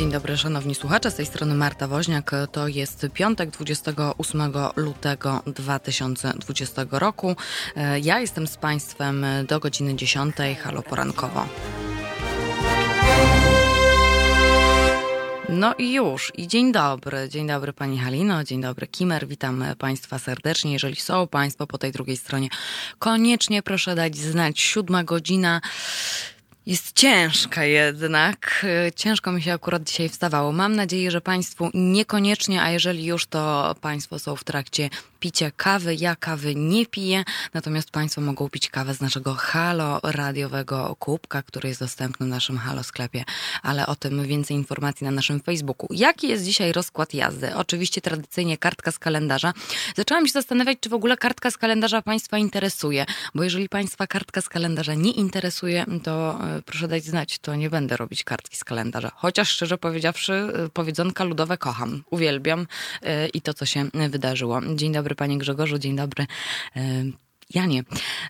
Dzień dobry, szanowni słuchacze. Z tej strony Marta Woźniak. To jest piątek, 28 lutego 2020 roku. E, ja jestem z Państwem do godziny 10. Halo porankowo. No i już. I dzień dobry. Dzień dobry Pani Halino, dzień dobry Kimer. Witam Państwa serdecznie. Jeżeli są Państwo po tej drugiej stronie, koniecznie proszę dać znać. Siódma godzina jest ciężka jednak. Ciężko mi się akurat dzisiaj wstawało. Mam nadzieję, że Państwu niekoniecznie, a jeżeli już, to Państwo są w trakcie picia kawy. Ja kawy nie piję, natomiast Państwo mogą pić kawę z naszego halo radiowego kubka, który jest dostępny w naszym halo sklepie, ale o tym więcej informacji na naszym Facebooku. Jaki jest dzisiaj rozkład jazdy? Oczywiście tradycyjnie kartka z kalendarza. Zaczęłam się zastanawiać, czy w ogóle kartka z kalendarza Państwa interesuje, bo jeżeli Państwa kartka z kalendarza nie interesuje, to e, proszę dać znać, to nie będę robić kartki z kalendarza. Chociaż szczerze powiedziawszy, e, powiedzonka ludowe kocham, uwielbiam e, i to, co się wydarzyło. Dzień dobry dobry panie Grzegorzu, dzień dobry. E, Janie,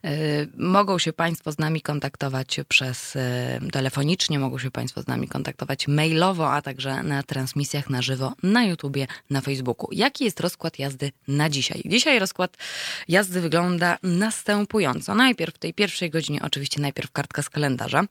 e, mogą się Państwo z nami kontaktować przez e, telefonicznie, mogą się Państwo z nami kontaktować mailowo, a także na transmisjach na żywo na YouTubie, na Facebooku. Jaki jest rozkład jazdy na dzisiaj? Dzisiaj rozkład jazdy wygląda następująco. Najpierw w tej pierwszej godzinie, oczywiście najpierw kartka z kalendarza.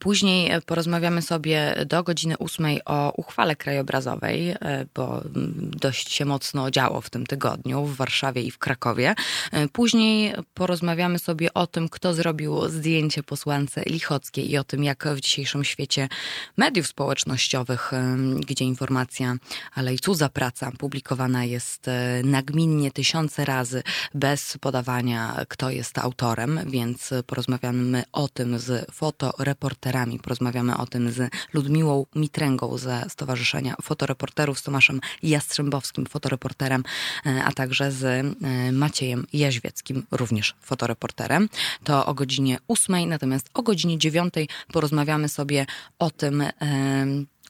Później porozmawiamy sobie do godziny ósmej o uchwale krajobrazowej, e, bo dość się mocno działo w tym tygodniu w Warszawie i w Krakowie. E, później porozmawiamy sobie o tym, kto zrobił zdjęcie posłance Lichockiej i o tym, jak w dzisiejszym świecie mediów społecznościowych, e, gdzie informacja, ale i cudza praca publikowana jest nagminnie tysiące razy bez podawania, kto jest autorem, więc porozmawiamy o tym z fotoreporterem fotoreporterami. Porozmawiamy o tym z Ludmiłą Mitręgą ze Stowarzyszenia Fotoreporterów, z Tomaszem Jastrzębowskim, fotoreporterem, e, a także z e, Maciejem Jaźwieckim, również fotoreporterem. To o godzinie ósmej, natomiast o godzinie dziewiątej porozmawiamy sobie o tym,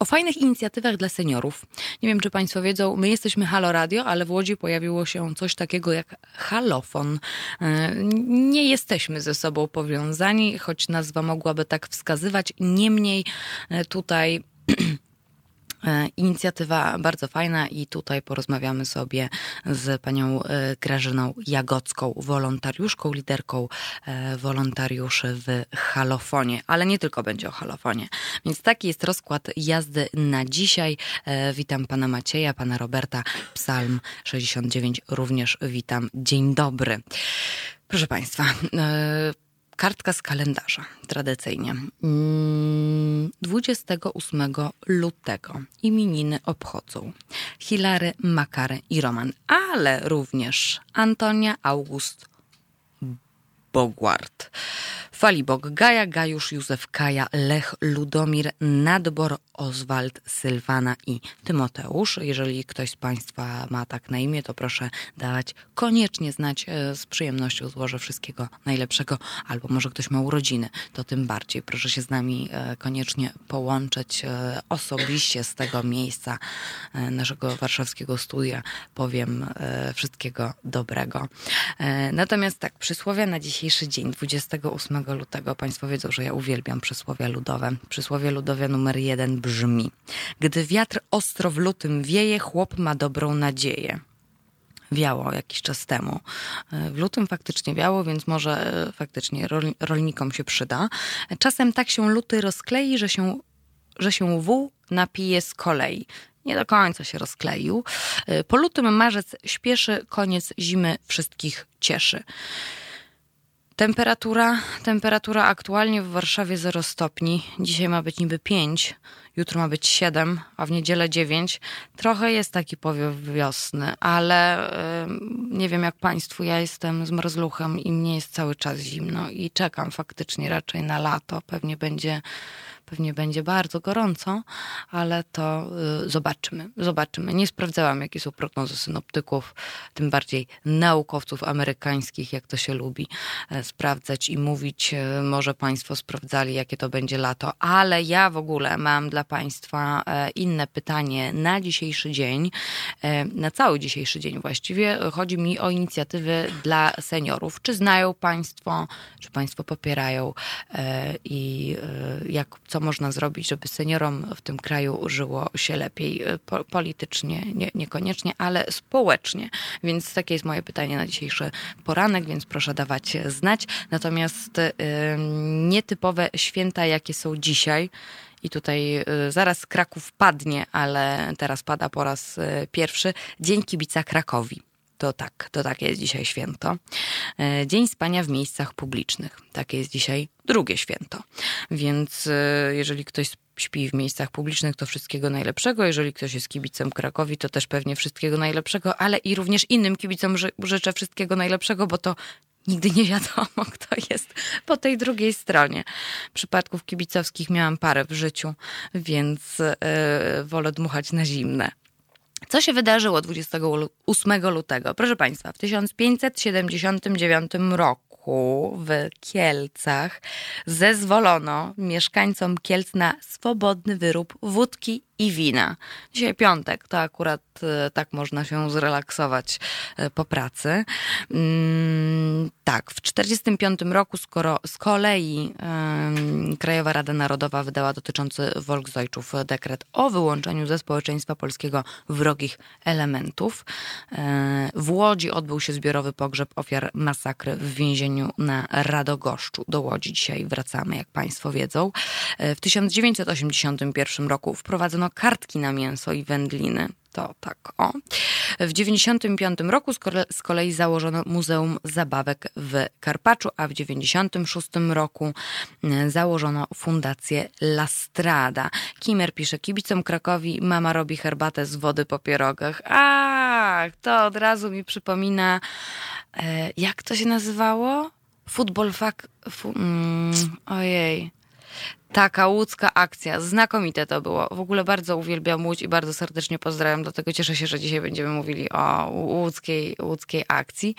o fajnych inicjatywach dla seniorów. Nie wiem, czy Państwo wiedzą, my jesteśmy Halo Radio, ale w Łodzi pojawiło się coś takiego jak halofon. E, nie jesteśmy ze sobą powiązani, choć nazwa mogłaby tak wskazywać. Niemniej e, tutaj inicjatywa bardzo fajna i tutaj porozmawiamy sobie z panią e, Grażyną Jagodzką, wolontariuszką, liderką e, wolontariuszy w halofonie, ale nie tylko będzie o halofonie. Więc taki jest rozkład jazdy na dzisiaj. Witam pana Macieja, pana Roberta, Psalm 69 również witam. Dzień dobry. Proszę państwa, kartka z kalendarza, tradycyjnie. 28 mm, lutego imieniny obchodzą Hilary, Makary i Roman, ale również Antonia, August, Bogwart. Falibok, Gaja, Gajusz, Józef, Kaja, Lech, Ludomir, Nadbor, Oswald, Sylwana i Tymoteusz. Jeżeli ktoś z Państwa ma tak na imię, to proszę dawać koniecznie znać. E, z przyjemnością złożę wszystkiego najlepszego. Albo może ktoś ma urodziny, to tym bardziej. Proszę się z nami e, koniecznie połączyć e, osobiście z tego miejsca naszego warszawskiego studia. Powiem wszystkiego dobrego. Natomiast tak, przysłowie na dzisiejszy dzień, 28 lutego. Państwo wiedzą, że ja uwielbiam przysłowia ludowe. Przysłowie ludowe numer jeden brzmi: Gdy wiatr ostro w lutym wieje, chłop ma dobrą nadzieję wiało jakiś czas temu. W lutym faktycznie wiało, więc może e, faktycznie rolnikom się przyda. Czasem tak się luty rozklei, że się, że się wół napije z kolei. Nie do końca się rozkleił. E, po lutym marzec śpieszy, koniec zimy wszystkich cieszy. Temperatura, temperatura aktualnie w Warszawie 0 stopni. Dzisiaj ma być niby 5, jutro ma być 7, a w niedzielę 9. Trochę jest taki powiew wiosny, ale yy, nie wiem jak Państwu, ja jestem z mrzluchem i mnie jest cały czas zimno i czekam faktycznie raczej na lato. Pewnie będzie Pewnie będzie bardzo gorąco, ale to y, zobaczymy. Zobaczymy. Nie sprawdzałam, jakie są prognozy synoptyków, tym bardziej naukowców amerykańskich, jak to się lubi e, sprawdzać i mówić. E, może Państwo sprawdzali, jakie to będzie lato, ale ja w ogóle mam dla Państwa e, inne pytanie na dzisiejszy dzień, na cały dzisiejszy dzień właściwie. Chodzi mi o inicjatywy dla seniorów. Czy znają Państwo, czy Państwo popierają i jak co co można zrobić, żeby seniorom w tym kraju żyło się lepiej. Po, politycznie nie, niekoniecznie, ale społecznie. Więc takie jest moje pytanie na dzisiejszy poranek, więc proszę dawać znać. Natomiast y, nietypowe święta, jakie są dzisiaj, i tutaj y, zaraz Kraków padnie, ale teraz pada po raz pierwszy. Dzień kibica Krakowi. To tak, to takie jest dzisiaj święto. E, Dzień spania w miejscach publicznych. Takie jest dzisiaj drugie święto. Więc e, jeżeli ktoś śpi w miejscach publicznych, to wszystkiego najlepszego. Jeżeli ktoś jest kibicem Krakowi, to też pewnie wszystkiego najlepszego, ale i również innym kibicom życzę wszystkiego najlepszego, bo to nigdy nie wiadomo, kto jest po tej drugiej stronie. Przypadków kibicowskich miałam parę w życiu, więc yy, wolę dmuchać na zimne. Co się wydarzyło 28 lutego? Proszę Państwa, w 1579 roku w Kielcach zezwolono mieszkańcom Kielc na swobodny wyrób wódki i wina. Dzisiaj piątek, to akurat e, tak można się zrelaksować e, po pracy. Mm, tak, w 1945 roku skoro, z kolei Krajowa Rada Narodowa wydała dotyczący Volksdeutschów dekret o wyłączeniu ze społeczeństwa polskiego wrogich elementów. E, w Łodzi odbył się zbiorowy pogrzeb ofiar masakry w więzieniu na Radogoszczu. Do Łodzi dzisiaj wracamy, jak Państwo wiedzą. W 1981 roku wprowadzono kartki na mięso i wędliny. To tak, o. W 95 roku z kolei założono Muzeum Zabawek w Karpaczu, a w 96 roku e, założono Fundację Lastrada. Kimer pisze, kibicom Krakowi mama robi herbatę z wody po pierogach. A, to od razu mi przypomina, e, jak to się nazywało? Futbol fak... Fu, mm, ojej. Taka łódzka akcja, znakomite to było. W ogóle bardzo uwielbiam Łódź i bardzo serdecznie pozdrawiam. Dlatego cieszę się, że dzisiaj będziemy mówili o łódzkiej, łódzkiej akcji.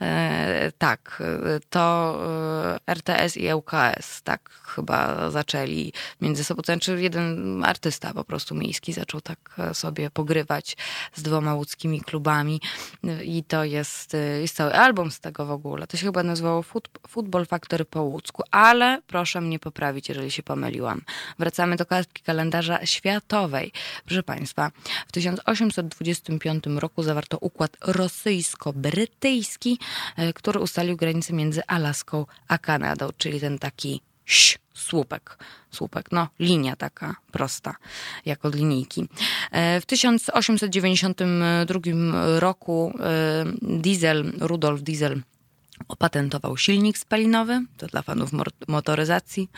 E, tak, to e, RTS i ŁKS tak chyba zaczęli między sobą. To znaczy jeden artysta po prostu miejski zaczął tak sobie pogrywać z dwoma łódzkimi klubami i to jest, jest cały album z tego w ogóle. To się chyba nazywało Football Factory po łódzku, ale proszę mnie poprawić, jeżeli się. Wracamy do kartki kalendarza światowej. Proszę Państwa, w 1825 roku zawarto układ rosyjsko-brytyjski, e, który ustalił granice między Alaską a Kanadą, czyli ten taki ś, słupek, słupek, no linia taka prosta, jak od linijki. E, w 1892 roku e, Diesel, Rudolf Diesel opatentował silnik spalinowy, to dla fanów motoryzacji.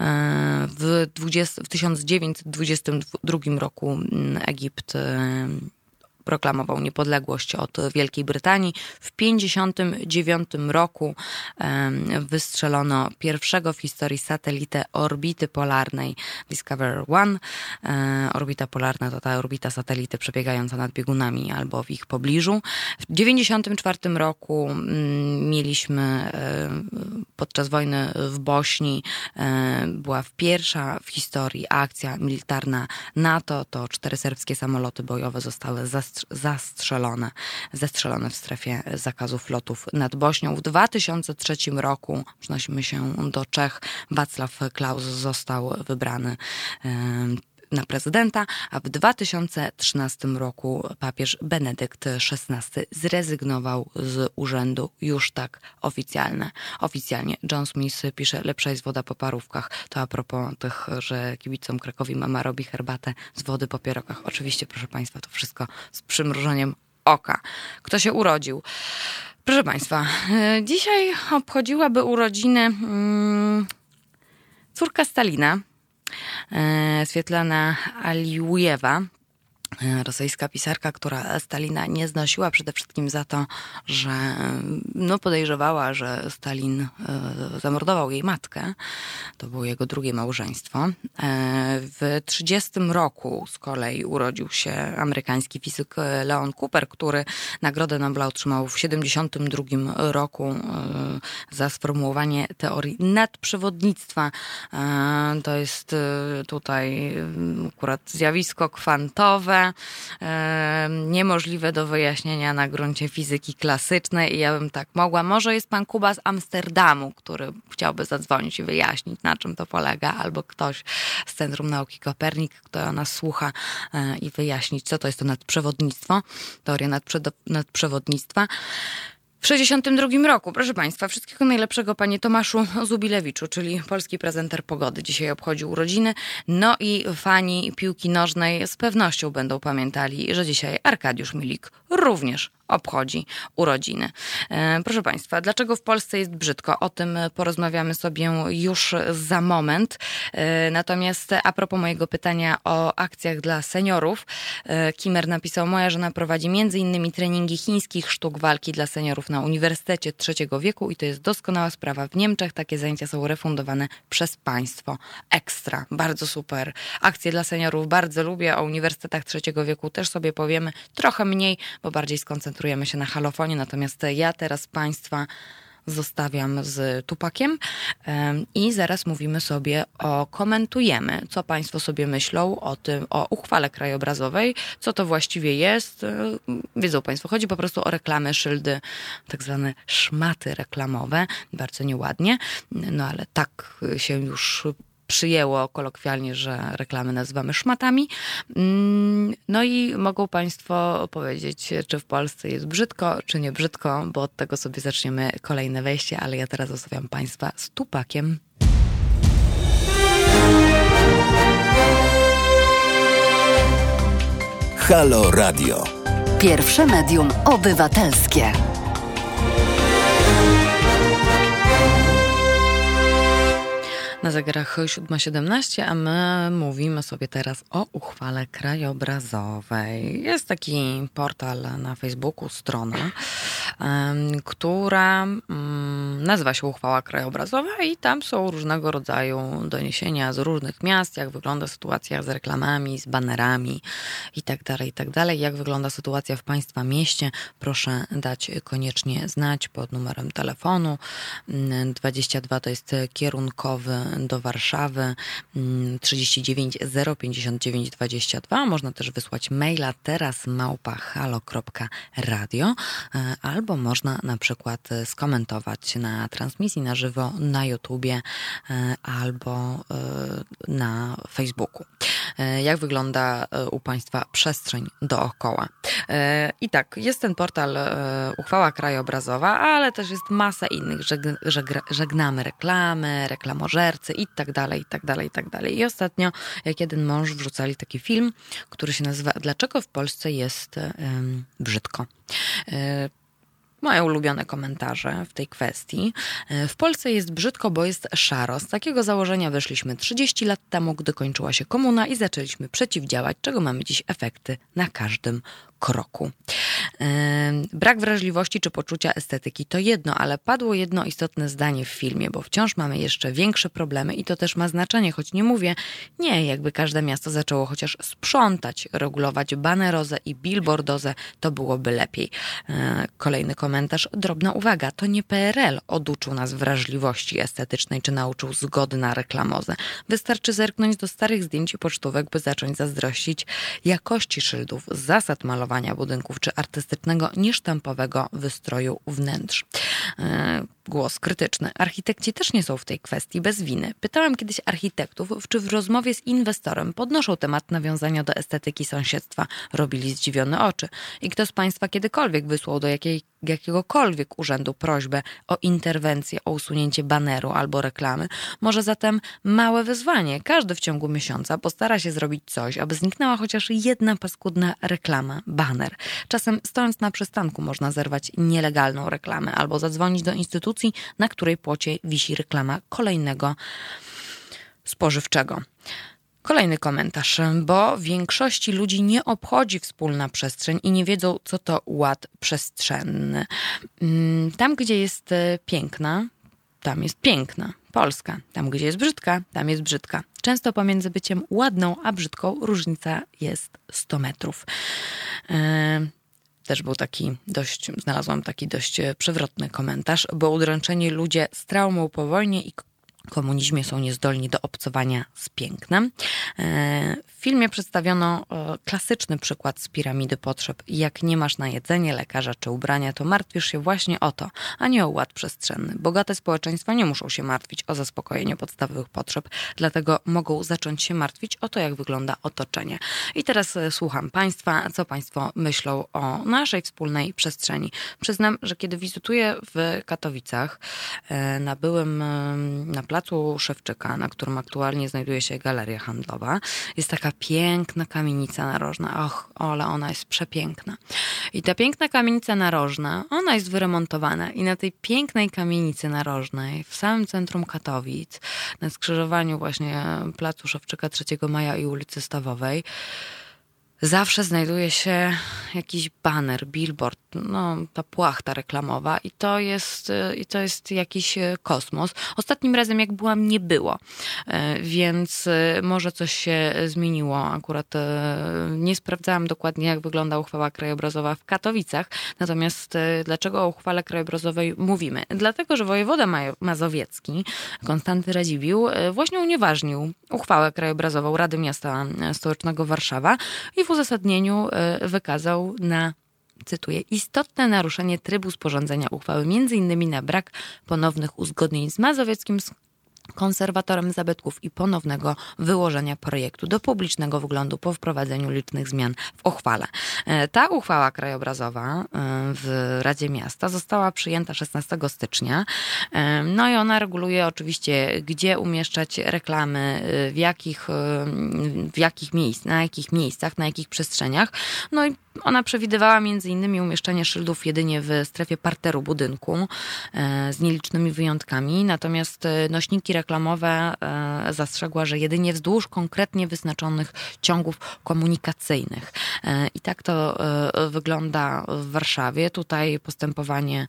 E, w, 20, w 1922 roku mm, Egipt e, proklamował niepodległość od Wielkiej Brytanii. W 1959 roku wystrzelono pierwszego w historii satelitę orbity polarnej Discover One. E, orbita polarna to ta orbita satelity przebiegająca nad biegunami albo w ich pobliżu. W 1994 roku mm, mieliśmy e, podczas wojny w Bośni e, była pierwsza w historii akcja militarna NATO. To cztery serbskie samoloty bojowe zostały zastrzelone zastrzelone, zestrzelone w strefie zakazu lotów nad Bośnią. W 2003 roku, przenosimy się do Czech, Wacław Klaus został wybrany na prezydenta, a w 2013 roku papież Benedykt XVI zrezygnował z urzędu już tak oficjalne. Oficjalnie John Smith pisze, lepsza jest woda po parówkach. To a propos tych, że kibicom Krakowi mama robi herbatę z wody po pierogach. Oczywiście, proszę Państwa, to wszystko z przymrużeniem oka. Kto się urodził? Proszę Państwa, e, dzisiaj obchodziłaby urodziny mm, córka Stalina, Swietlana Aliujewa, E, rosyjska pisarka, która Stalina nie znosiła przede wszystkim za to, że no, podejrzewała, że Stalin e, zamordował jej matkę. To było jego drugie małżeństwo. E, w 30 roku z kolei urodził się amerykański fizyk Leon Cooper, który Nagrodę Nobla otrzymał w 72 roku za sformułowanie teorii nadprzewodnictwa. To jest tutaj akurat zjawisko kwantowe, ogóle e, niemożliwe do wyjaśnienia na gruncie fizyki klasycznej i ja bym tak mogła. Może jest pan Kuba z Amsterdamu, który chciałby zadzwonić i wyjaśnić, na czym to polega, albo ktoś z Centrum Nauki Kopernik, kto nas słucha e, i wyjaśnić, co to jest to nadprzewodnictwo, teoria nadprzewodnictwa. W 1962 roku, proszę Państwa, wszystkiego najlepszego Panie Tomaszu Zubilewiczu, czyli polski prezenter pogody. Dzisiaj obchodził urodziny. No i fani piłki nożnej z pewnością będą pamiętali, że dzisiaj Arkadiusz Milik również obchodzi urodziny. E, proszę Państwa, dlaczego w Polsce jest brzydko? O tym porozmawiamy sobie już za moment. E, natomiast a propos mojego pytania o akcjach dla seniorów, e, Kimer napisał, moja żona prowadzi innymi treningi chińskich sztuk walki dla seniorów na Uniwersytecie Trzeciego Wieku i to jest doskonała sprawa. W Niemczech takie zajęcia są refundowane przez państwo. Ekstra, bardzo super. Akcje dla seniorów bardzo lubię, o Uniwersytetach Trzeciego Wieku też sobie powiemy trochę mniej, bo bardziej skoncentrujemy się na halofonie, natomiast ja teraz Państwa zostawiam z Tupakiem i zaraz mówimy sobie o, komentujemy, co Państwo sobie myślą o tym, o uchwale krajobrazowej, co to właściwie jest. E, wiedzą Państwo, chodzi po prostu o reklamy, szyldy, tak zwane szmaty reklamowe, bardzo nieładnie, no ale tak się już przyjęło kolokwialnie, że reklamy nazywamy szmatami. Mm, no i mogą Państwo powiedzieć, czy w Polsce jest brzydko, czy nie brzydko, bo od tego sobie zaczniemy kolejne wejście, ale ja teraz zostawiam Państwa z Tupakiem. Halo Radio. Pierwsze medium obywatelskie. Na zegarach 7.17, a my mówimy sobie teraz o uchwale krajobrazowej. Jest taki portal na Facebooku, strona, która mm, nazywa się Uchwała Krajobrazowa i tam są różnego rodzaju doniesienia z różnych miast, jak wygląda sytuacja z reklamami, z banerami itd., tak itd. Tak jak wygląda sytuacja w Państwa mieście, proszę dać koniecznie znać pod numerem telefonu. 22 to jest kierunkowy do Warszawy 39 059 22. Można też wysłać maila teraz małpa halo.radio e, albo można na przykład skomentować na transmisji na żywo na YouTubie e, albo e, na Facebooku. Jak wygląda u Państwa przestrzeń dookoła? I tak, jest ten portal Uchwała Krajobrazowa, ale też jest masa innych. Żegnamy reklamy, reklamożercy, i tak dalej, i tak dalej, i tak dalej. I ostatnio, jak jeden mąż wrzucali taki film, który się nazywa Dlaczego w Polsce jest brzydko? Moje ulubione komentarze w tej kwestii. E, w Polsce jest brzydko, bo jest szaro. Z takiego założenia wyszliśmy 30 lat temu, gdy kończyła się komuna i zaczęliśmy przeciwdziałać, czego mamy dziś efekty na każdym kroku. Brak wrażliwości czy poczucia estetyki to jedno, ale padło jedno istotne zdanie w filmie, bo wciąż mamy jeszcze większe problemy i to też ma znaczenie, choć nie mówię, nie, jakby każde miasto zaczęło chociaż sprzątać, regulować banerozę i billboardozę, to byłoby lepiej. E, kolejny komentarz, drobna uwaga, to nie PRL oduczył nas wrażliwości estetycznej czy nauczył zgody na reklamozę. Wystarczy zerknąć do starych zdjęć i pocztówek, by zacząć zazdrościć jakości szyldów, zasad malowania budynków czy artystycznego, niesztampowego wystroju wnętrz. Głos krytyczny. Architekci też nie są w tej kwestii bez winy. Pytałam kiedyś architektów, czy w rozmowie z inwestorem podnoszą temat nawiązania do estetyki sąsiedztwa. Robili zdziwione oczy. I kto z Państwa kiedykolwiek wysłał do jakiej, jakiegokolwiek urzędu prośbę o interwencję, o usunięcie baneru albo reklamy? Może zatem małe wyzwanie. Każdy w ciągu miesiąca postara się zrobić coś, aby zniknęła chociaż jedna paskudna reklama, baner. Czasem stojąc na przystanku można zerwać nielegalną reklamę albo zadzwonić do instytucji instytucji, na której płocie wisi reklama kolejnego spożywczego. Kolejny komentarz, bo większości ludzi nie obchodzi wspólna przestrzeń i nie wiedzą, co to ład przestrzenny. Mm, tam, gdzie jest e, piękna, tam jest piękna. Polska. Tam, gdzie jest brzydka, tam jest brzydka. Często pomiędzy byciem ładną a brzydką różnica jest 100 metrów. Też był taki dość, znalazłam taki dość e, przewrotny komentarz, bo udręczeni ludzie z traumą po wojnie i komunizmie są niezdolni do obcowania z pięknem. W filmie przedstawiono klasyczny przykład z piramidy potrzeb. Jak nie masz na jedzenie, lekarza czy ubrania, to martwisz się właśnie o to, a nie o ład przestrzenny. Bogate społeczeństwa nie muszą się martwić o zaspokojenie podstawowych potrzeb, dlatego mogą zacząć się martwić o to, jak wygląda otoczenie. I teraz słucham Państwa, co Państwo myślą o naszej wspólnej przestrzeni. Przyznam, że kiedy wizytuję w Katowicach, e, na byłym, e, na placu Szewczyka, na którym aktualnie znajduje się galeria handlowa, jest taka piękna kamienica narożna. Och, ale ona jest przepiękna. I ta piękna kamienica narożna, ona jest wyremontowana i na tej pięknej kamienicy narożnej, w samym centrum Katowic, na skrzyżowaniu właśnie placu Szewczyka 3 Maja i ulicy Stawowej, zawsze znajduje się jakiś banner, billboard, no, ta płachta reklamowa i to jest, i to jest jakiś e, kosmos. Ostatnim razem jak byłam nie było, e, więc e, może coś się zmieniło. Akurat nie sprawdzałam dokładnie jak wygląda uchwała krajobrazowa w Katowicach, natomiast dlaczego o uchwale krajobrazowej mówimy? Dlatego, że wojewoda mazowiecki, Konstanty Radziwił, właśnie unieważnił uchwałę krajobrazową Rady Miasta Stołecznego Warszawa i w uzasadnieniu e, wykazał na cytuję, istotne naruszenie trybu sporządzenia uchwały, innymi na brak ponownych uzgodnień z Mazowieckim konserwatorem zabytków i ponownego wyłożenia projektu do publicznego wglądu po wprowadzeniu licznych zmian w uchwale. E, ta uchwała krajobrazowa e, w Radzie Miasta została przyjęta 16 stycznia. E, no i ona reguluje oczywiście, gdzie umieszczać reklamy, w jakich, w jakich miejsc, na jakich miejscach, na jakich przestrzeniach. No i ona przewidywała m.in. umieszczenie szyldów jedynie w strefie parteru budynku e, z nielicznymi wyjątkami, natomiast e, nośniki reklamowe e, zastrzegła, że jedynie wzdłuż konkretnie wyznaczonych ciągów komunikacyjnych. I tak to wygląda w Warszawie. Tutaj postępowanie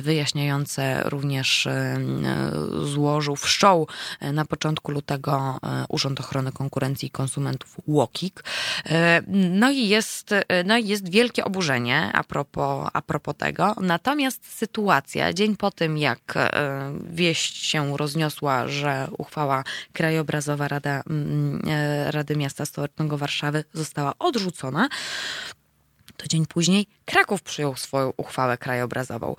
wyjaśniające również złożył, wszczął na początku lutego Urząd Ochrony Konkurencji i Konsumentów UOKiK. No i jest, no jest wielkie oburzenie a propos, a propos tego. Natomiast sytuacja, dzień po tym, jak e, wieść się rozniosła, że uchwała krajobrazowa Rada, mm, e, Rady Miasta Stołecznego Warszawy została odrzucona, to dzień później Kraków przyjął swoją uchwałę krajobrazową.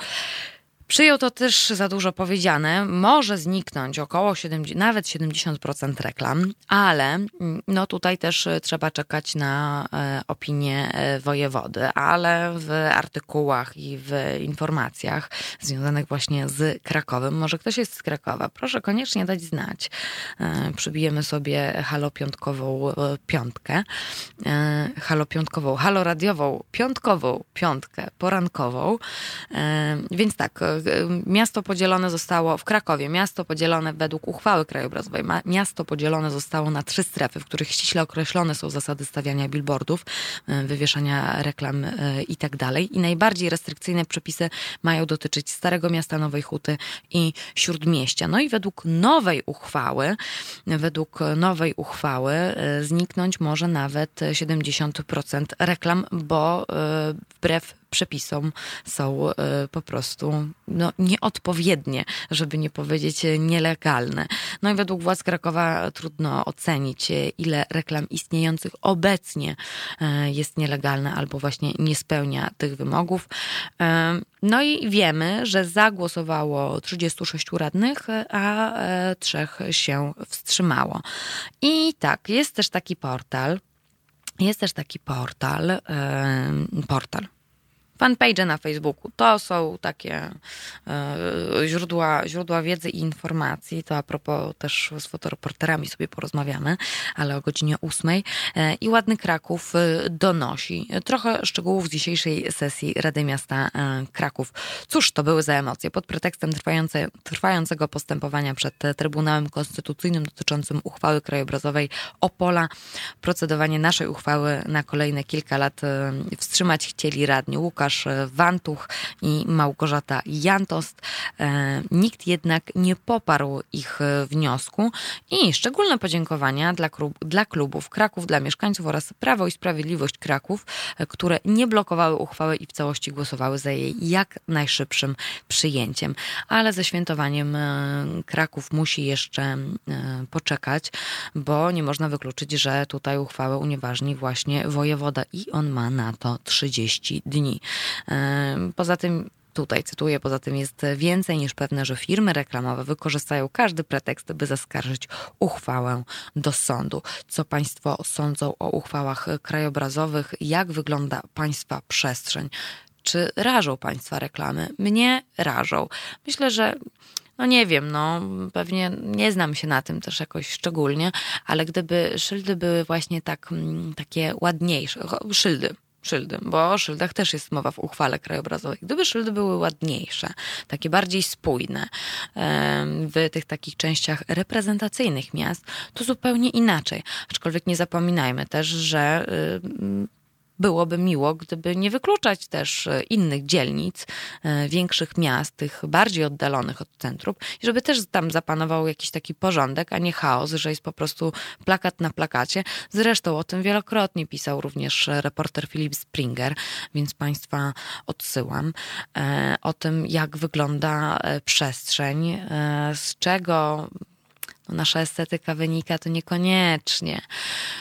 Przyjął to też za dużo powiedziane. Może zniknąć około 70, nawet 70% reklam, ale mm, no tutaj też e, trzeba czekać na e, opinię e, wojewody, ale w artykułach i w informacjach związanych właśnie z Krakowem, może ktoś jest z Krakowa, proszę koniecznie dać znać. Przybijemy sobie halopiątkową piątkę, halopiątkową, haloradiową piątkową piątkę porankową. Więc tak, miasto podzielone zostało w Krakowie, miasto podzielone według uchwały krajobrazowej, miasto podzielone zostało na trzy strefy, w których ściśle określone są zasady stawiania billboardów, e, wywieszania reklam e, i tak dalej. I najbardziej restrykcyjne przepisy mają dotyczyć Starego Miasta, Nowej Huty i Śródmieścia. No i według nowej uchwały, według nowej uchwały e, zniknąć może nawet 70% reklam, bo wbrew przepisom są e, po prostu no, nieodpowiednie, żeby nie powiedzieć nielegalne. No i według władz Krakowa trudno ocenić, ile reklam istniejących obecnie e, jest nielegalne albo właśnie nie spełnia tych wymogów. E, no i wiemy, że zagłosowało 36 radnych, a trzech się wstrzymało. I tak, jest też taki portal, jest też taki portal, portal, fanpage na Facebooku. To są takie e, źródła, źródła wiedzy i informacji. To a propos też z fotoreporterami sobie porozmawiamy, ale o godzinie ósmej. E, I Ładny Kraków e, donosi trochę szczegółów z dzisiejszej sesji Rady Miasta Kraków. Cóż to były za emocje? Pod pretekstem trwające, trwającego postępowania przed Trybunałem Konstytucyjnym dotyczącym uchwały krajobrazowej Opola, procedowanie naszej uchwały na kolejne kilka lat wstrzymać chcieli radni Łukasz Łukasz Wantuch i Małgorzata Jantost. Nikt jednak nie poparł ich wniosku i szczególne podziękowania dla, klub, dla klubów Kraków, dla mieszkańców oraz Prawo i Sprawiedliwość Kraków, które nie blokowały uchwały i w całości głosowały za jej jak najszybszym przyjęciem. Ale ze świętowaniem Kraków musi jeszcze poczekać, bo nie można wykluczyć, że tutaj uchwałę unieważni właśnie wojewoda i on ma na to 30 dni. Poza tym Tutaj cytuję, poza tym jest więcej niż pewne, że firmy reklamowe wykorzystają każdy pretekst, by zaskarżyć uchwałę do sądu. Co Państwo sądzą o uchwałach krajobrazowych? Jak wygląda Państwa przestrzeń? Czy rażą Państwa reklamy? Mnie rażą. Myślę, że no nie wiem, no pewnie nie znam się na tym też jakoś szczególnie, ale gdyby szyldy były właśnie tak, mm, takie ładniejsze, szyldy, szyldy, bo o szyldach też jest mowa w uchwale krajobrazowej. Gdyby szyldy były ładniejsze, takie bardziej spójne w tych takich częściach reprezentacyjnych miast, to zupełnie inaczej. Aczkolwiek nie zapominajmy też, że y, byłoby miło, gdyby nie wykluczać też e, innych dzielnic, e, większych miast, tych bardziej oddalonych od centrum, i żeby też tam zapanował jakiś taki porządek, a nie chaos, że jest po prostu plakat na plakacie. Zresztą o tym wielokrotnie pisał również reporter Philip Springer, więc Państwa odsyłam. E, o tym, jak wygląda przestrzeń, z czego no, nasza estetyka wynika, to niekoniecznie.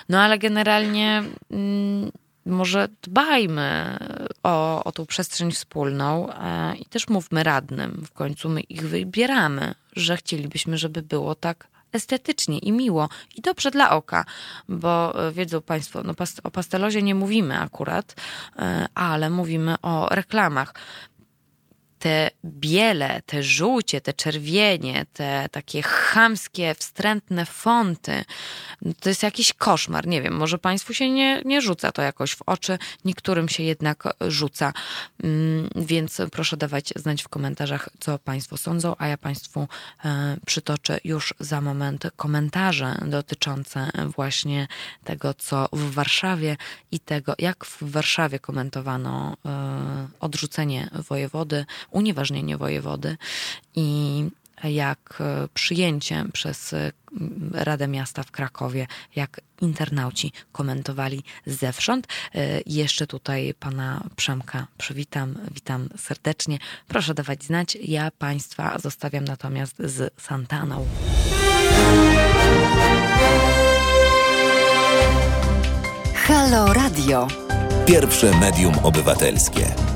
No ale generalnie mm, może dbajmy o, o tą przestrzeń wspólną e, i też mówmy radnym, w końcu my ich wybieramy, że chcielibyśmy, żeby było tak estetycznie i miło i dobrze dla oka, bo e, wiedzą Państwo, no o pastelozie nie mówimy akurat, e, ale mówimy o reklamach te biele, te żółcie, te czerwienie, te takie chamskie, wstrętne fonty, to jest jakiś koszmar. Nie wiem, może Państwu się nie, nie rzuca to jakoś w oczy, niektórym się jednak rzuca. Mm, więc proszę dawać znać w komentarzach, co Państwo sądzą, a ja Państwu e, przytoczę już za moment komentarze dotyczące właśnie tego, co w Warszawie i tego, jak w Warszawie komentowano e, odrzucenie wojewody unieważnienie wojewody i jak e, przyjęcie przez e, Radę Miasta w Krakowie, jak internauci komentowali zewsząd. E, jeszcze tutaj pana Przemka przywitam, witam serdecznie. Proszę dawać znać. Ja państwa zostawiam natomiast z Santaną. Halo Radio. Pierwsze medium obywatelskie.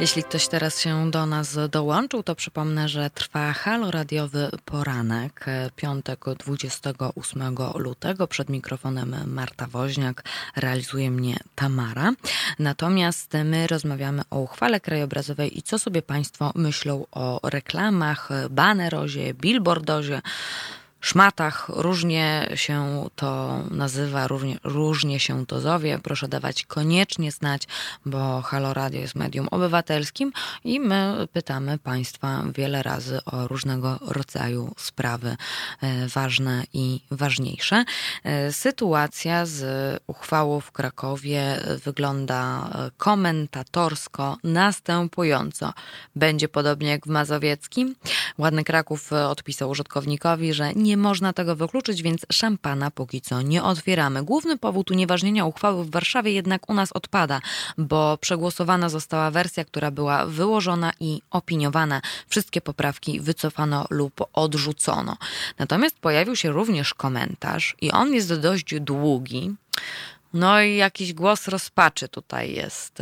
Jeśli ktoś teraz się do nas dołączył, to przypomnę, że trwa halo radiowy poranek, piątek 28 lutego. Przed mikrofonem Marta Woźniak, realizuje mnie Tamara. Natomiast my rozmawiamy o uchwale krajobrazowej i co sobie Państwo myślą o reklamach, banerozie, billboardozie, szmatach. Różnie się to nazywa, różnie, różnie się to zowie. Proszę dawać koniecznie znać, bo Halo Radio jest medium obywatelskim i my pytamy Państwa wiele razy o różnego rodzaju sprawy e, ważne i ważniejsze. E, sytuacja z uchwałą w Krakowie wygląda e, komentatorsko następująco. Będzie podobnie jak w Mazowieckim. Ładny Kraków odpisał użytkownikowi, że nie nie można tego wykluczyć, więc szampana póki co nie otwieramy. Główny powód unieważnienia uchwały w Warszawie jednak u nas odpada, bo przegłosowana została wersja, która była wyłożona i opiniowana. Wszystkie poprawki wycofano lub odrzucono. Natomiast pojawił się również komentarz i on jest dość długi. No i jakiś głos rozpaczy tutaj jest.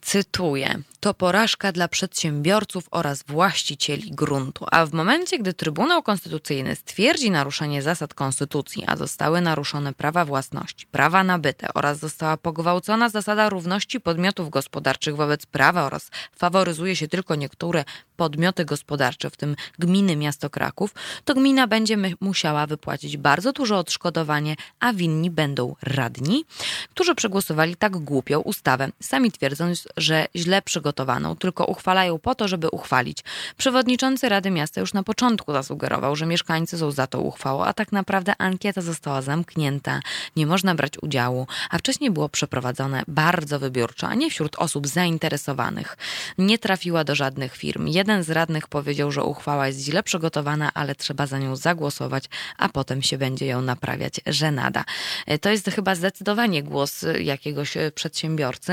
Cytuję: To porażka dla przedsiębiorców oraz właścicieli gruntu. A w momencie, gdy Trybunał Konstytucyjny stwierdzi naruszenie zasad konstytucji, a zostały naruszone prawa własności, prawa nabyte oraz została pogwałcona zasada równości podmiotów gospodarczych wobec prawa oraz faworyzuje się tylko niektóre podmioty gospodarcze, w tym gminy miasto Kraków, to gmina będzie musiała wypłacić bardzo duże odszkodowanie, a winni będą radni, którzy przegłosowali tak głupią ustawę, sami twierdząc, że źle przygotowali przygotowaną, tylko uchwalają po to, żeby uchwalić. Przewodniczący Rady Miasta już na początku zasugerował, że mieszkańcy są za tą uchwałą, a tak naprawdę ankieta została zamknięta, nie można brać udziału, a wcześniej było przeprowadzone bardzo wybiórczo, a nie wśród osób zainteresowanych. Nie trafiła do żadnych firm. Jeden z radnych powiedział, że uchwała jest źle przygotowana, ale trzeba za nią zagłosować, a potem się będzie ją naprawiać, że nada. E, to jest chyba zdecydowanie głos jakiegoś przedsiębiorcy.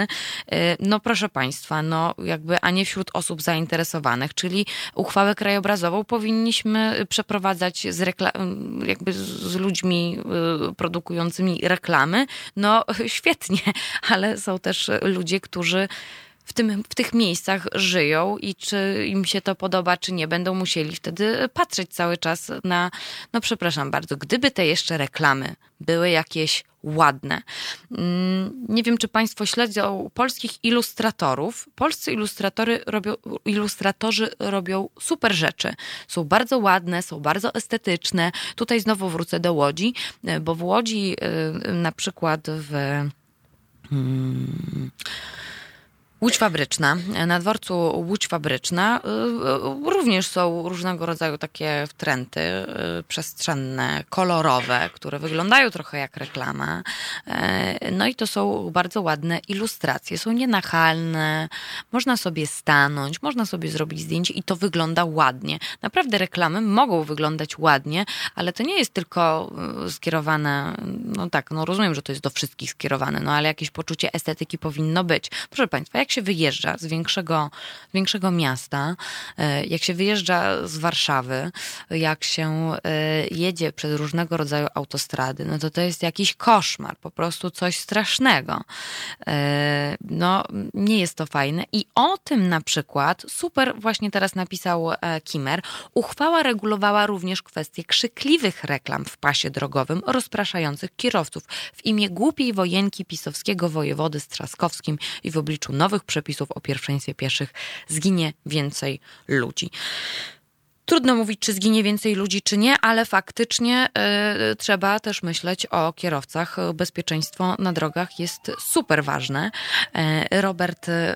E, no proszę Państwa, no jakby, a nie wśród osób zainteresowanych, czyli uchwałę krajobrazową powinniśmy przeprowadzać z, rekla- jakby z ludźmi y, produkującymi reklamy. No świetnie, ale są też ludzie, którzy w, tym, w tych miejscach żyją i czy im się to podoba, czy nie, będą musieli wtedy patrzeć cały czas na, no przepraszam bardzo, gdyby te jeszcze reklamy były jakieś ładne. Mm, nie wiem, czy Państwo śledzą polskich ilustratorów. Polscy ilustratory robią, ilustratorzy robią super rzeczy. Są bardzo ładne, są bardzo estetyczne. Tutaj znowu wrócę do Łodzi, bo w Łodzi y, na przykład w. Hmm, Łódź Fabryczna. Na dworcu Łódź Fabryczna y, y, również są różnego rodzaju takie trendy y, przestrzenne, kolorowe, które wyglądają trochę jak reklama. No i to są bardzo ładne ilustracje. Są nienachalne, można sobie stanąć, można sobie zrobić zdjęcie i to wygląda ładnie. Naprawdę reklamy mogą wyglądać ładnie, ale to nie jest tylko skierowane, no tak, no rozumiem, że to jest do wszystkich skierowane, no ale jakieś poczucie estetyki powinno być. Proszę Państwa, jak się wyjeżdża z większego, większego miasta, e, jak się wyjeżdża z Warszawy, jak się e, jedzie przez różnego rodzaju autostrady, no to to jest jakiś koszmar, po prostu coś strasznego. E, no, nie jest to fajne. I o tym na przykład super właśnie teraz napisał Kimer. Uchwała regulowała również kwestię krzykliwych reklam w pasie drogowym rozpraszających kierowców w imię głupiej wojenki pisowskiego wojewody z Trzaskowskim i w obliczu nowych nowych przepisów o pierwszeństwie pieszych zginie więcej ludzi. Trudno mówić, czy zginie więcej ludzi, czy nie, ale faktycznie y, trzeba też myśleć o kierowcach. Bezpieczeństwo na drogach jest super ważne. Y, Robert y,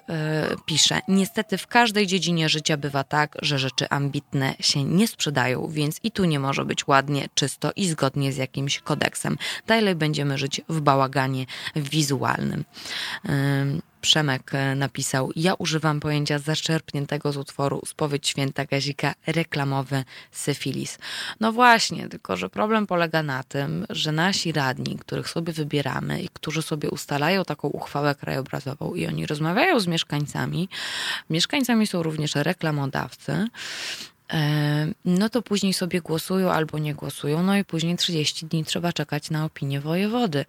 pisze: Niestety w każdej dziedzinie życia bywa tak, że rzeczy ambitne się nie sprzedają, więc i tu nie może być ładnie, czysto i zgodnie z jakimś kodeksem. Dalej będziemy żyć w bałaganie wizualnym. Przemek e, napisał: Ja używam pojęcia zaczerpniętego z utworu Spowiedź Święta Gazika reklamowy syfilis. No właśnie, tylko że problem polega na tym, że nasi radni, których sobie wybieramy i którzy sobie ustalają taką uchwałę krajobrazową i oni rozmawiają z mieszkańcami, mieszkańcami są również reklamodawcy, no to później sobie głosują albo nie głosują, no i później 30 dni trzeba czekać na opinię wojewody.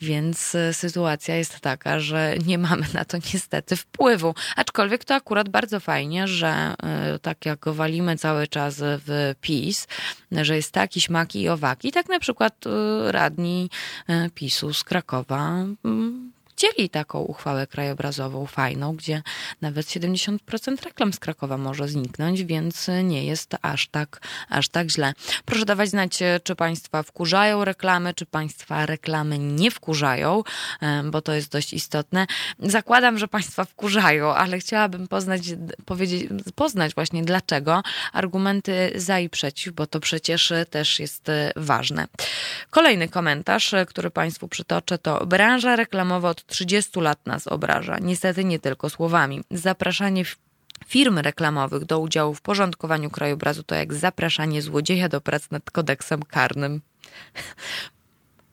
Więc e, sytuacja jest taka, że nie mamy na to niestety wpływu. Aczkolwiek to akurat bardzo fajnie, że e, tak jak walimy cały czas w PiS, że jest taki śmaki i owaki, tak na przykład radni PiSu z Krakowa chcieli taką uchwałę krajobrazową fajną, gdzie nawet 70% reklam z Krakowa może zniknąć, więc nie jest aż tak, aż tak źle. Proszę dawać znać, czy Państwa wkurzają reklamy, czy Państwa reklamy nie wkurzają, bo to jest dość istotne. Zakładam, że Państwa wkurzają, ale chciałabym poznać, powiedzieć, poznać właśnie dlaczego, argumenty za i przeciw, bo to przecież też jest ważne. Kolejny komentarz, który Państwu przytoczę, to branża reklamowa od 30 lat nas obraża. Niestety nie tylko słowami. Zapraszanie firm reklamowych do udziału w porządkowaniu krajobrazu to jak zapraszanie złodzieja do prac nad kodeksem karnym.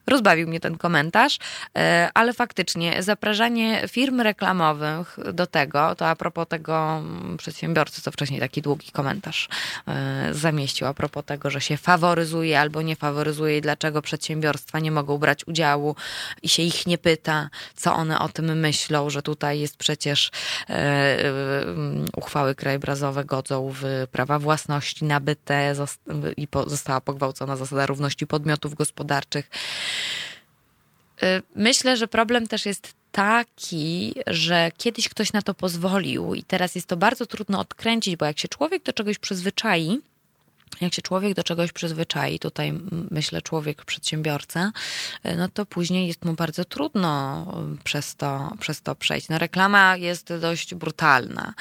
Rozbawił mnie ten komentarz, e, ale faktycznie zapraszanie firm reklamowych do tego, to a propos tego mm, przedsiębiorcy, co wcześniej taki długi komentarz e, zamieścił, a propos tego, że się faworyzuje albo nie faworyzuje i dlaczego przedsiębiorstwa nie mogą brać udziału i się ich nie pyta, co one o tym myślą, że tutaj jest przecież e, uchwały krajobrazowe godzą w prawa własności nabyte i została pogwałcona zasada równości podmiotów gospodarczych. Y, myślę, że problem też jest taki, że kiedyś ktoś na to pozwolił i teraz jest to bardzo trudno odkręcić, bo jak się człowiek do czegoś przyzwyczai, jak się człowiek do czegoś przyzwyczai, tutaj myślę człowiek przedsiębiorca, e, no to później jest mu bardzo trudno przez to, przez to przejść. No reklama jest dość brutalna.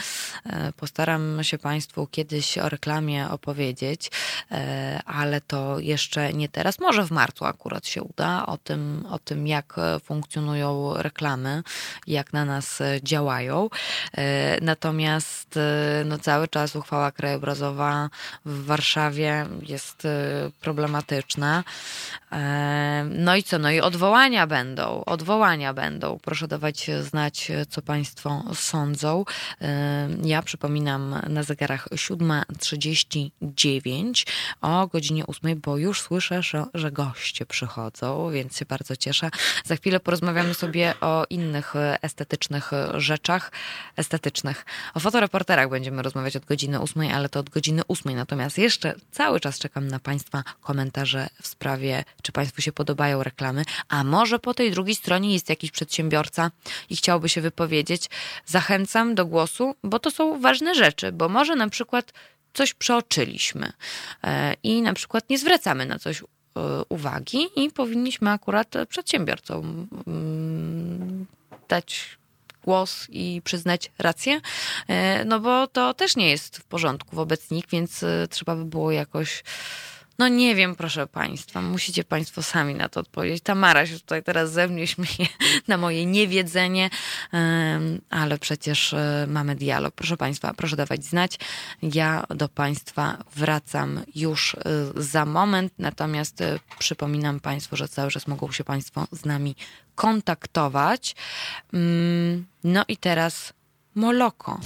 E, postaram się Państwu kiedyś o reklamie opowiedzieć, e, ale to jeszcze nie teraz. Może w marcu akurat się uda o tym, o tym jak funkcjonują reklamy, jak na nas działają. Natomiast no, cały czas uchwała krajobrazowa w Warszawie Warszawie jest y, problematyczna. E, no i co? No i odwołania będą. Odwołania będą. Proszę dawać znać, co Państwo sądzą. E, ja przypominam na zegarach 7.39 o godzinie 8, bo już słyszę, że goście przychodzą, więc się bardzo cieszę. Za chwilę porozmawiamy sobie o innych estetycznych rzeczach. Estetycznych. O fotoreporterach będziemy rozmawiać od godziny 8, ale to od godziny 8. Natomiast jeszcze cały czas czekam na Państwa komentarze w sprawie, czy Państwu się podobają reklamy, a może po tej drugiej stronie jest jakiś przedsiębiorca i chciałby się wypowiedzieć. Zachęcam do głosu, bo to są ważne rzeczy, bo może na przykład coś przeoczyliśmy e, i na przykład nie zwracamy na coś e, uwagi i powinniśmy akurat przedsiębiorcom mm, dać głos i przyznać rację, e, no bo to też nie jest w porządku wobec nich, więc e, trzeba by było jakoś. No nie wiem, proszę Państwa, musicie Państwo sami na to odpowiedzieć. Tamara się tutaj teraz ze mnie śmieje na moje niewiedzenie, ale przecież e, mamy dialog. Proszę Państwa, proszę dawać znać. Ja do Państwa wracam już za moment, natomiast przypominam Państwu, że cały czas mogą się Państwo z nami kontaktować. Mm, no i teraz Moloko.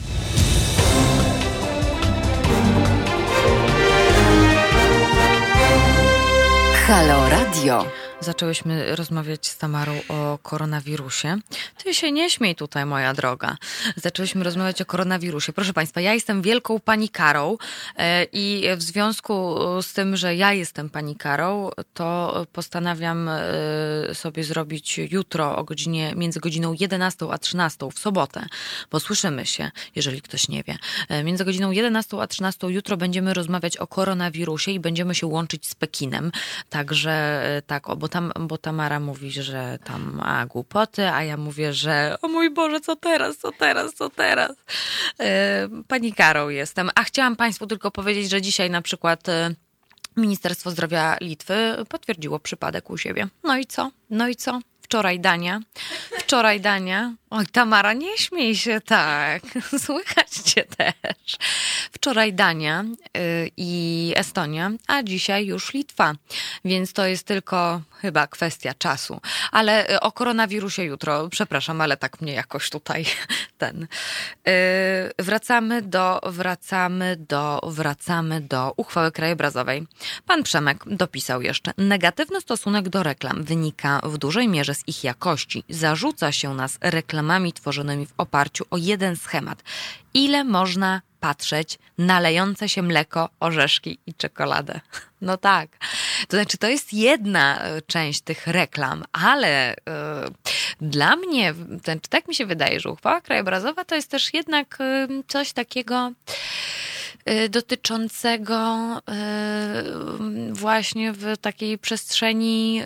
Halo Radio zaczęłyśmy rozmawiać z Tamarą o koronawirusie. Ty się nie śmiej tutaj, moja droga. Zaczęłyśmy rozmawiać o koronawirusie. Proszę Państwa, ja jestem wielką panikarą e, i w związku z tym, że ja jestem panikarą, to postanawiam e, sobie zrobić jutro o godzinie, między godziną 11 a 13 w sobotę, bo słyszymy się, jeżeli ktoś nie wie. E, między godziną 11 a 13 jutro będziemy rozmawiać o koronawirusie i będziemy się łączyć z Pekinem. Także tak, bo tam, bo Tamara mówi, że tam a głupoty, a ja mówię, że o mój Boże, co teraz, co teraz, co teraz. E, panikarą jestem. A chciałam Państwu tylko powiedzieć, że dzisiaj na przykład e, Ministerstwo Zdrowia Litwy potwierdziło przypadek u siebie. No i co? No i co? Wczoraj Dania. Wczoraj Dania. Oj, Tamara, nie śmiej się tak. Słychać cię też. Wczoraj Dania yy, i Estonia, a dzisiaj już Litwa. Więc to jest tylko chyba kwestia czasu. Ale y, o koronawirusie jutro, przepraszam, ale tak mnie jakoś tutaj ten. Yy, wracamy do, wracamy do, wracamy do uchwały krajobrazowej. Pan Przemek dopisał jeszcze. Negatywny stosunek do reklam wynika w dużej mierze z ich jakości. Zarzuca się nas reklamami tworzonymi w oparciu o jeden schemat. Ile można patrzeć na lejące się mleko, orzeszki i czekoladę? No tak. To znaczy, to jest jedna e, część tych reklam, ale yy, dla mnie, ten, tak mi się wydaje, że uchwała krajobrazowa to jest też jednak yy, coś takiego dotyczącego właśnie w takiej przestrzeni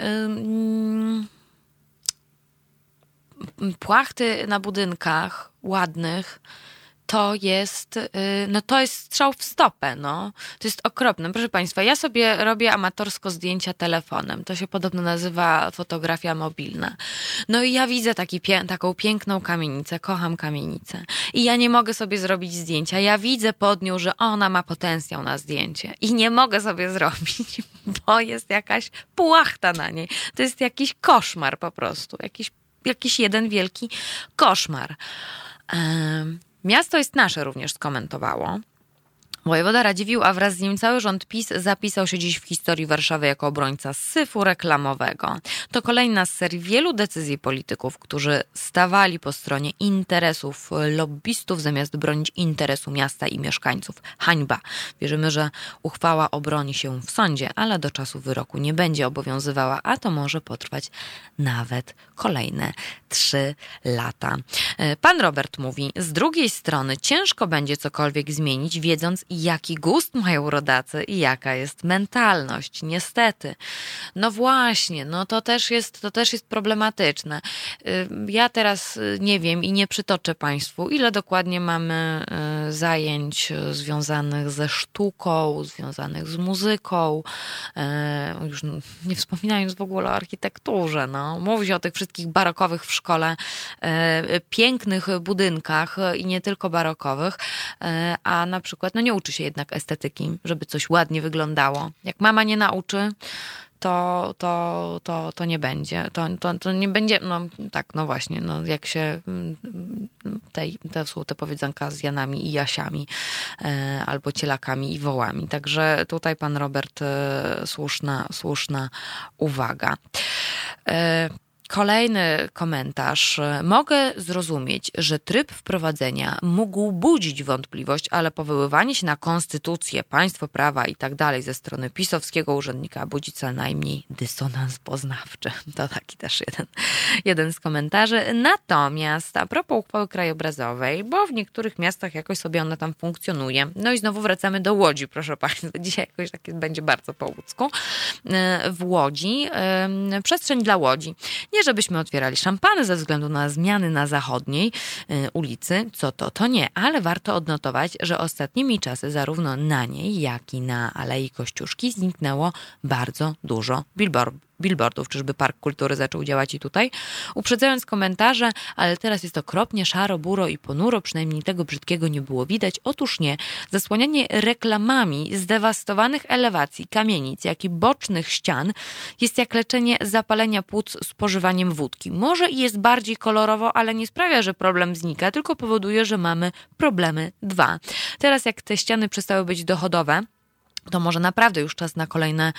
płachty na budynkach ładnych, to jest, y, no to jest strzał w stopę, no. To jest okropne. Proszę Państwa, ja sobie robię amatorsko zdjęcia telefonem. To się podobno nazywa fotografia mobilna. No i ja widzę taki, taką piękną kamienicę, kocham kamienicę. I ja nie mogę sobie zrobić zdjęcia. Ja widzę pod nią, że ona ma potencjał na zdjęcie. I nie mogę sobie zrobić, bo jest jakaś płachta na niej. To jest jakiś koszmar po prostu. Jakiś jakiś jeden wielki koszmar. Miasto jest nasze również skomentowało. Wojewoda Radziwił, a wraz z nim cały rząd PiS zapisał się dziś w historii Warszawy jako obrońca syfu reklamowego. To kolejna z serii wielu decyzji polityków, którzy stawali po stronie interesów lobbystów zamiast bronić interesu miasta i mieszkańców. Hańba. Wierzymy, że uchwała obroni się w sądzie, ale do czasu wyroku nie będzie obowiązywała, a to może potrwać nawet kolejne trzy lata. Pan Robert mówi, z drugiej strony ciężko będzie cokolwiek zmienić, wiedząc jaki gust mają rodacy i jaka jest mentalność. Niestety. No właśnie, no to też jest, to też jest problematyczne. Y, ja teraz y, nie wiem i nie przytoczę Państwu, ile dokładnie mamy y, zajęć związanych ze sztuką, związanych z muzyką, już nie wspominając w ogóle o architekturze. No. Mówi się o tych wszystkich barokowych w szkole, pięknych budynkach i nie tylko barokowych, a na przykład no nie uczy się jednak estetyki, żeby coś ładnie wyglądało. Jak mama nie nauczy, to, to, to, to nie będzie. To, to, to nie będzie, no tak, no właśnie, no jak się mm, tej, te te powiedzonka z Janami i Jasiami, e, albo cielakami i wołami. Także tutaj pan Robert, e, słuszna, słuszna uwaga. E, Kolejny komentarz. Mogę zrozumieć, że tryb wprowadzenia mógł budzić wątpliwość, ale powoływanie się na konstytucję, państwo prawa i tak dalej ze strony pisowskiego urzędnika budzi co najmniej dysonans poznawczy. To taki też jeden, jeden z komentarzy. Natomiast a propos uchwały krajobrazowej, bo w niektórych miastach jakoś sobie ona tam funkcjonuje. No i znowu wracamy do Łodzi, proszę Państwa. Dzisiaj jakoś takie będzie bardzo po łódzku. W Łodzi, przestrzeń dla Łodzi. Nie nie żebyśmy otwierali szampany ze względu na zmiany na zachodniej y, ulicy, co to, to nie, ale warto odnotować, że ostatnimi czasy zarówno na niej, jak i na Alei Kościuszki zniknęło bardzo dużo billboardów billboardów, czyżby Park Kultury zaczął działać i tutaj. Uprzedzając komentarze, ale teraz jest okropnie szaro, buro i ponuro, przynajmniej tego brzydkiego nie było widać. Otóż nie. Zasłanianie reklamami zdewastowanych elewacji, kamienic, jak i bocznych ścian jest jak leczenie zapalenia płuc spożywaniem wódki. Może i jest bardziej kolorowo, ale nie sprawia, że problem znika, tylko powoduje, że mamy problemy dwa. Teraz jak te ściany przestały być dochodowe, to może naprawdę już czas na kolejne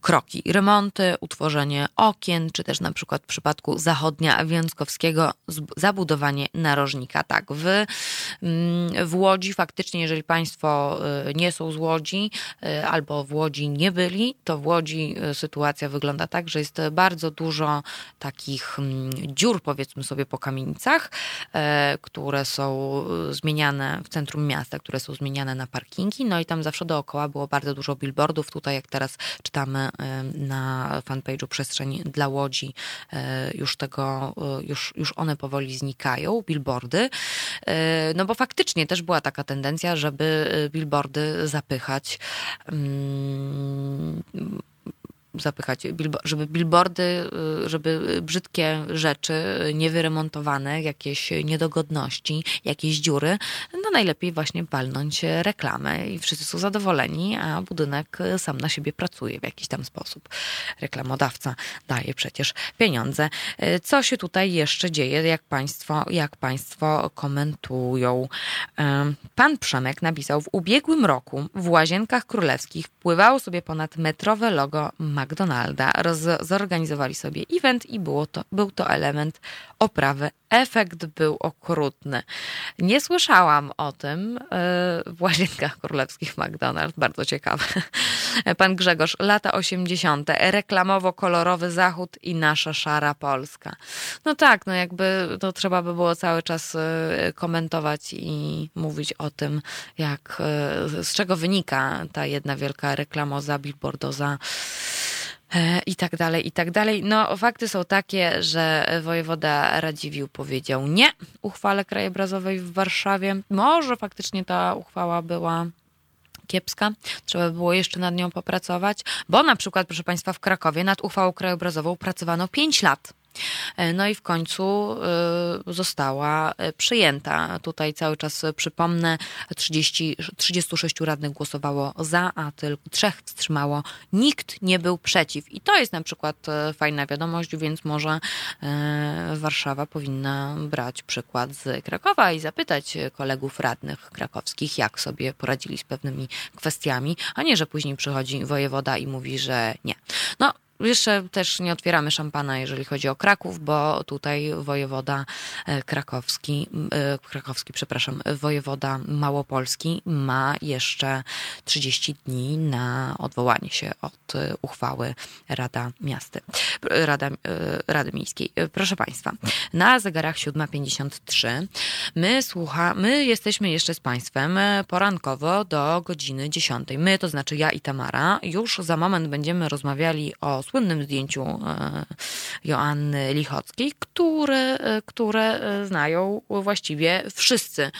kroki. Remonty, utworzenie okien, czy też na przykład w przypadku zachodnia Wiązkowskiego zabudowanie narożnika. Tak, w, mm, w Łodzi faktycznie, jeżeli Państwo y, nie są z Łodzi y, albo w Łodzi nie byli, to w Łodzi y, sytuacja wygląda tak, że jest bardzo dużo takich mm, dziur, powiedzmy sobie, po kamienicach, które są zmieniane w centrum miasta, które są zmieniane na parkingi, no i tam zawsze dookoła było bardzo bardzo dużo billboardów. Tutaj, jak teraz czytamy na fanpage'u Przestrzeń dla Łodzi, e, już tego, e, już, już one powoli znikają, billboardy. No bo faktycznie też była taka tendencja, żeby billboardy zapychać mm, zapychać, żeby billboardy, y, żeby brzydkie rzeczy niewyremontowane, jakieś niedogodności, jakieś dziury, no najlepiej właśnie palnąć reklamę i wszyscy są zadowoleni, a budynek sam na siebie pracuje w jakiś tam sposób. Reklamodawca daje przecież pieniądze. Co się tutaj jeszcze dzieje, jak państwo, jak państwo komentują? Pan Przemek napisał, w ubiegłym roku w Łazienkach Królewskich wpływało sobie ponad metrowe logo McDonalda. Zorganizowali sobie event i było to, był to element oprawy. Efekt był okrutny. Nie słyszałam o tym e, w Łazienkach Królewskich McDonald's. Bardzo ciekawe. Pan Grzegorz, lata 80. Reklamowo-kolorowy Zachód i nasza szara Polska. No tak, no jakby to trzeba by było cały czas e, komentować i mówić o tym, jak, e, z czego wynika ta jedna wielka reklamoza, billboardoza i tak dalej, i tak dalej. No, fakty są takie, że wojewoda Radziwił powiedział nie uchwale krajobrazowej w Warszawie. Może faktycznie ta uchwała była kiepska. Trzeba było jeszcze nad nią popracować, bo na przykład, proszę Państwa, w Krakowie nad uchwałą krajobrazową pracowano 5 lat. E, no i w końcu e, została e, przyjęta. Tutaj cały czas przypomnę, 30, 36 radnych głosowało za, a tylko trzech wstrzymało. Nikt nie był przeciw. I to jest na przykład fajna wiadomość, więc może Warszawa powinna brać przykład z Krakowa i zapytać kolegów radnych krakowskich, jak sobie poradzili z pewnymi kwestiami, a nie, że później przychodzi wojewoda i mówi, że nie. No, jeszcze też nie otwieramy szampana, jeżeli chodzi o Kraków, bo tutaj wojewoda e, krakowski, e, krakowski, przepraszam, wojewoda małopolski ma jeszcze 30 dni na odwołanie się od e, uchwały Rada Miasty, Rada, Rady Miejskiej. Proszę Państwa, na zegarach 7.53 my słucha, my jesteśmy jeszcze z Państwem porankowo do godziny 10. My, to znaczy ja i Tamara, już za moment będziemy rozmawiali o słynnym zdjęciu e, Joanny Lichockiej, które, e, które e, znają właściwie wszyscy,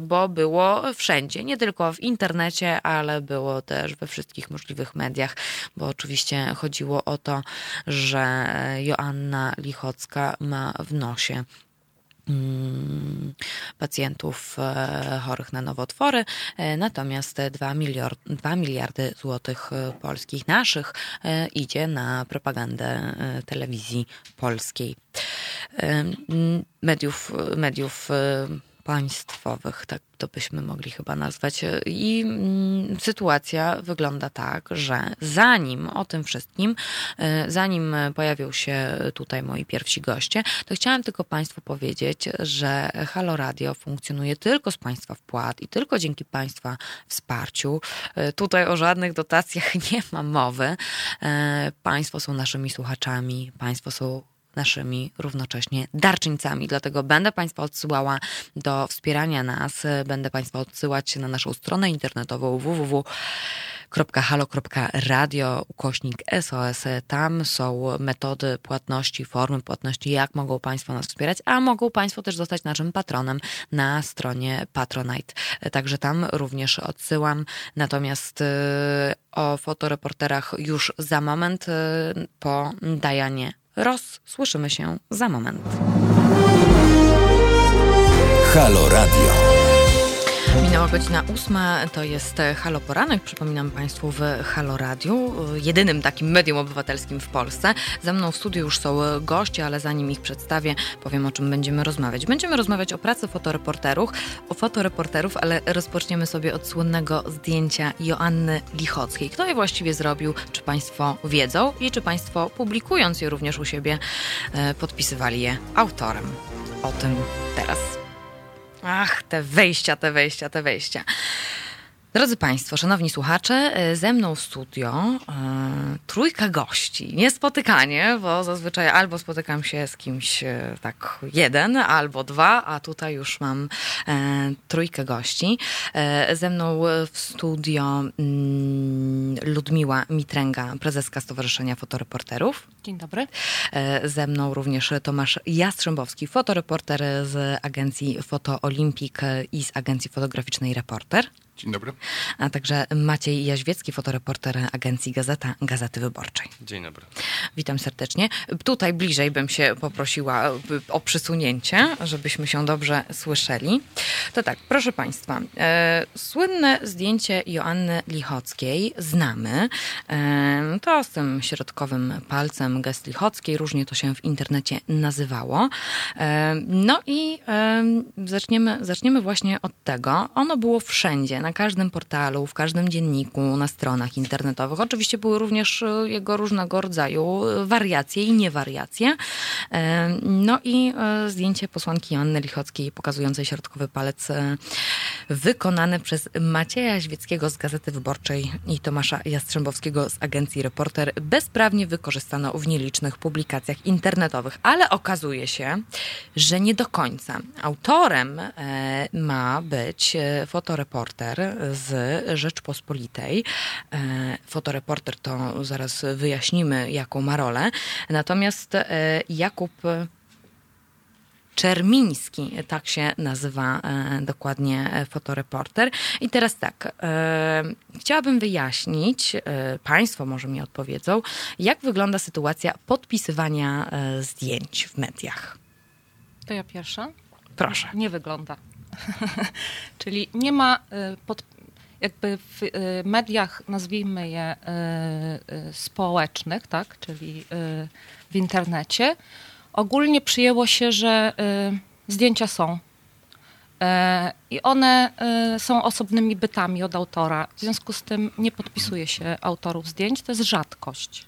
bo było wszędzie, nie tylko w internecie, ale było też we wszystkich możliwych mediach, bo oczywiście chodziło o to, że Joanna Lichocka ma w nosie pacjentów e, chorych na nowotwory, e, natomiast 2, miliard, 2 miliardy złotych e, polskich naszych idzie na propagandę telewizji polskiej. Mediów, mediów państwowych, tak to byśmy mogli chyba nazwać. I mm, sytuacja wygląda tak, że zanim o tym wszystkim, e, zanim pojawią się tutaj moi pierwsi goście, to chciałam tylko Państwu powiedzieć, że Halo Radio funkcjonuje tylko z Państwa wpłat i tylko dzięki Państwa wsparciu. E, tutaj o żadnych dotacjach nie ma mowy. E, państwo są naszymi słuchaczami, Państwo są naszymi równocześnie darczyńcami. Dlatego będę Państwa odsyłała do wspierania nas. Będę Państwa odsyłać na naszą stronę internetową www halo.radio ukośnik SOS. Tam są metody płatności, formy płatności, jak mogą Państwo nas wspierać, a mogą Państwo też zostać naszym patronem na stronie Patronite. Także tam również odsyłam. Natomiast y, o fotoreporterach już za moment y, po Dajanie Roz. Słyszymy się za moment. Halo Radio. Minęła godzina ósma, to jest Halo Poranek. Przypominam Państwu w Halo Radiu, jedynym takim medium obywatelskim w Polsce. Ze mną w studiu już są goście, ale zanim ich przedstawię, powiem o czym będziemy rozmawiać. Będziemy rozmawiać o pracy fotoreporterów, o fotoreporterów, ale rozpoczniemy sobie od słynnego zdjęcia Joanny Lichockiej. Kto je właściwie zrobił? Czy Państwo wiedzą i czy Państwo publikując je również u siebie e, podpisywali je autorem? O tym teraz. Ach, te wejścia, te wejścia, te wejścia. Drodzy Państwo, szanowni słuchacze, e, ze mną w studio e, trójka gości. Niespotykanie, bo zazwyczaj albo spotykam się z kimś e, tak jeden, albo dwa, a tutaj już mam e, trójkę gości. Ze mną w studio mm, Ludmiła Mitręga, prezeska Stowarzyszenia Fotoreporterów. Dzień dobry. Ze mną również Tomasz Jastrzębowski, fotoreporter z agencji Foto Olimpik i z agencji fotograficznej Reporter. Dzień dobry. A także Maciej Jaźwiecki, fotoreporter agencji Gazeta, Gazety Wyborczej. Dzień dobry. Witam serdecznie. Tutaj bliżej bym się poprosiła o przysunięcie, żebyśmy się dobrze słyszeli. To tak, proszę Państwa, e, słynne zdjęcie Joanny Lichockiej znamy. E, to z tym środkowym palcem gest Lichockiej, różnie to się w internecie nazywało. E, no i e, zaczniemy, zaczniemy właśnie od tego. Ono było wszędzie na każdym portalu, w każdym dzienniku, na stronach internetowych. Oczywiście były również e, jego różnego rodzaju e, wariacje i niewariacje. E, no i zdjęcie posłanki Joanny Lichockiej pokazującej środkowy palec wykonane przez Macieja Świeckiego z Gazety Wyborczej i Tomasza Jastrzębowskiego z agencji Reporter bezprawnie wykorzystano w nielicznych publikacjach internetowych, ale okazuje się, że nie do końca. Autorem ma być fotoreporter z Rzeczpospolitej. E, fotoreporter to zaraz wyjaśnimy, jaką ma rolę. Natomiast e, Jakub Czermiński, tak się nazywa e, dokładnie fotoreporter. I teraz tak, e, chciałabym wyjaśnić, e, Państwo może mi odpowiedzą, jak wygląda sytuacja podpisywania zdjęć w mediach. To ja pierwsza? Proszę. Nie wygląda. Czyli nie ma y, pod, jakby w y, mediach, nazwijmy je y, społecznych, tak, czyli w internecie, ogólnie przyjęło się, że zdjęcia są. I one są osobnymi bytami od autora. W związku z tym nie podpisuje się autorów zdjęć. To jest rzadkość.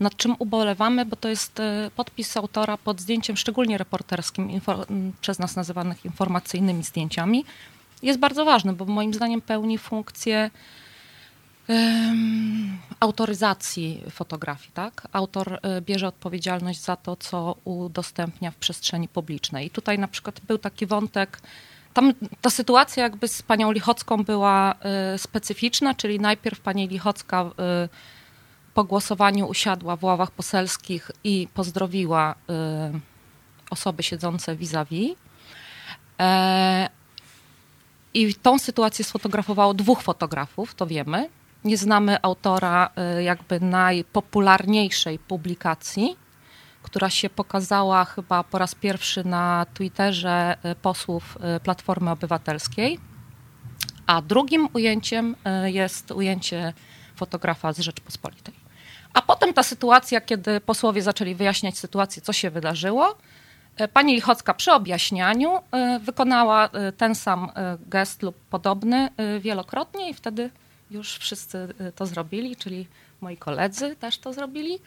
Nad czym ubolewamy, bo to jest e, podpis autora pod zdjęciem szczególnie reporterskim, przez nas nazywanych informacyjnymi zdjęciami. Jest bardzo ważny, bo moim zdaniem pełni funkcję autoryzacji fotografii. Tak? Autor e, bierze odpowiedzialność za to, co udostępnia w przestrzeni publicznej. I tutaj na przykład był taki wątek, tam ta sytuacja jakby z panią Lichocką była y, specyficzna, czyli najpierw pani Lichocka po głosowaniu usiadła w ławach poselskich i pozdrowiła y, osoby siedzące vis-a-vis. E, I tą sytuację sfotografowało dwóch fotografów, to wiemy. Nie znamy autora jakby najpopularniejszej publikacji, która się pokazała chyba po raz pierwszy na Twitterze y, posłów y, Platformy Obywatelskiej. A drugim ujęciem y, jest ujęcie fotografa z Rzeczpospolitej. A potem ta sytuacja, kiedy posłowie zaczęli wyjaśniać sytuację, co się wydarzyło, pani Lichocka przy objaśnianiu wykonała ten sam gest lub podobny wielokrotnie i wtedy już wszyscy to zrobili, czyli moi koledzy też to zrobili.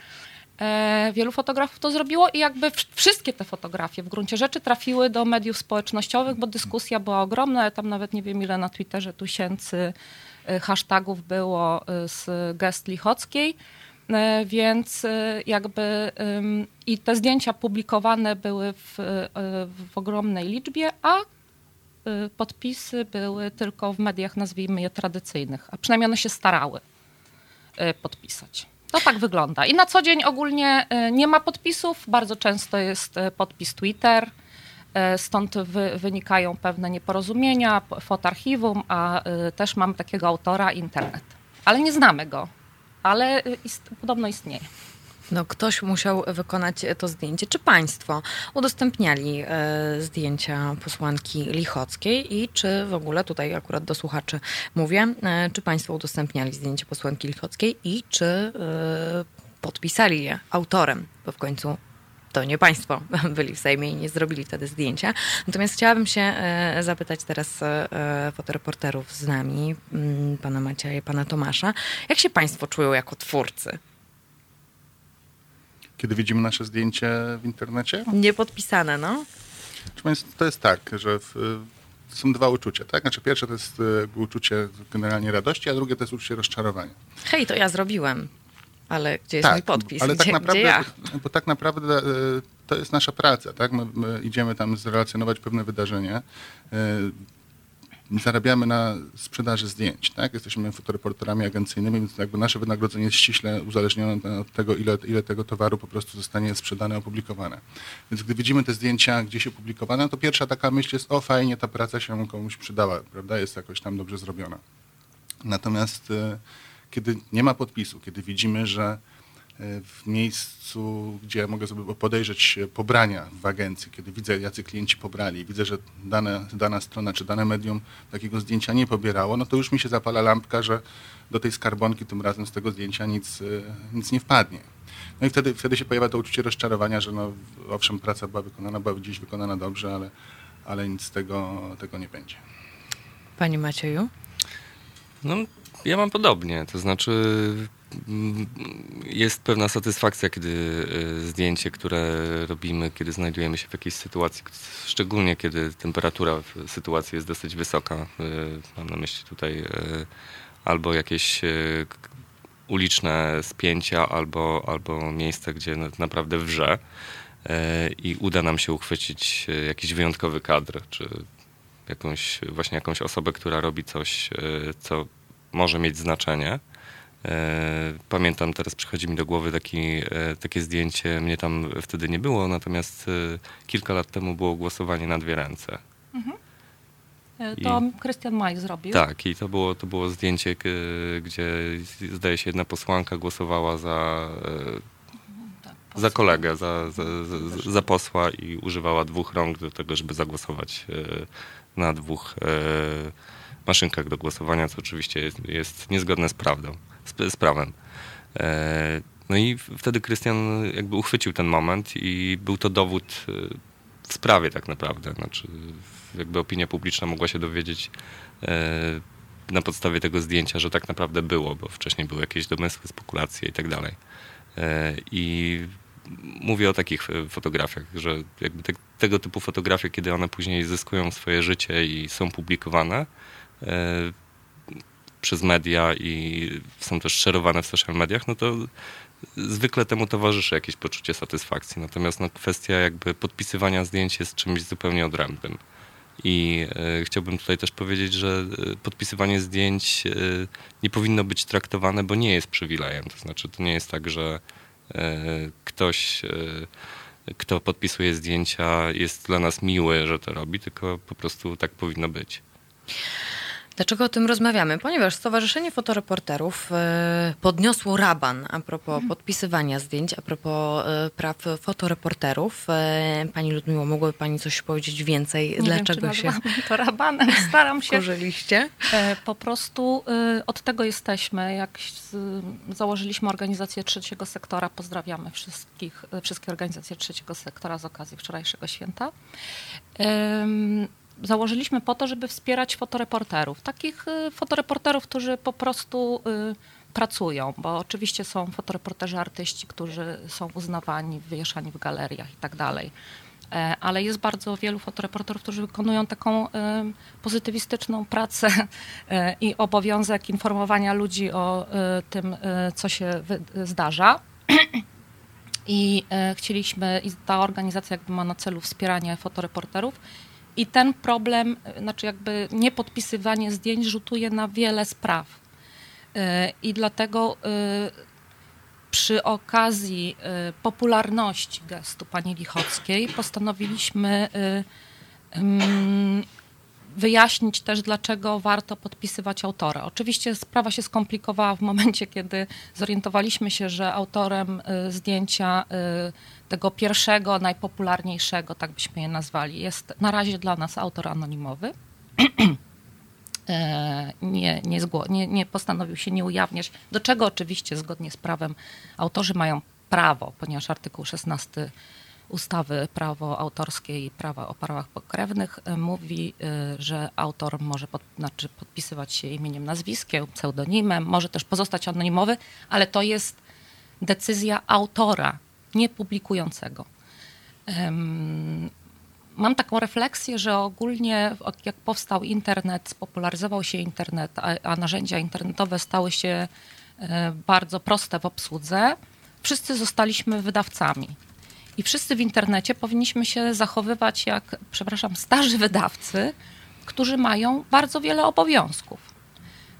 E, wielu fotografów to zrobiło i jakby wszystkie te fotografie w gruncie rzeczy trafiły do mediów społecznościowych, bo dyskusja była ogromna. Ja tam nawet nie wiem ile na Twitterze tysięcy e, hashtagów było e, z gest Lichockiej. Więc jakby i te zdjęcia publikowane były w, w ogromnej liczbie, a podpisy były tylko w mediach, nazwijmy je tradycyjnych, a przynajmniej one się starały podpisać. To tak wygląda. I na co dzień ogólnie e, nie ma podpisów. Bardzo często jest e, podpis Twitter. E, stąd wy, wynikają pewne nieporozumienia, fotarchiwum, a też mamy takiego autora internet. Ale nie znamy go, ale ist, podobno istnieje. No, ktoś musiał wykonać to zdjęcie. Czy państwo udostępniali e, zdjęcia posłanki Lichockiej i czy w ogóle, tutaj akurat do słuchaczy mówię, e, czy państwo udostępniali zdjęcie posłanki Lichockiej i czy e, podpisali je autorem, bo w końcu to nie państwo byli w Sejmie i nie zrobili wtedy zdjęcia. Natomiast chciałabym się e, zapytać teraz e, fotoreporterów z nami, pana Macieja i pana Tomasza, jak się państwo czują jako twórcy kiedy widzimy nasze zdjęcie w internecie? Niepodpisane, no. To jest tak, że w, są dwa uczucia, tak? Znaczy pierwsze to jest e, uczucie generalnie radości, a drugie to jest uczucie rozczarowania. Hej, to ja zrobiłem. Ale gdzie jest tak, mój podpis? Ale tak gdzie, tak naprawdę, ja? bo tak naprawdę e, to jest nasza praca, tak? My, my idziemy tam zrelacjonować pewne wydarzenie. E, zarabiamy na sprzedaży zdjęć, tak? Jesteśmy fotoreporterami agencyjnymi, więc jakby nasze wynagrodzenie jest ściśle uzależnione od tego, ile, ile tego towaru po prostu zostanie sprzedane, opublikowane. Więc gdy widzimy te zdjęcia gdzieś opublikowane, to pierwsza taka myśl jest, o fajnie, ta praca się komuś przydała, prawda? Jest jakoś tam dobrze zrobiona. Natomiast e, kiedy nie ma podpisu, kiedy widzimy, że w miejscu, gdzie mogę sobie podejrzeć pobrania w agencji, kiedy widzę, jacy klienci pobrali, widzę, że dane, dana strona czy dane medium takiego zdjęcia nie pobierało, no to już mi się zapala lampka, że do tej skarbonki tym razem z tego zdjęcia nic, nic nie wpadnie. No i wtedy, wtedy się pojawia to uczucie rozczarowania, że no, owszem, praca była wykonana, była gdzieś wykonana dobrze, ale, ale nic z tego, tego nie będzie. Panie Macieju? No, ja mam podobnie. To znaczy, jest pewna satysfakcja, kiedy e, zdjęcie, które robimy, kiedy znajdujemy się w jakiejś sytuacji, szczególnie kiedy temperatura w sytuacji jest dosyć wysoka. E, mam na myśli tutaj e, albo jakieś uliczne spięcia, albo, albo miejsce, gdzie naprawdę wrze i uda nam się uchwycić jakiś wyjątkowy kadr, czy jakąś, właśnie jakąś osobę, która robi coś, co może mieć znaczenie E, pamiętam, teraz przychodzi mi do głowy taki, e, takie zdjęcie, mnie tam wtedy nie było, natomiast e, kilka lat temu było głosowanie na dwie ręce. Mhm. To Krystian Maj zrobił. Tak, i to było, to było zdjęcie, gdzie zdaje się jedna posłanka głosowała za, tak, za kolegę, za, za, za, za, posła i używała dwóch rąk do tego, żeby zagłosować na dwóch maszynkach do głosowania, co oczywiście jest, jest niezgodne z prawdą z, z prawem. E, no i wtedy Krystian jakby uchwycił ten moment i był to dowód e, w sprawie tak naprawdę. Znaczy, jakby opinia publiczna mogła się dowiedzieć e, na podstawie tego zdjęcia, że tak naprawdę było, bo wcześniej były jakieś domysły, spekulacje i tak dalej. I mówię o takich fotografiach, że jakby te, tego typu fotografie, kiedy one później zyskują swoje życie i są publikowane przez media i są też szerowane w social mediach, no to zwykle temu towarzyszy jakieś poczucie satysfakcji. Natomiast no, kwestia jakby podpisywania zdjęć jest czymś zupełnie odrębnym. I e, chciałbym tutaj też powiedzieć, że e, podpisywanie zdjęć e, nie powinno być traktowane, bo nie jest przywilejem. To znaczy, to nie jest tak, że e, ktoś, e, kto podpisuje zdjęcia, jest dla nas miły, że to robi, tylko po prostu tak powinno być. Dlaczego o tym rozmawiamy? Ponieważ Stowarzyszenie Fotoreporterów e, podniosło raban a propos Mhm. podpisywania zdjęć, a propos e, praw fotoreporterów. E, Pani Ludmiło, mogłaby Pani coś powiedzieć więcej? Nie Dlaczego wiem, się to rabanem. Staram się. korzyliście? Po prostu od tego jesteśmy. Jak założyliśmy organizację trzeciego sektora, pozdrawiamy wszystkich, wszystkie organizacje trzeciego sektora z okazji wczorajszego święta. Założyliśmy po to, żeby wspierać fotoreporterów. Takich e, fotoreporterów, którzy po prostu e, pracują, bo oczywiście są fotoreporterzy artyści, którzy są uznawani, wywieszani w galeriach i tak dalej. E, ale jest bardzo wielu fotoreporterów, którzy wykonują taką e, pozytywistyczną pracę e, i obowiązek informowania ludzi o tym, co się zdarza. I chcieliśmy, i ta organizacja jakby ma na celu wspieranie fotoreporterów. I ten problem, e, znaczy jakby niepodpisywanie zdjęć rzutuje na wiele spraw. E, I dlatego e, przy okazji popularności gestu pani Lichockiej postanowiliśmy mm, wyjaśnić też, dlaczego warto podpisywać autora. Oczywiście sprawa się skomplikowała w momencie, kiedy zorientowaliśmy się, że autorem y, zdjęcia y, tego pierwszego, najpopularniejszego, tak byśmy je nazwali, jest na razie dla nas autor anonimowy. E, Nie, nie, nie, nie postanowił się nie ujawniać, do czego oczywiście zgodnie z prawem autorzy mają prawo, ponieważ artykuł 16 ustawy prawo autorskie i prawa o prawach pokrewnych e, mówi, e, że autor może pod, znaczy podpisywać się imieniem, nazwiskiem, pseudonimem, może też pozostać anonimowy, ale to jest decyzja autora, nie publikującego. Mam taką refleksję, że ogólnie jak powstał internet, spopularyzował się internet, a, a narzędzia internetowe stały się e, bardzo proste w obsłudze, wszyscy zostaliśmy wydawcami. I wszyscy w internecie powinniśmy się zachowywać jak, przepraszam, starzy wydawcy, którzy mają bardzo wiele obowiązków.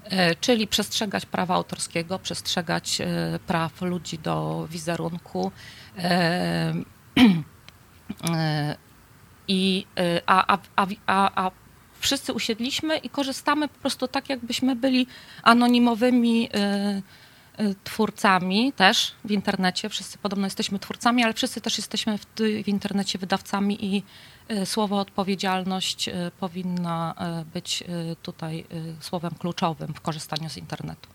E, Czyli przestrzegać prawa autorskiego, przestrzegać e, praw ludzi do wizerunku. e, I, a, a, a, a, wszyscy usiedliśmy i korzystamy po prostu tak, jakbyśmy byli anonimowymi twórcami też w internecie. Wszyscy podobno jesteśmy twórcami, ale wszyscy też jesteśmy w, w internecie wydawcami i e, słowo odpowiedzialność e, powinna być tutaj słowem kluczowym w korzystaniu z internetu.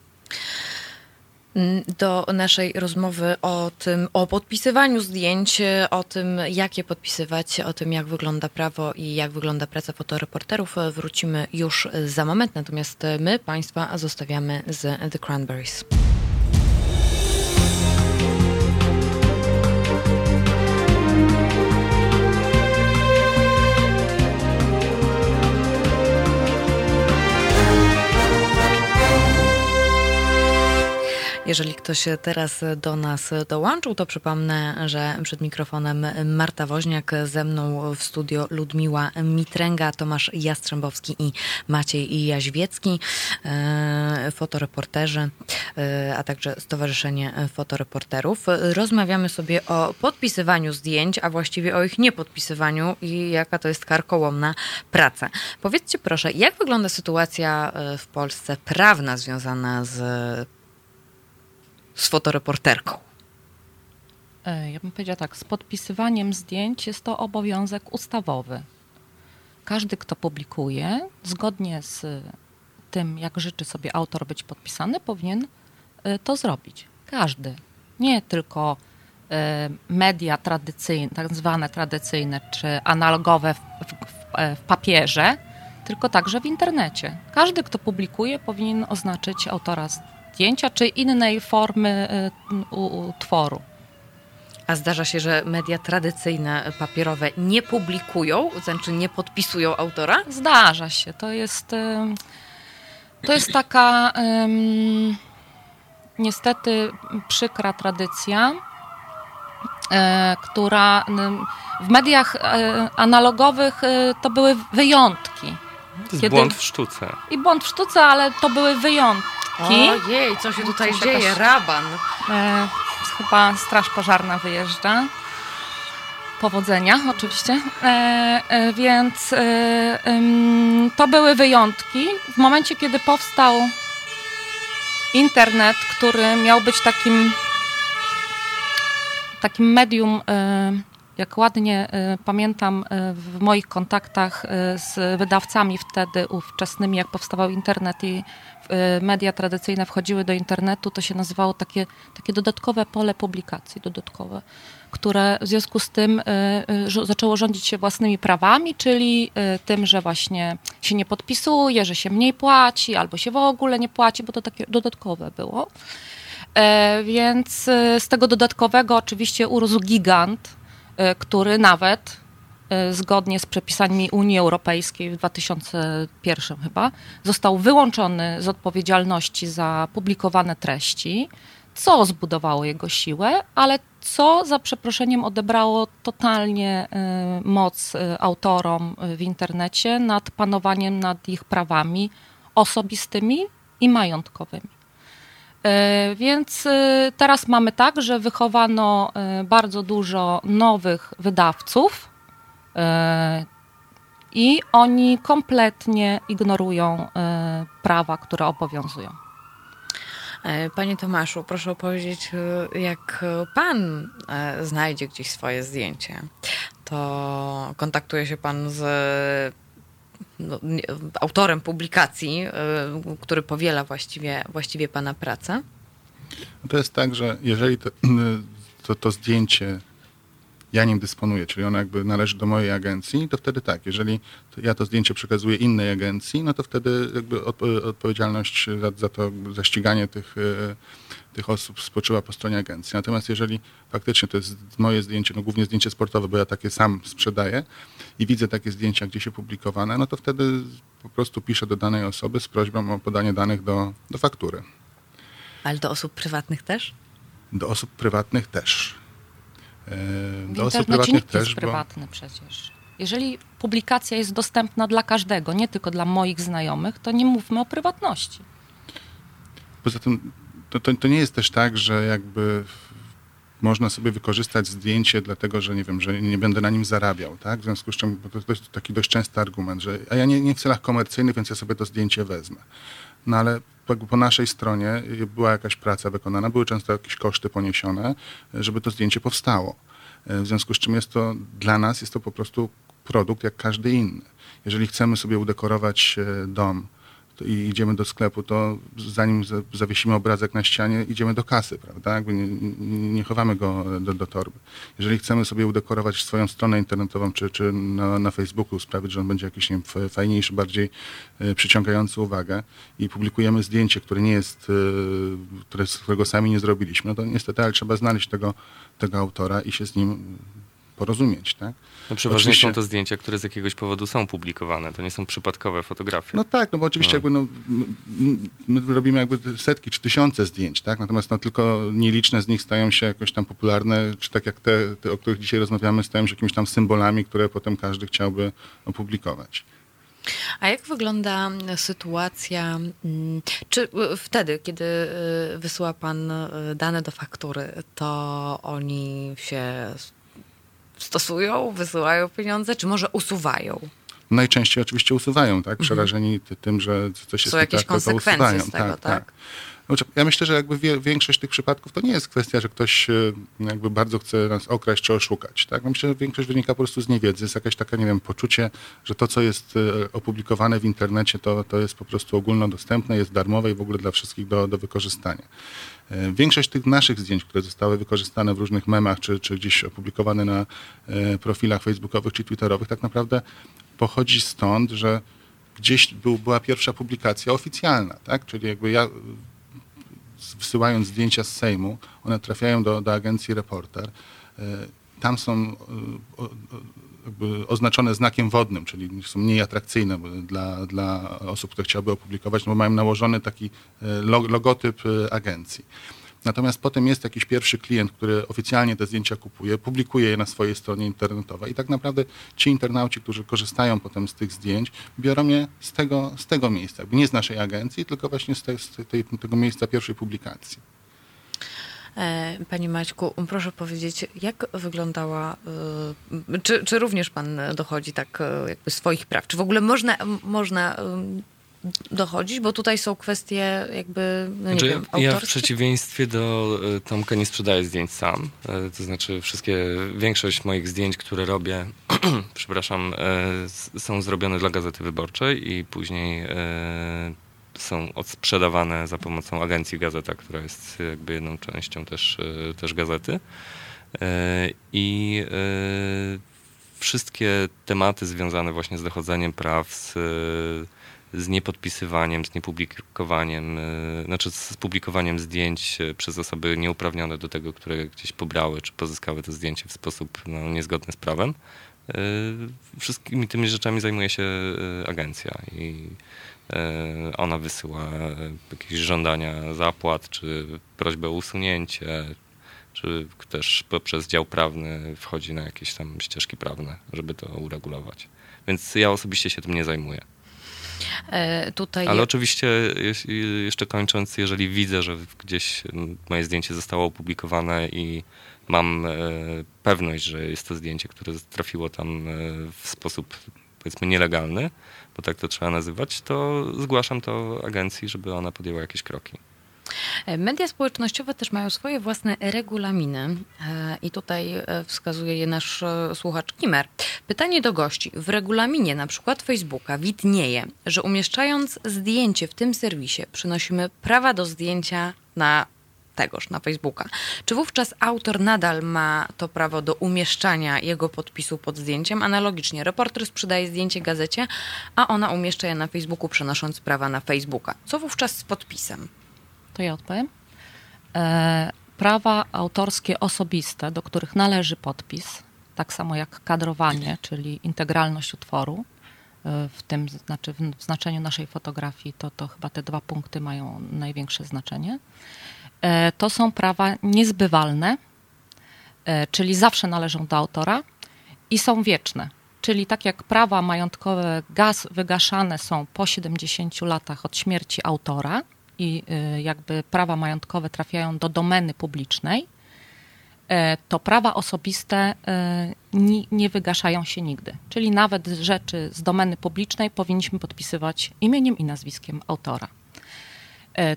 Mm, Do naszej rozmowy o tym, o podpisywaniu zdjęć, o tym, jak je podpisywać, o tym, jak wygląda prawo i jak wygląda praca fotoreporterów, wrócimy już za moment. Natomiast my Państwa zostawiamy z The Cranberries. Jeżeli ktoś teraz do nas dołączył, to przypomnę, że przed mikrofonem Marta Woźniak, ze mną w studio Ludmiła Mitręga, Tomasz Jastrzębowski i Maciej Jaźwiecki, e, fotoreporterzy, e, a także Stowarzyszenie Fotoreporterów. Rozmawiamy sobie o podpisywaniu zdjęć, a właściwie o ich niepodpisywaniu i jaka to jest karkołomna praca. Powiedzcie proszę, jak wygląda sytuacja e, w Polsce prawna związana z z fotoreporterką. E, Ja bym powiedziała tak, z podpisywaniem zdjęć jest to obowiązek ustawowy. Każdy, kto publikuje, zgodnie z tym, jak życzy sobie autor być podpisany, powinien e, to zrobić. Każdy. Nie tylko e, media tradycyjne, tak zwane tradycyjne czy analogowe w, w, w, papierze, tylko także w internecie. Każdy, kto publikuje, powinien oznaczyć autora zdjęcia czy innej formy utworu. A zdarza się, że media tradycyjne, papierowe nie publikują, znaczy nie podpisują autora? Zdarza się. To jest, to jest taka um, niestety przykra tradycja, e, która w mediach analogowych to były wyjątki. To jest Kiedy... błąd w sztuce. I błąd w sztuce, ale to były wyjątki. Ojej, co się tutaj Coś dzieje? Jakaś... Raban. E, chyba straż pożarna wyjeżdża. Powodzenia, oczywiście. E, e, więc e, to były wyjątki. W momencie, kiedy powstał internet, który miał być takim, takim medium e, jak ładnie y, pamiętam w moich kontaktach z wydawcami wtedy ówczesnymi, jak powstawał internet i media tradycyjne wchodziły do internetu, to się nazywało takie, takie dodatkowe pole publikacji, dodatkowe, które w związku z tym zaczęło rządzić się własnymi prawami, czyli tym, że właśnie się nie podpisuje, że się mniej płaci, albo się w ogóle nie płaci, bo to takie dodatkowe było. E, więc z tego dodatkowego oczywiście urósł gigant, E, który nawet e, zgodnie z przepisami Unii Europejskiej w 2001 chyba został wyłączony z odpowiedzialności za publikowane treści, co zbudowało jego siłę, ale co za przeproszeniem odebrało totalnie e, moc autorom w internecie nad panowaniem nad ich prawami osobistymi i majątkowymi. E, więc e, teraz mamy tak, że wychowano e, bardzo dużo nowych wydawców i oni kompletnie ignorują prawa, które obowiązują. Panie Tomaszu, proszę opowiedzieć, jak pan znajdzie gdzieś swoje zdjęcie, to kontaktuje się pan z no, autorem publikacji, który powiela właściwie, właściwie pana pracę? To jest tak, że jeżeli to, to, to zdjęcie ja nim dysponuję, czyli ono jakby należy do mojej agencji, to wtedy tak, jeżeli ja to zdjęcie przekazuję innej agencji, no to wtedy jakby odpowiedzialność za, za to, za ściganie tych, y, tych osób spoczywa po stronie agencji. Natomiast jeżeli faktycznie to jest moje zdjęcie, no głównie zdjęcie sportowe, bo ja takie sam sprzedaję i widzę takie zdjęcia gdzieś opublikowane, no to wtedy po prostu piszę do danej osoby z prośbą o podanie danych do, do faktury. Ale do osób prywatnych też? Do osób prywatnych też. Do osób prywatnych nikt też. Jest prywatny bo... przecież. Jeżeli publikacja jest dostępna dla każdego, nie tylko dla moich znajomych, to nie mówmy o prywatności. Poza tym to, to, to nie jest też tak, że jakby można sobie wykorzystać zdjęcie, dlatego że nie wiem, że nie będę na nim zarabiał, tak? W związku z czym to jest taki dość częsty argument, że a ja nie, nie w celach komercyjnych, więc ja sobie to zdjęcie wezmę. No ale po naszej stronie była jakaś praca wykonana, były często jakieś koszty poniesione, żeby to zdjęcie powstało. W związku z czym jest to dla nas jest to po prostu produkt jak każdy inny. Jeżeli chcemy sobie udekorować dom, i idziemy do sklepu, to zanim zawiesimy obrazek na ścianie, idziemy do kasy, prawda? Jakby nie, nie chowamy go do, do, torby. Jeżeli chcemy sobie udekorować swoją stronę internetową, czy, czy na, na Facebooku sprawić, że on będzie jakiś nie wiem, fajniejszy, bardziej y, przyciągający uwagę i publikujemy zdjęcie, które nie jest, y, które, którego sami nie zrobiliśmy, no to niestety, ale trzeba znaleźć tego, tego autora i się z nim porozumieć, tak? No przeważnie oczywiście... są to zdjęcia, które z jakiegoś powodu są publikowane, to nie są przypadkowe fotografie. No tak, no bo oczywiście no. jakby no, my robimy jakby setki czy tysiące zdjęć, tak? Natomiast no, tylko nieliczne z nich stają się jakoś tam popularne, czy tak jak te, te, o których dzisiaj rozmawiamy, stają się jakimiś tam symbolami, które potem każdy chciałby opublikować. A jak wygląda sytuacja, mm, czy wtedy, kiedy y, wysyła Pan y, dane do faktury, to oni się stosują, wysyłają pieniądze, czy może usuwają? Najczęściej oczywiście usuwają, tak? Mhm. Przerażeni tym, że coś jest Są jakieś tak, konsekwencje to usuwają. z tego, tak? tak. tak. Znaczy, ja myślę, że jakby większość tych przypadków to nie jest kwestia, że ktoś e, jakby bardzo chce nas okraść czy oszukać. Tak? Myślę, że większość wynika po prostu z niewiedzy. Jest jakaś taka, nie wiem, poczucie, że to, co jest e, opublikowane w internecie, to, to jest po prostu ogólnodostępne, jest darmowe i w ogóle dla wszystkich do, do wykorzystania. E, większość tych naszych zdjęć, które zostały wykorzystane w różnych memach, czy, czy gdzieś opublikowane na profilach facebookowych czy twitterowych, tak naprawdę pochodzi stąd, że gdzieś był, była pierwsza publikacja oficjalna, tak? Czyli jakby ja wysyłając zdjęcia z Sejmu, one trafiają do, do agencji Reporter. E, tam są jakby oznaczone znakiem wodnym, czyli są mniej atrakcyjne dla, dla osób, które chciałyby opublikować, no bo mają nałożony taki logotyp agencji. Natomiast potem jest jakiś pierwszy klient, który oficjalnie te zdjęcia kupuje, publikuje je na swojej stronie internetowej i tak naprawdę ci internauci, którzy korzystają potem z tych zdjęć, biorą je z tego, z tego miejsca, nie z naszej agencji, tylko właśnie z, te, z tej, tego miejsca pierwszej publikacji. E, Panie Maćku, proszę powiedzieć, jak wyglądała, e, czy, czy również pan dochodzi tak e, jakby swoich praw? Czy w ogóle można, można dochodzić, bo tutaj są kwestie jakby, no znaczy, wiem. Ja w przeciwieństwie do e, Tomka nie sprzedaję zdjęć sam. E, to znaczy wszystkie, większość moich zdjęć, które robię, przepraszam, e, są zrobione dla Gazety Wyborczej i później są odsprzedawane za pomocą agencji Gazeta, która jest jakby jedną częścią też, też Gazety. I wszystkie tematy związane właśnie z dochodzeniem praw, z z niepodpisywaniem, z niepublikowaniem, e, znaczy z publikowaniem zdjęć e, przez osoby nieuprawnione do tego, które gdzieś pobrały czy pozyskały to zdjęcie w sposób no, niezgodny z prawem. E, wszystkimi tymi rzeczami zajmuje się agencja i ona wysyła jakieś żądania zapłat, czy prośbę o usunięcie, czy też poprzez dział prawny wchodzi na jakieś tam ścieżki prawne, żeby to uregulować. Więc ja osobiście się tym nie zajmuję. E, tutaj... Ale oczywiście, jeszcze kończąc, jeżeli widzę, że gdzieś moje zdjęcie zostało opublikowane i mam e, pewność, że jest to zdjęcie, które trafiło tam e, w sposób powiedzmy nielegalny, bo tak to trzeba nazywać, to zgłaszam to agencji, żeby ona podjęła jakieś kroki. Media społecznościowe też mają swoje własne regulaminy e, i tutaj e, wskazuje je nasz e, słuchacz Kimer. Pytanie do gości. W regulaminie na przykład Facebooka widnieje, że umieszczając zdjęcie w tym serwisie przynosimy prawa do zdjęcia na tegoż na Facebooka. Czy wówczas autor nadal ma to prawo do umieszczania jego podpisu pod zdjęciem? Analogicznie, reporter sprzedaje zdjęcie gazecie, a ona umieszcza je na Facebooku, przenosząc prawa na Facebooka. Co wówczas z podpisem? To ja odpowiem. E, prawa autorskie osobiste, do których należy podpis, tak samo jak kadrowanie, czyli integralność utworu, e, w tym znaczy w znaczeniu naszej fotografii, to, to chyba te dwa punkty mają największe znaczenie. E, to są prawa niezbywalne, czyli zawsze należą do autora i są wieczne. Czyli tak jak prawa majątkowe gaz wygaszane są po 70 latach od śmierci autora, i y, jakby prawa majątkowe trafiają do domeny publicznej, e, to prawa osobiste y, nie wygaszają się nigdy. Czyli nawet rzeczy z domeny publicznej powinniśmy podpisywać imieniem i nazwiskiem autora.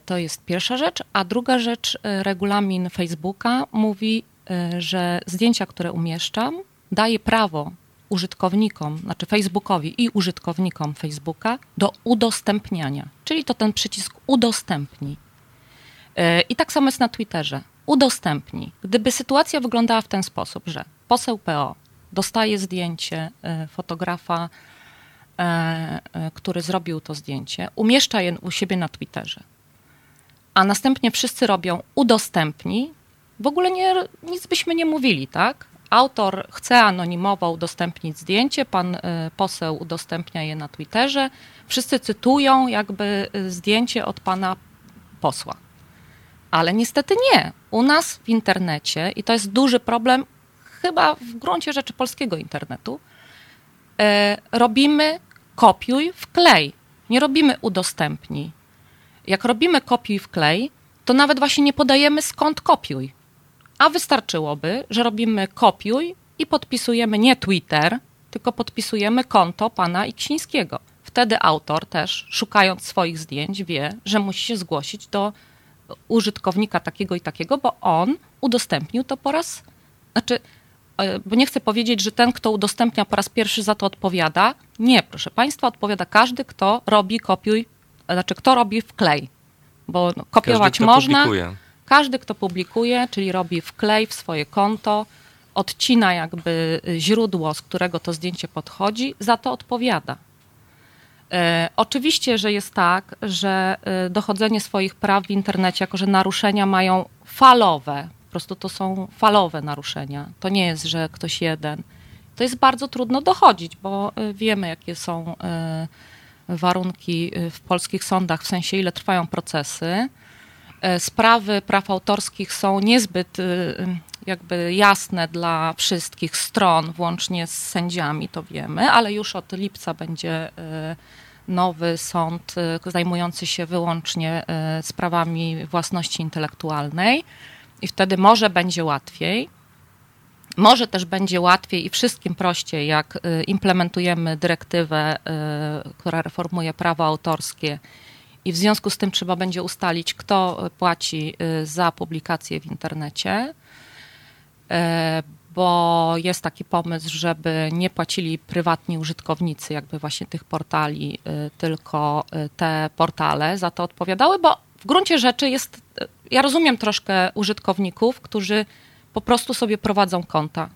To jest pierwsza rzecz. A druga rzecz, y, regulamin Facebooka mówi, że zdjęcia, które umieszczam, daje prawo użytkownikom, znaczy Facebookowi i użytkownikom Facebooka do udostępniania, czyli to ten przycisk udostępnij. E, I tak samo jest na Twitterze. Udostępnij. Gdyby sytuacja wyglądała w ten sposób, że poseł PO dostaje zdjęcie e, fotografa, e, który zrobił to zdjęcie, umieszcza je u siebie na Twitterze, a następnie wszyscy robią udostępnij, w ogóle nie, nic byśmy nie mówili, tak? Autor chce anonimowo udostępnić zdjęcie, pan y, poseł udostępnia je na Twitterze. Wszyscy cytują jakby y, zdjęcie od pana posła. Ale niestety nie. U nas w internecie, i to jest duży problem chyba w gruncie rzeczy polskiego internetu, y, robimy kopiuj, wklej. Nie robimy udostępnij. Jak robimy kopiuj, wklej, to nawet właśnie nie podajemy skąd kopiuj a wystarczyłoby, że robimy kopiuj i podpisujemy nie Twitter, tylko podpisujemy konto pana Iksińskiego. Wtedy autor też, szukając swoich zdjęć, wie, że musi się zgłosić do użytkownika takiego i takiego, bo on udostępnił to po raz. Znaczy, e, bo nie chcę powiedzieć, że ten, kto udostępnia po raz pierwszy za to odpowiada. Nie, proszę Państwa, odpowiada każdy, kto robi kopiuj, znaczy kto robi wklej. Bo no, kopiować każdy, można. Publikuje każdy, kto publikuje, czyli robi wklej w swoje konto, odcina jakby źródło, z którego to zdjęcie podchodzi, za to odpowiada. E, oczywiście, że jest tak, że e, dochodzenie swoich praw w internecie, jako że naruszenia mają falowe, po prostu to są falowe naruszenia. To nie jest, że ktoś jeden. To jest bardzo trudno dochodzić, bo e, wiemy, jakie są e, warunki w polskich sądach, w sensie ile trwają procesy. E, Sprawy praw autorskich są niezbyt e, jakby jasne dla wszystkich stron, włącznie z sędziami, to wiemy, ale już od lipca będzie e, nowy sąd e, zajmujący się wyłącznie sprawami własności intelektualnej i wtedy może będzie łatwiej. Może też będzie łatwiej i wszystkim prościej, jak y, implementujemy dyrektywę, y, która reformuje prawo autorskie i w związku z tym trzeba będzie ustalić, kto płaci y, za publikację w internecie, E, bo jest taki pomysł, żeby nie płacili prywatni użytkownicy jakby właśnie tych portali, y, tylko y, te portale za to odpowiadały, bo w gruncie rzeczy jest, y, ja rozumiem troszkę użytkowników, którzy po prostu sobie prowadzą konta.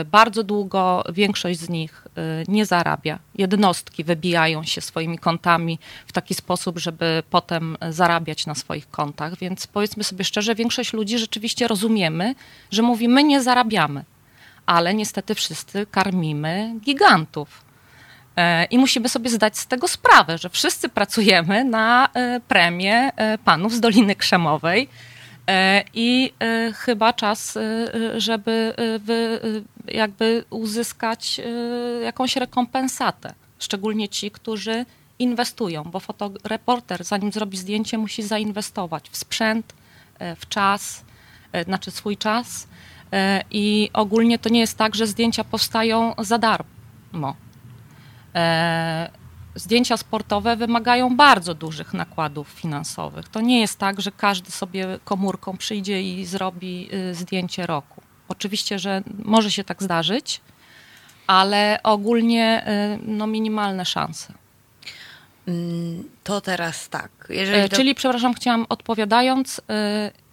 Y, Bardzo długo większość z nich y, nie zarabia. Jednostki wybijają się swoimi kontami w taki sposób, żeby potem zarabiać na swoich kontach. Więc powiedzmy sobie szczerze, większość ludzi rzeczywiście rozumiemy, że mówimy nie zarabiamy, ale niestety wszyscy karmimy gigantów. E, I musimy sobie zdać z tego sprawę, że wszyscy pracujemy na e, premię e, panów z Doliny Krzemowej. E, I e, chyba czas, e, żeby jakby uzyskać jakąś rekompensatę. Szczególnie ci, którzy inwestują, bo fotoreporter, zanim zrobi zdjęcie, musi zainwestować w sprzęt, w czas, znaczy swój czas. I ogólnie to nie jest tak, że zdjęcia powstają za darmo. Zdjęcia sportowe wymagają bardzo dużych nakładów finansowych. To nie jest tak, że każdy sobie komórką przyjdzie i zrobi y, zdjęcie roku. Oczywiście, że może się tak zdarzyć, ale ogólnie y, no, minimalne szanse. Mm, To teraz tak. To... Czyli, przepraszam, chciałam odpowiadając, y,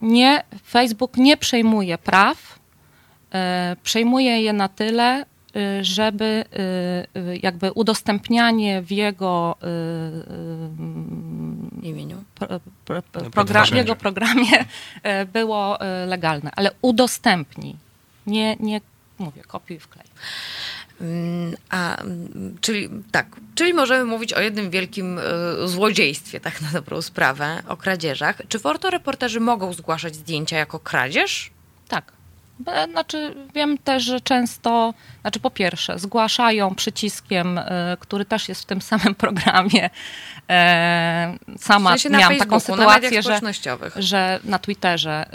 nie, Facebook nie przejmuje praw, y, przejmuje je na tyle, y, żeby y, y, jakby udostępnianie w jego y, w imieniu. pro, pro, pro, No, program, w jego programie było legalne, ale udostępnij, nie, nie mówię, kopiuj wklej. Mm, A, mm, czyli tak, czyli możemy mówić o jednym wielkim złodziejstwie, tak na dobrą sprawę, o kradzieżach. Czy fotoreporterzy mogą zgłaszać zdjęcia jako kradzież? Tak. Be- Znaczy, wiem też, że często, znaczy po pierwsze, zgłaszają przyciskiem, y, który też jest w tym samym programie. E, W sama sensie na miałam taką sytuację, że, że na Twitterze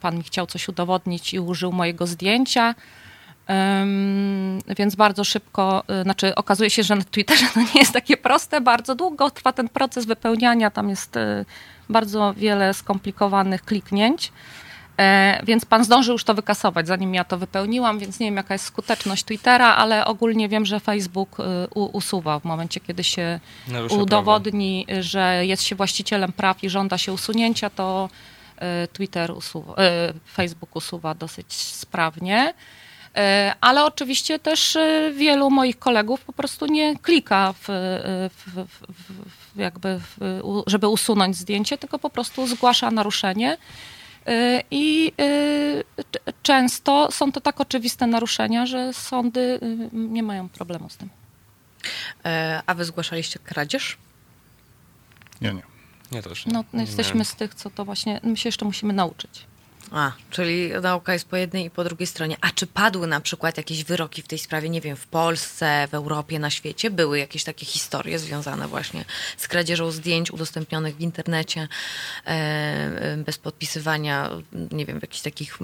pan mi chciał coś udowodnić i użył mojego zdjęcia. Ym, więc bardzo szybko, znaczy okazuje się, że na Twitterze to nie jest takie proste, bardzo długo trwa ten proces wypełniania, tam jest bardzo wiele skomplikowanych kliknięć. E, Więc pan zdążył już to wykasować, zanim ja to wypełniłam, więc nie wiem, jaka jest skuteczność Twittera, ale ogólnie wiem, że Facebook y, usuwa w momencie, kiedy się Narusza udowodni, że jest się właścicielem praw i żąda się usunięcia, to y, Twitter usuwa, y, Facebook usuwa dosyć sprawnie. Ale oczywiście też wielu moich kolegów po prostu nie klika w, w, w, jakby żeby usunąć zdjęcie, tylko po prostu zgłasza naruszenie. Y, I y, często są to tak oczywiste naruszenia, że sądy y, nie mają problemu z tym. E, A wy zgłaszaliście kradzież? Nie, nie. Nie, też nie. No, no Nie jesteśmy miałem. z tych, co to właśnie, my się jeszcze musimy nauczyć. A, czyli nauka jest po jednej i po drugiej stronie. A czy padły na przykład jakieś wyroki w tej sprawie, nie wiem, w Polsce, w Europie, na świecie? Były jakieś takie historie związane właśnie z kradzieżą zdjęć udostępnionych w internecie, e, e, bez podpisywania, nie wiem, w jakichś takich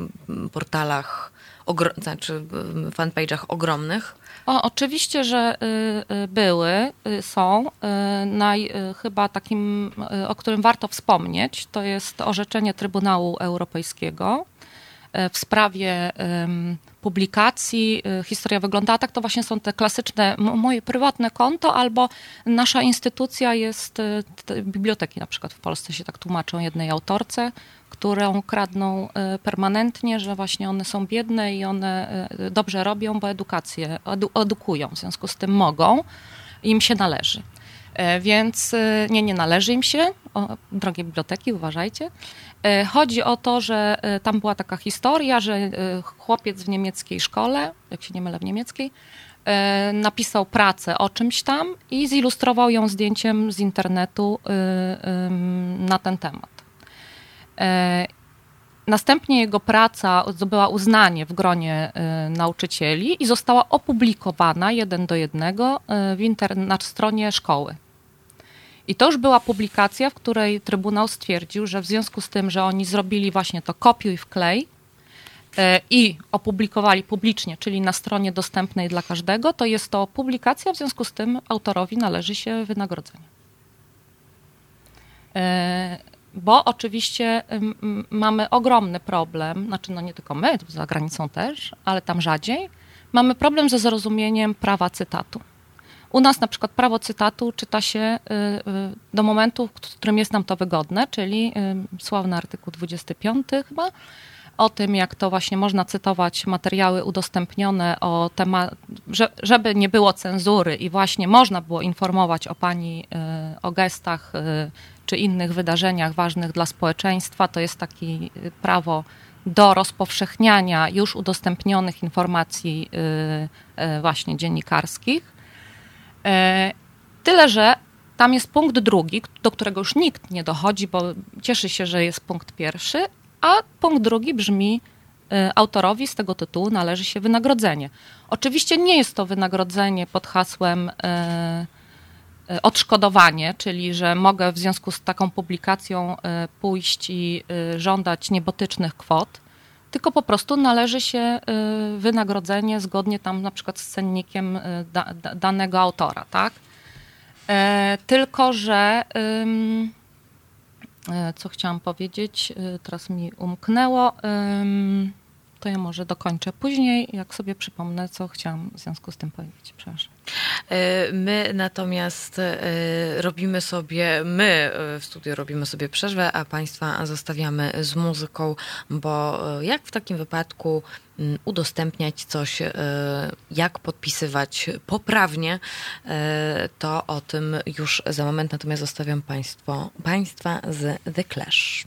portalach, ogro- znaczy fanpage'ach ogromnych? O, oczywiście, że y, y, były, y, są. Naj, chyba takim, o którym warto wspomnieć, to jest orzeczenie Trybunału Europejskiego w sprawie publikacji. Historia wyglądała tak, to właśnie są te klasyczne moje prywatne konto albo nasza instytucja jest, te biblioteki na przykład w Polsce się tak tłumaczą jednej autorce, którą kradną y, permanentnie, że właśnie one są biedne i one y, dobrze robią, bo edukację, edu, edukują, w związku z tym mogą. im się należy. E, więc e, nie, nie należy im się. O, drogie biblioteki, uważajcie. E, chodzi o to, że tam była taka historia, że chłopiec w niemieckiej szkole, jak się nie mylę w niemieckiej, napisał pracę o czymś tam i zilustrował ją zdjęciem z internetu na ten temat. Następnie jego praca zdobyła uznanie w gronie nauczycieli i została opublikowana jeden do jednego w inter- na stronie szkoły. I to już była publikacja, w której Trybunał stwierdził, że w związku z tym, że oni zrobili właśnie to kopiuj wklej e, i opublikowali publicznie, czyli na stronie dostępnej dla każdego, to jest to publikacja, w związku z tym autorowi należy się wynagrodzenie. Bo oczywiście mamy ogromny problem, znaczy no nie tylko my, za granicą też, ale tam rzadziej, mamy problem ze zrozumieniem prawa cytatu. U nas na przykład prawo cytatu czyta się y, y, do momentu, w którym jest nam to wygodne, czyli sławny artykuł 25 chyba, o tym, jak to właśnie można cytować materiały udostępnione o temat, żeby nie było cenzury i właśnie można było informować o pani, o gestach czy innych wydarzeniach ważnych dla społeczeństwa. To jest takie prawo do rozpowszechniania już udostępnionych informacji właśnie dziennikarskich. Tyle, że tam jest punkt drugi, do którego już nikt nie dochodzi, bo cieszy się, że jest punkt pierwszy, a punkt drugi brzmi: e, autorowi z tego tytułu należy się wynagrodzenie. Oczywiście nie jest to wynagrodzenie pod hasłem e, odszkodowanie, czyli że mogę w związku z taką publikacją pójść i żądać niebotycznych kwot tylko po prostu należy się y, wynagrodzenie zgodnie tam na przykład z cennikiem y, da, da, danego autora, tak? E, tylko, że co chciałam powiedzieć, y, teraz mi umknęło to ja może dokończę później, jak sobie przypomnę, co chciałam w związku z tym powiedzieć. Przepraszam. E, my natomiast e, robimy sobie, my w studiu robimy sobie przerwę, a Państwa zostawiamy z muzyką, bo e, jak w takim wypadku mm, udostępniać coś, jak podpisywać poprawnie, to o tym już za moment, natomiast zostawiam Państwo, Państwa z The Clash.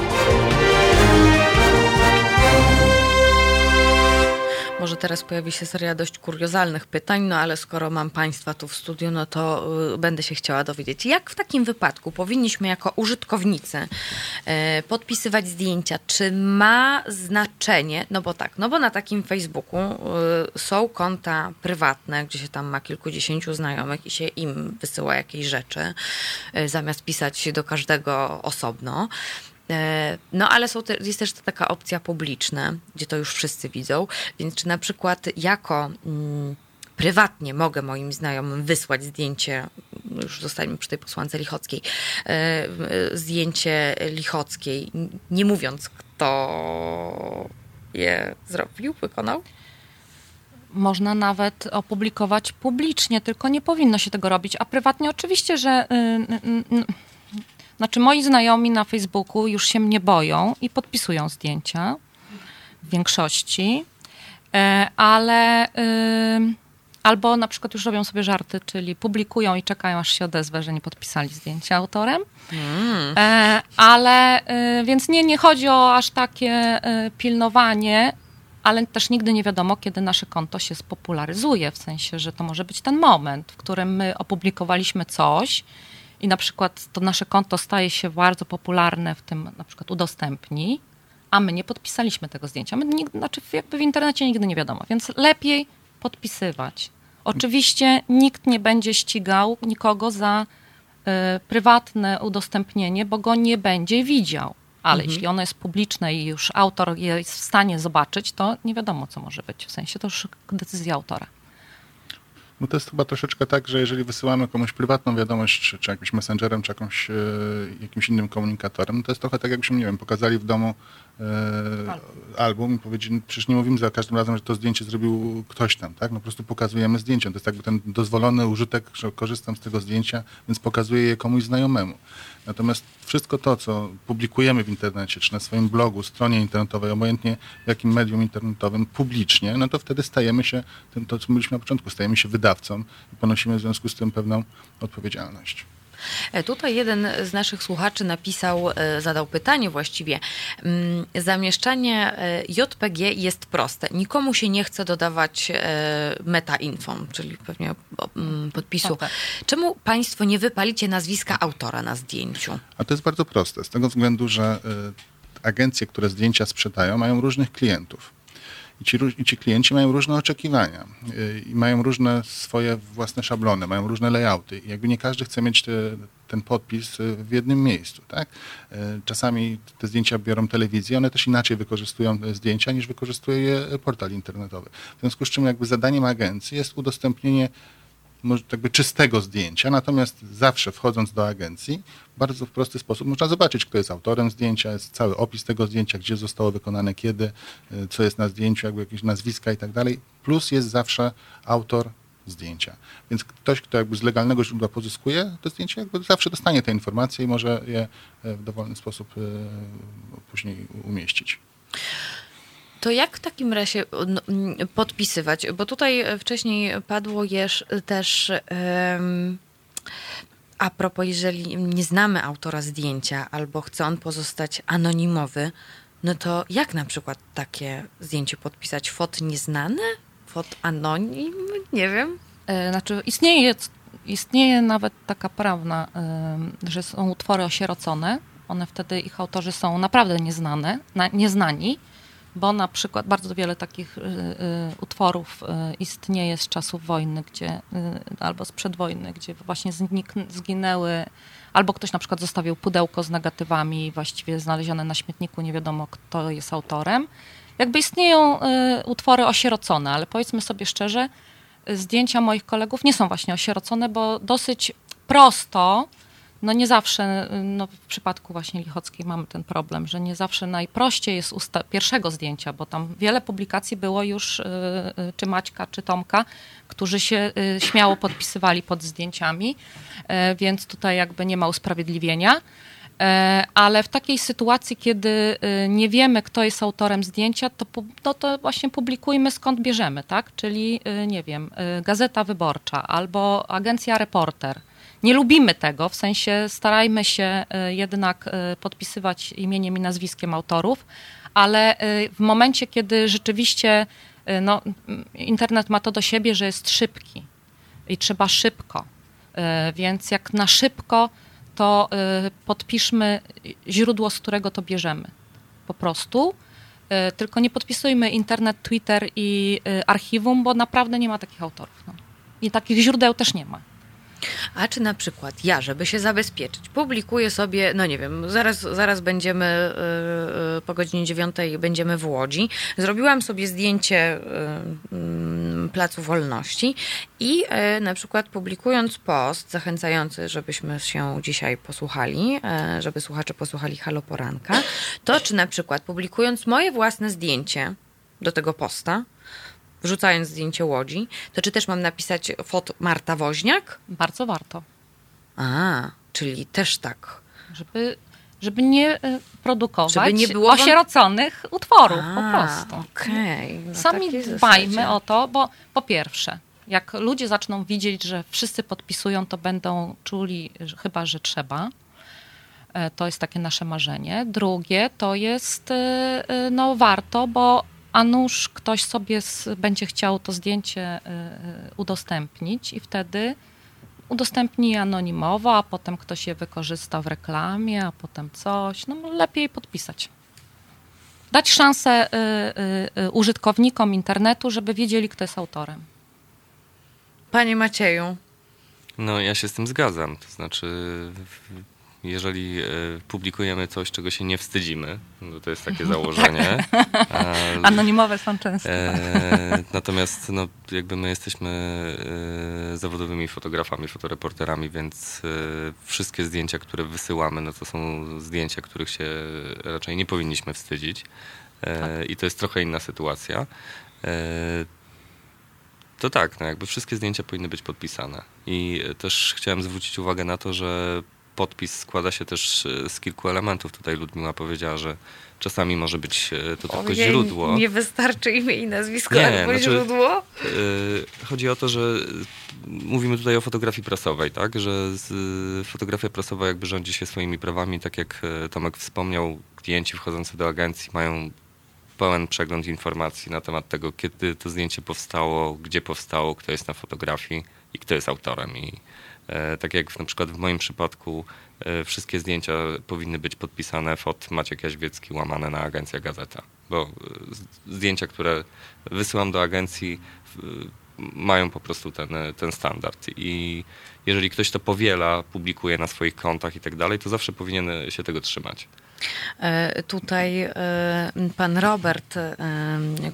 Może teraz pojawi się seria dość kuriozalnych pytań, no ale skoro mam Państwa tu w studiu, no to y, będę się chciała dowiedzieć, jak w takim wypadku powinniśmy jako użytkownicy y, podpisywać zdjęcia? Czy ma znaczenie, no bo tak, no bo na takim Facebooku y, są konta prywatne, gdzie się tam ma kilkudziesięciu znajomych i się im wysyła jakieś rzeczy, zamiast pisać do każdego osobno. E, no ale są te, jest też taka opcja publiczna, gdzie to już wszyscy widzą, więc czy na przykład jako mm, prywatnie mogę moim znajomym wysłać zdjęcie, już zostańmy przy tej posłance Lichockiej, e, zdjęcie Lichockiej, nie mówiąc kto je zrobił, wykonał? Można nawet opublikować publicznie, tylko nie powinno się tego robić. A prywatnie oczywiście, że y, znaczy, moi znajomi na Facebooku już się mnie boją i podpisują zdjęcia w większości, e, ale albo na przykład już robią sobie żarty, czyli publikują i czekają, aż się odezwę, że nie podpisali zdjęcia autorem. Mm. E, ale y, więc nie, nie chodzi o aż takie y, pilnowanie, ale też nigdy nie wiadomo, kiedy nasze konto się spopularyzuje, w sensie, że to może być ten moment, w którym my opublikowaliśmy coś i na przykład to nasze konto staje się bardzo popularne w tym na przykład udostępnij, a my nie podpisaliśmy tego zdjęcia. My nigdy, znaczy jakby w internecie nigdy nie wiadomo, więc lepiej podpisywać. Oczywiście nikt nie będzie ścigał nikogo za y, prywatne udostępnienie, bo go nie będzie widział. Ale mhm. jeśli ono jest publiczne i już autor jest w stanie zobaczyć, to nie wiadomo, co może być. W sensie to już decyzja autora. No to jest chyba troszeczkę tak, że jeżeli wysyłamy komuś prywatną wiadomość, czy, jakimś messengerem, czy jakąś, e, jakimś innym komunikatorem, to jest trochę tak, jakbyśmy, nie wiem, pokazali w domu album i powiedzieli, przecież nie mówimy za każdym razem, że to zdjęcie zrobił ktoś tam, tak? No po prostu pokazujemy zdjęcie. To jest jakby ten dozwolony użytek, że korzystam z tego zdjęcia, więc pokazuję je komuś znajomemu. Natomiast wszystko to, co publikujemy w internecie, czy na swoim blogu, stronie internetowej, obojętnie w jakim medium internetowym, publicznie, no to wtedy stajemy się, tym, to co mówiliśmy na początku, stajemy się wydawcą i ponosimy w związku z tym pewną odpowiedzialność. E, tutaj jeden z naszych słuchaczy napisał, e, zadał pytanie właściwie. Mm, zamieszczanie e, JPG jest proste. Nikomu się nie chce dodawać meta-info, czyli pewnie mm, podpisu. Tak. Czemu Państwo nie wypalicie nazwiska autora na zdjęciu? A to jest bardzo proste, z tego względu, że agencje, które zdjęcia sprzedają, mają różnych klientów. I ci, I ci, klienci mają różne oczekiwania y, i mają różne swoje własne szablony, mają różne layouty. I jakby nie każdy chce mieć te, ten podpis y, w jednym miejscu. Tak? Y, czasami te zdjęcia biorą telewizję, one też inaczej wykorzystują zdjęcia niż wykorzystuje je portal internetowy. W związku z czym jakby zadaniem agencji jest udostępnienie jakby czystego zdjęcia, natomiast zawsze wchodząc do agencji, bardzo w prosty sposób można zobaczyć, kto jest autorem zdjęcia, jest cały opis tego zdjęcia, gdzie zostało wykonane, kiedy, y, co jest na zdjęciu, jakby jakieś nazwiska i tak dalej. Plus jest zawsze autor zdjęcia. Więc ktoś, kto jakby z legalnego źródła pozyskuje to zdjęcie, jakby zawsze dostanie te informacje i może je y, w dowolny sposób y, później umieścić. To jak w takim razie podpisywać? Bo tutaj wcześniej padło jeż, też. A propos, jeżeli nie znamy autora zdjęcia albo chce on pozostać anonimowy, no to jak na przykład takie zdjęcie podpisać? Fot nieznany? Fot anonim? Nie wiem. E, znaczy, istnieje, istnieje nawet taka prawna, że są utwory osierocone. One wtedy, ich autorzy są naprawdę nieznane, nieznani bo na przykład bardzo wiele takich y, y, utworów y, istnieje z czasów wojny, gdzie, albo sprzed wojny, gdzie właśnie zginęły, albo ktoś na przykład zostawił pudełko z negatywami, właściwie znalezione na śmietniku, nie wiadomo kto jest autorem. Jakby istnieją utwory osierocone, ale powiedzmy sobie szczerze, zdjęcia moich kolegów nie są właśnie osierocone, bo dosyć prosto no nie zawsze, no w przypadku właśnie Lichockiej mamy ten problem, że nie zawsze najprościej jest usta pierwszego zdjęcia, bo tam wiele publikacji było już, y, y, czy Maćka, czy Tomka, którzy się y, śmiało podpisywali pod zdjęciami, więc tutaj jakby nie ma usprawiedliwienia. Ale w takiej sytuacji, kiedy nie wiemy, kto jest autorem zdjęcia, to, no to właśnie publikujmy skąd bierzemy, tak? Czyli, nie wiem, Gazeta Wyborcza albo Agencja Reporter nie lubimy tego, w sensie starajmy się e, jednak e, podpisywać imieniem i nazwiskiem autorów, ale e, w momencie, kiedy rzeczywiście no, internet ma to do siebie, że jest szybki i trzeba szybko, więc jak na szybko, to podpiszmy źródło, z którego to bierzemy. Po prostu. Tylko nie podpisujmy internet, Twitter i archiwum, bo naprawdę nie ma takich autorów. No. I takich źródeł też nie ma. A czy na przykład ja, żeby się zabezpieczyć, publikuję sobie, no nie wiem, zaraz, zaraz będziemy yy, po godzinie dziewiątej będziemy w Łodzi. Zrobiłam sobie zdjęcie yy, Placu Wolności i yy, na przykład publikując post zachęcający, żebyśmy się dzisiaj posłuchali, żeby słuchacze posłuchali Halo Poranka, to czy na przykład publikując moje własne zdjęcie do tego posta, wrzucając zdjęcie łodzi, to czy też mam napisać fot Marta Woźniak? Bardzo warto. A, czyli też tak. Żeby, żeby nie e, produkować żeby nie było osieroconych utworów A, po prostu. Okay. No Sami dbajmy o to, bo po pierwsze, jak ludzie zaczną widzieć, że wszyscy podpisują, to będą czuli, że chyba, że trzeba. E, to jest takie nasze marzenie. Drugie to jest, e, no warto, bo a nuż ktoś sobie z, będzie chciał to zdjęcie y, y, udostępnić i wtedy udostępni anonimowo, a potem ktoś je wykorzysta w reklamie, a potem coś. No lepiej podpisać. Dać szansę y, użytkownikom internetu, żeby wiedzieli, kto jest autorem. Panie Macieju. No, ja się z tym zgadzam. To znaczy, jeżeli e, publikujemy coś, czego się nie wstydzimy, no to jest takie założenie. Anonimowe są często. E, natomiast no, jakby my jesteśmy zawodowymi fotografami, fotoreporterami, więc wszystkie zdjęcia, które wysyłamy, no to są zdjęcia, których się raczej nie powinniśmy wstydzić. Tak. I to jest trochę inna sytuacja. To tak, no jakby wszystkie zdjęcia powinny być podpisane. I też chciałem zwrócić uwagę na to, że podpis składa się też e, z kilku elementów. Tutaj Ludmiła powiedziała, że czasami może być e, to tylko Ojej, źródło. Nie wystarczy imię i nazwisko nie, albo znaczy, źródło? Yy, chodzi o to, że mówimy tutaj o fotografii prasowej, tak? Że z, fotografia prasowa jakby rządzi się swoimi prawami, tak jak Tomek wspomniał, klienci wchodzący do agencji mają pełen przegląd informacji na temat tego, kiedy to zdjęcie powstało, gdzie powstało, kto jest na fotografii i kto jest autorem. I tak jak na przykład w moim przypadku e, wszystkie zdjęcia powinny być podpisane fot Maciek Jaźwiecki łamane na agencja Gazeta, bo e, zdjęcia, które wysyłam do agencji mają po prostu ten, ten standard i jeżeli ktoś to powiela, publikuje na swoich kontach i tak dalej, to zawsze powinien się tego trzymać. E, tutaj e, pan Robert, e,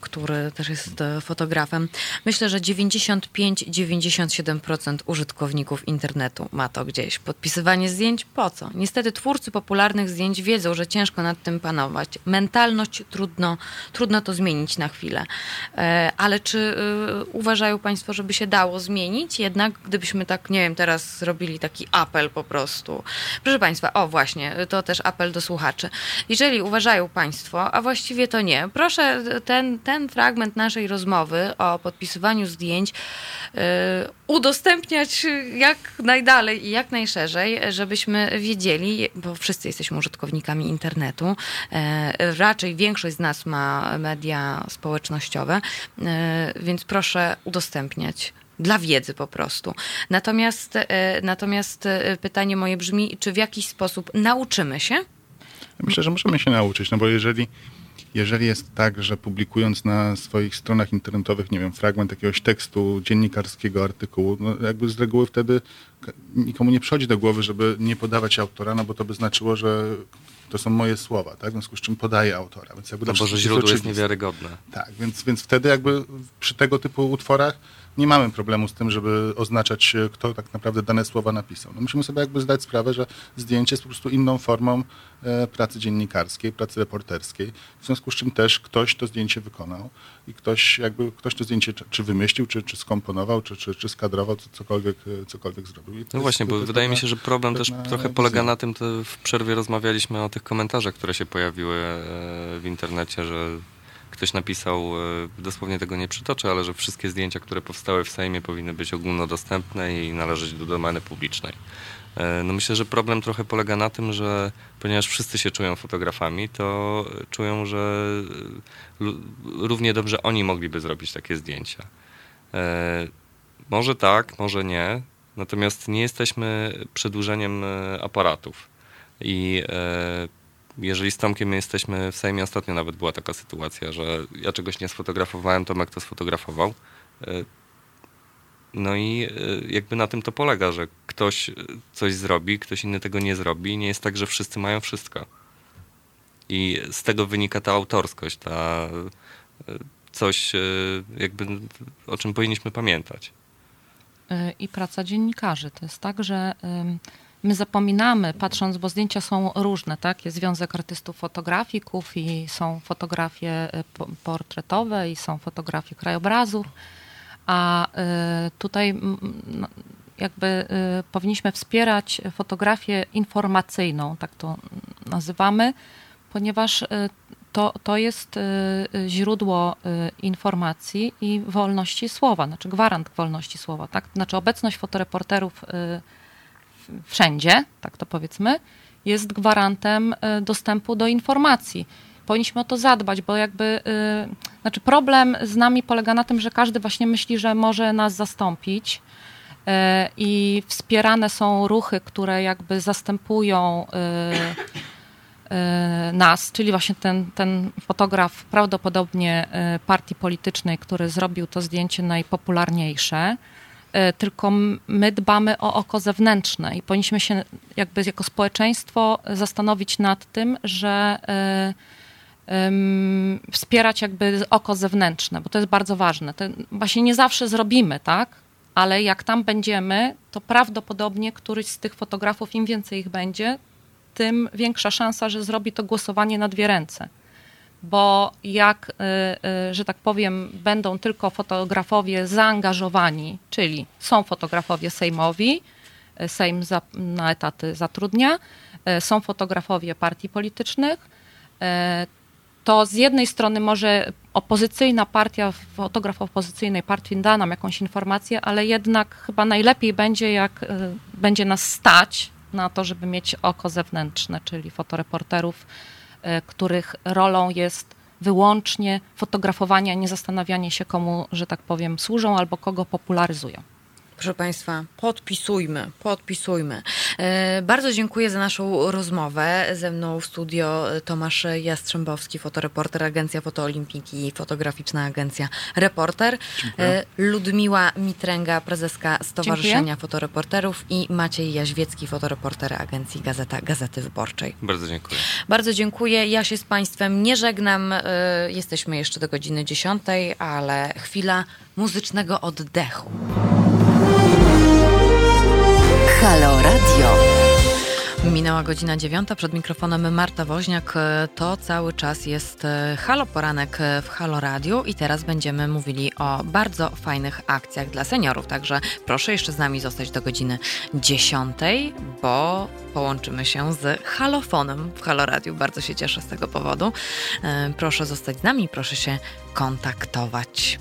który też jest fotografem, myślę, że 95-97% użytkowników internetu ma to gdzieś. Podpisywanie zdjęć po co? Niestety twórcy popularnych zdjęć wiedzą, że ciężko nad tym panować. Mentalność trudno, trudno to zmienić na chwilę. Ale czy uważają Państwo, żeby się dało zmienić? Jednak gdybyśmy tak, nie wiem, teraz zrobili taki apel po prostu. Proszę Państwa, o właśnie, to też apel do słuchaczy słuchaczy. Jeżeli uważają Państwo, a właściwie to nie, proszę ten, ten fragment naszej rozmowy o podpisywaniu zdjęć yy, udostępniać jak najdalej i jak najszerzej, żebyśmy wiedzieli, bo wszyscy jesteśmy użytkownikami internetu, yy, raczej większość z nas ma media społecznościowe, yy, więc proszę udostępniać dla wiedzy po prostu. Natomiast, natomiast pytanie moje brzmi, czy w jakiś sposób nauczymy się Myślę, że możemy się nauczyć, no bo jeżeli, jeżeli jest tak, że publikując na swoich stronach internetowych, nie wiem, fragment jakiegoś tekstu, dziennikarskiego artykułu, no jakby z reguły wtedy nikomu nie przychodzi do głowy, żeby nie podawać autora, no bo to by znaczyło, że to są moje słowa, tak? W związku z czym podaję autora. Więc jakby no bo że źródło jest niewiarygodne. Tak, więc, więc wtedy jakby przy tego typu utworach nie mamy problemu z tym, żeby oznaczać, e, kto tak naprawdę dane słowa napisał. No musimy sobie jakby zdać sprawę, że zdjęcie jest po prostu inną formą e, pracy dziennikarskiej, pracy reporterskiej, w związku z czym też ktoś to zdjęcie wykonał i ktoś jakby, ktoś to zdjęcie czy wymyślił, czy, czy skomponował, czy, czy, czy skadrował, cokolwiek, e, cokolwiek zrobił. No właśnie, bo wydaje mi się, że problem też trochę polega na tym, to w przerwie rozmawialiśmy o tych komentarzach, które się pojawiły w internecie, że ktoś napisał, e, dosłownie tego nie przytoczę, ale że wszystkie zdjęcia, które powstały w Sejmie powinny być ogólnodostępne i należeć do domeny publicznej. E, no myślę, że problem trochę polega na tym, że ponieważ wszyscy się czują fotografami, to czują, że e, równie dobrze oni mogliby zrobić takie zdjęcia. Może tak, może nie, natomiast nie jesteśmy przedłużeniem aparatów. I jeżeli z Tomkiem jesteśmy w Sejmie, ostatnio nawet była taka sytuacja, że ja czegoś nie sfotografowałem, Tomek to sfotografował. E, no i e, jakby na tym to polega, że ktoś coś zrobi, ktoś inny tego nie zrobi. Nie jest tak, że wszyscy mają wszystko. I z tego wynika ta autorskość, ta coś jakby o czym powinniśmy pamiętać. I praca dziennikarzy. To jest tak, że my zapominamy, patrząc, bo zdjęcia są różne, tak? Jest Związek Artystów Fotografików i są fotografie e, portretowe i są fotografie krajobrazów, a e, tutaj no, jakby e, powinniśmy wspierać fotografię informacyjną, tak to nazywamy, ponieważ to, to jest źródło informacji i wolności słowa, znaczy gwarant wolności słowa, tak? Znaczy obecność fotoreporterów wszędzie, tak to powiedzmy, jest gwarantem y, dostępu do informacji. Powinniśmy o to zadbać, bo jakby, yy, znaczy problem z nami polega na tym, że każdy właśnie myśli, że może nas zastąpić yy, i wspierane są ruchy, które jakby zastępują nas, czyli właśnie ten, ten fotograf prawdopodobnie partii politycznej, który zrobił to zdjęcie najpopularniejsze. E, tylko my dbamy o oko zewnętrzne i powinniśmy się jakby jako społeczeństwo zastanowić nad tym, że um, wspierać jakby oko zewnętrzne, bo to jest bardzo ważne. To właśnie nie zawsze zrobimy, tak? ale jak tam będziemy, to prawdopodobnie któryś z tych fotografów, im więcej ich będzie, tym większa szansa, że zrobi to głosowanie na dwie ręce. Bo jak, y, y, że tak powiem, będą tylko fotografowie zaangażowani, czyli są fotografowie sejmowi, y, Sejm za, na etaty zatrudnia, są fotografowie partii politycznych, to z jednej strony może opozycyjna partia, fotograf opozycyjnej partii da nam jakąś informację, ale jednak chyba najlepiej będzie, jak będzie nas stać na to, żeby mieć oko zewnętrzne, czyli fotoreporterów, których rolą jest wyłącznie fotografowanie, a nie zastanawianie się, komu, że tak powiem, służą albo kogo popularyzują. Proszę Państwa, podpisujmy, podpisujmy. E, bardzo dziękuję za naszą rozmowę. Ze mną w studio Tomasz Jastrzębowski, fotoreporter, Agencja Fotoolimpiki, fotograficzna agencja Reporter. Dziękuję. E, Ludmiła Mitręga, prezeska Stowarzyszenia dziękuję. Fotoreporterów i Maciej Jaźwiecki, fotoreporter agencji Gazeta Gazety Wyborczej. Bardzo dziękuję. Bardzo dziękuję. Ja się z Państwem nie żegnam. E, jesteśmy jeszcze do godziny 10, ale chwila muzycznego oddechu. Halo Radio. Minęła godzina dziewiąta, przed mikrofonem Marta Woźniak. To cały czas jest e, Halo Poranek w Halo Radio i teraz będziemy mówili o bardzo fajnych akcjach dla seniorów. Także proszę jeszcze z nami zostać do godziny dziesiątej, bo połączymy się z Halofonem w Halo Radio. Bardzo się cieszę z tego powodu. E, proszę zostać z nami, proszę się kontaktować.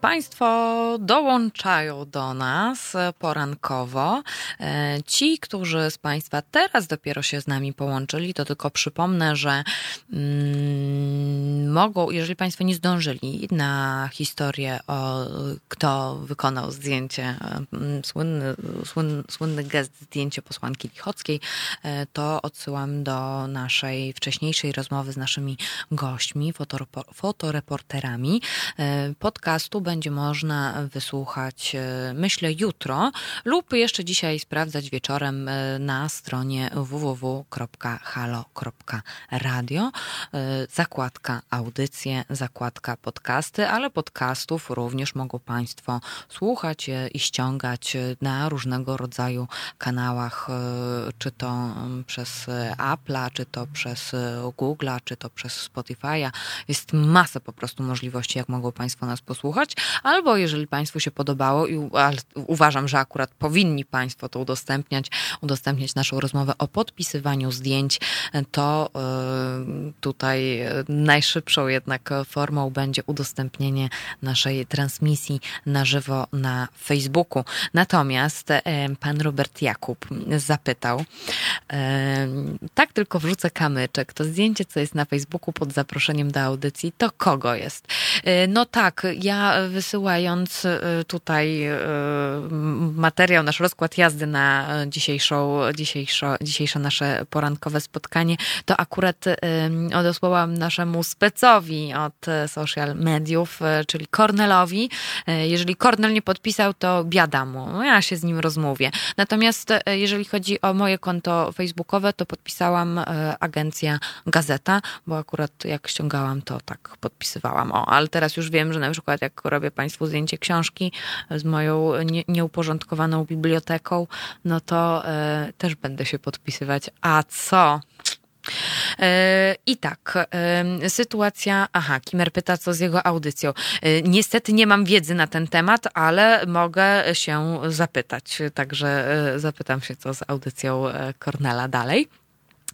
Państwo dołączają do nas porankowo. E, ci, którzy z Państwa teraz dopiero się z nami połączyli, to tylko przypomnę, że mm, mogą, jeżeli Państwo nie zdążyli na historię o kto wykonał zdjęcie, mm, słynny, słynny, słynny gest zdjęcie posłanki Lichockiej, e, to odsyłam do naszej wcześniejszej rozmowy z naszymi gośćmi, fotoreporterami. Podcast podcastu będzie można wysłuchać, e, myślę, jutro lub jeszcze dzisiaj sprawdzać wieczorem e, na stronie www.halo.radio. E, zakładka audycje, zakładka podcasty, ale podcastów również mogą Państwo słuchać i ściągać na różnego rodzaju kanałach, czy to mm, przez Apple'a, czy to przez Google'a, czy to przez Spotify'a. Jest masa po prostu możliwości, jak mogą Państwo nas posłuchać posłuchać, albo jeżeli Państwu się podobało i uważam, że akurat powinni Państwo to udostępniać, udostępniać naszą rozmowę o podpisywaniu zdjęć, to e, tutaj najszybszą jednak formą będzie udostępnienie naszej transmisji na żywo na Facebooku. Natomiast e, pan Robert Jakub zapytał, tak tylko wrzucę kamyczek, to zdjęcie, co jest na Facebooku pod zaproszeniem do audycji, to kogo jest? No tak, ja ja wysyłając y, tutaj y, materiał, nasz rozkład jazdy na dzisiejszą, dzisiejszo, dzisiejsze nasze porankowe spotkanie, to akurat y, odesłałam naszemu specowi od social mediów, czyli Cornelowi. Jeżeli Cornel nie podpisał, to biada mu. No, ja się z nim rozmówię. Natomiast jeżeli chodzi o moje konto facebookowe, to podpisałam agencja Gazeta, bo akurat jak ściągałam, to tak podpisywałam. O, ale teraz już wiem, że na przykład jak robię Państwu zdjęcie książki z moją nie, nieuporządkowaną biblioteką, no to e, też będę się podpisywać. A co? E, I tak, e, sytuacja. Aha, Kimer pyta, co z jego audycją. Niestety nie mam wiedzy na ten temat, ale mogę się zapytać. Także zapytam się, co z audycją Kornela dalej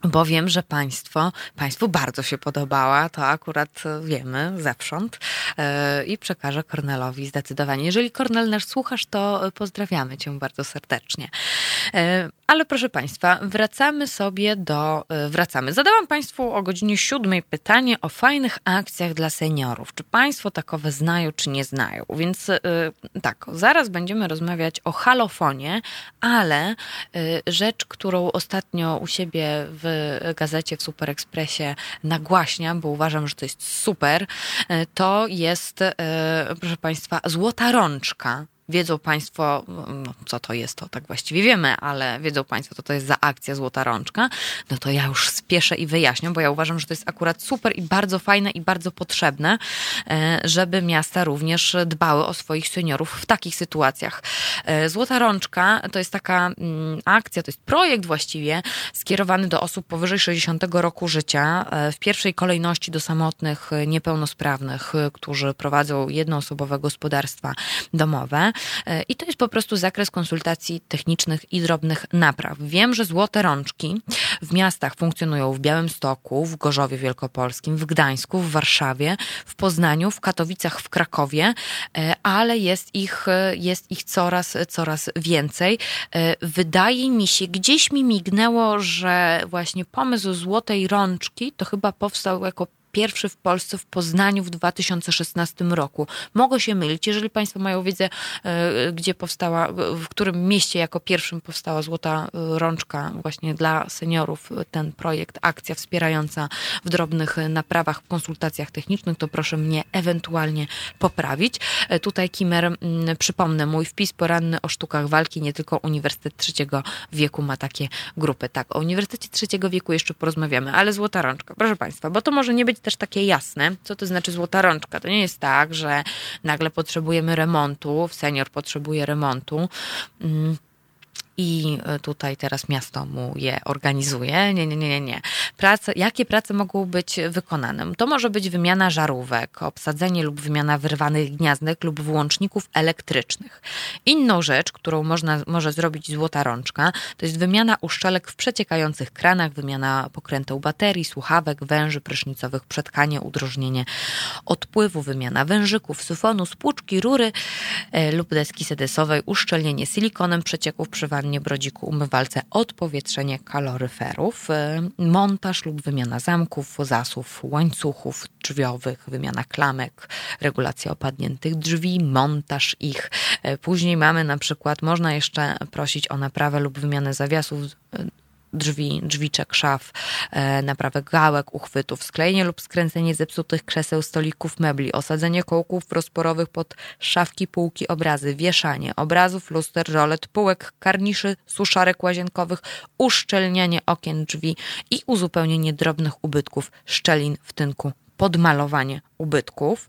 bo wiem, że państwo, państwu bardzo się podobała, to akurat wiemy zewsząd yy, i przekażę Kornelowi zdecydowanie. Jeżeli Kornel nasz słuchasz, to pozdrawiamy cię bardzo serdecznie. Yy, ale proszę państwa, wracamy sobie do, yy, wracamy. Zadałam państwu o godzinie siódmej pytanie o fajnych akcjach dla seniorów. Czy państwo takowe znają, czy nie znają? Więc tak, zaraz będziemy rozmawiać o halofonie, ale rzecz, którą ostatnio u siebie w gazecie, w Super Expressie nagłaśniam, bo uważam, że to jest super, e, to jest, e, proszę Państwa, złota rączka wiedzą Państwo, no, co to jest, to tak właściwie wiemy, ale wiedzą Państwo, co to jest za akcja Złota Rączka, no to ja już spieszę i wyjaśnię, bo ja uważam, że to jest akurat super i bardzo fajne i bardzo potrzebne, e, żeby miasta również dbały o swoich seniorów w takich sytuacjach. E, Złota Rączka to jest taka mm, akcja, to jest projekt właściwie skierowany do osób powyżej 60 roku życia, e, w pierwszej kolejności do samotnych, niepełnosprawnych, którzy prowadzą jednoosobowe gospodarstwa domowe. E, I to jest po prostu zakres konsultacji technicznych i drobnych napraw. Wiem, że złote rączki w miastach funkcjonują w Białymstoku, w Gorzowie Wielkopolskim, w Gdańsku, w Warszawie, w Poznaniu, w Katowicach, w Krakowie, e, ale jest ich, e, jest ich coraz, coraz więcej. Wydaje mi się, gdzieś mi mignęło, że właśnie pomysł złotej rączki to chyba powstał jako pierwszy w Polsce w Poznaniu w 2016 roku. Mogę się mylić, jeżeli Państwo mają wiedzę, e, gdzie powstała, w którym mieście jako pierwszym powstała Złota Rączka właśnie dla seniorów, ten projekt, akcja wspierająca w drobnych naprawach, w konsultacjach technicznych, to proszę mnie ewentualnie poprawić. E, tutaj Kimer, przypomnę, mój wpis poranny o sztukach walki, nie tylko Uniwersytet Trzeciego Wieku ma takie grupy. Tak, o Uniwersytecie Trzeciego Wieku jeszcze porozmawiamy, ale Złota Rączka, proszę Państwa, bo to może nie być też takie jasne, co to znaczy złota rączka. To nie jest tak, że nagle potrzebujemy remontu, senior potrzebuje remontu. Mm, i e, tutaj teraz miasto mu je organizuje. Nie, nie, nie, nie, nie. Prace, jakie prace mogą być wykonane? To może być wymiana żarówek, obsadzenie lub wymiana wyrwanych gniazdek lub włączników elektrycznych. Inną rzecz, którą można, może zrobić złota rączka, to jest wymiana uszczelek w przeciekających kranach, wymiana pokręteł baterii, słuchawek, węży prysznicowych, przetkanie, udrożnienie odpływu, wymiana wężyków, syfonu, spłuczki, rury e, lub deski sedesowej, uszczelnienie silikonem przecieków przy wannie, brodziku, umywalce, odpowietrzenie kaloryferów, y, montaż lub wymiana zamków, zasów, łańcuchów drzwiowych, wymiana klamek, regulacja opadniętych drzwi, montaż ich. Y, później mamy na przykład, można jeszcze prosić o naprawę lub wymianę zawiasów drzwi, drzwiczek, szaf, e, naprawę gałek, uchwytów, sklejenie lub skręcenie zepsutych krzeseł, stolików, mebli, osadzenie kołków rozporowych pod szafki, półki, obrazy, wieszanie obrazów, luster, rolet, półek, karniszy, suszarek łazienkowych, uszczelnianie okien, drzwi i uzupełnienie drobnych ubytków szczelin w tynku podmalowanie ubytków,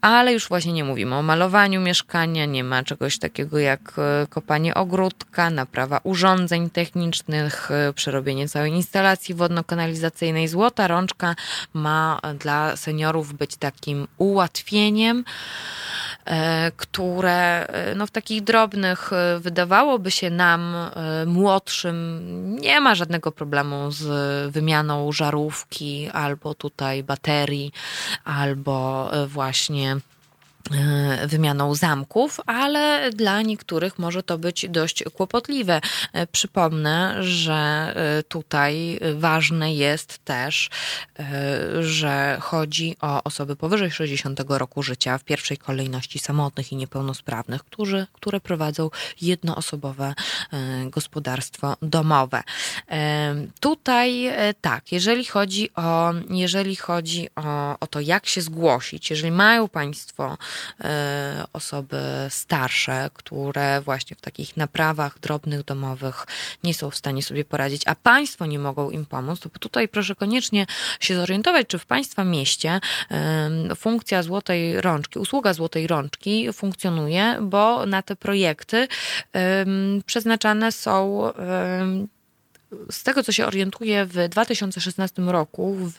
ale już właśnie nie mówimy o malowaniu mieszkania, nie ma czegoś takiego jak e, kopanie ogródka, naprawa urządzeń technicznych, e, przerobienie całej instalacji wodno-kanalizacyjnej. Złota rączka ma dla seniorów być takim ułatwieniem, które no, w takich drobnych wydawałoby się nam młodszym nie ma żadnego problemu z wymianą żarówki albo tutaj baterii, albo właśnie E, wymianą zamków, ale dla niektórych może to być dość kłopotliwe. E, przypomnę, że e, tutaj ważne jest też, że chodzi o osoby powyżej 60 roku życia, w pierwszej kolejności samotnych i niepełnosprawnych, którzy, które prowadzą jednoosobowe gospodarstwo domowe. Tutaj tak, jeżeli chodzi o, jeżeli chodzi o, o to, jak się zgłosić, jeżeli mają Państwo E, osoby starsze, które właśnie w takich naprawach drobnych, domowych nie są w stanie sobie poradzić, a państwo nie mogą im pomóc, to tutaj proszę koniecznie się zorientować, czy w państwa mieście funkcja złotej rączki, usługa złotej rączki funkcjonuje, bo na te projekty przeznaczane są z tego, co się orientuję, w 2016 roku w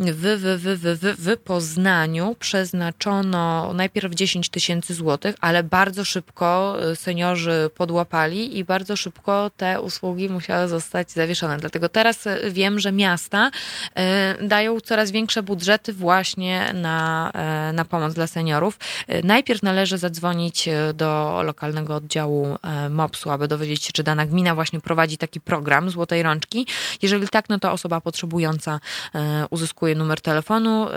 w, w, w, w, Poznaniu przeznaczono najpierw 10 tysięcy złotych, ale bardzo szybko y, seniorzy podłapali i bardzo szybko te usługi musiały zostać zawieszone. Dlatego teraz y, wiem, że miasta y, dają coraz większe budżety właśnie na, na pomoc dla seniorów. Najpierw należy zadzwonić do lokalnego oddziału MOPS-u, aby dowiedzieć się, czy dana gmina właśnie prowadzi taki program Złotej Rączki. Jeżeli tak, no to osoba potrzebująca uzyskuje numer telefonu,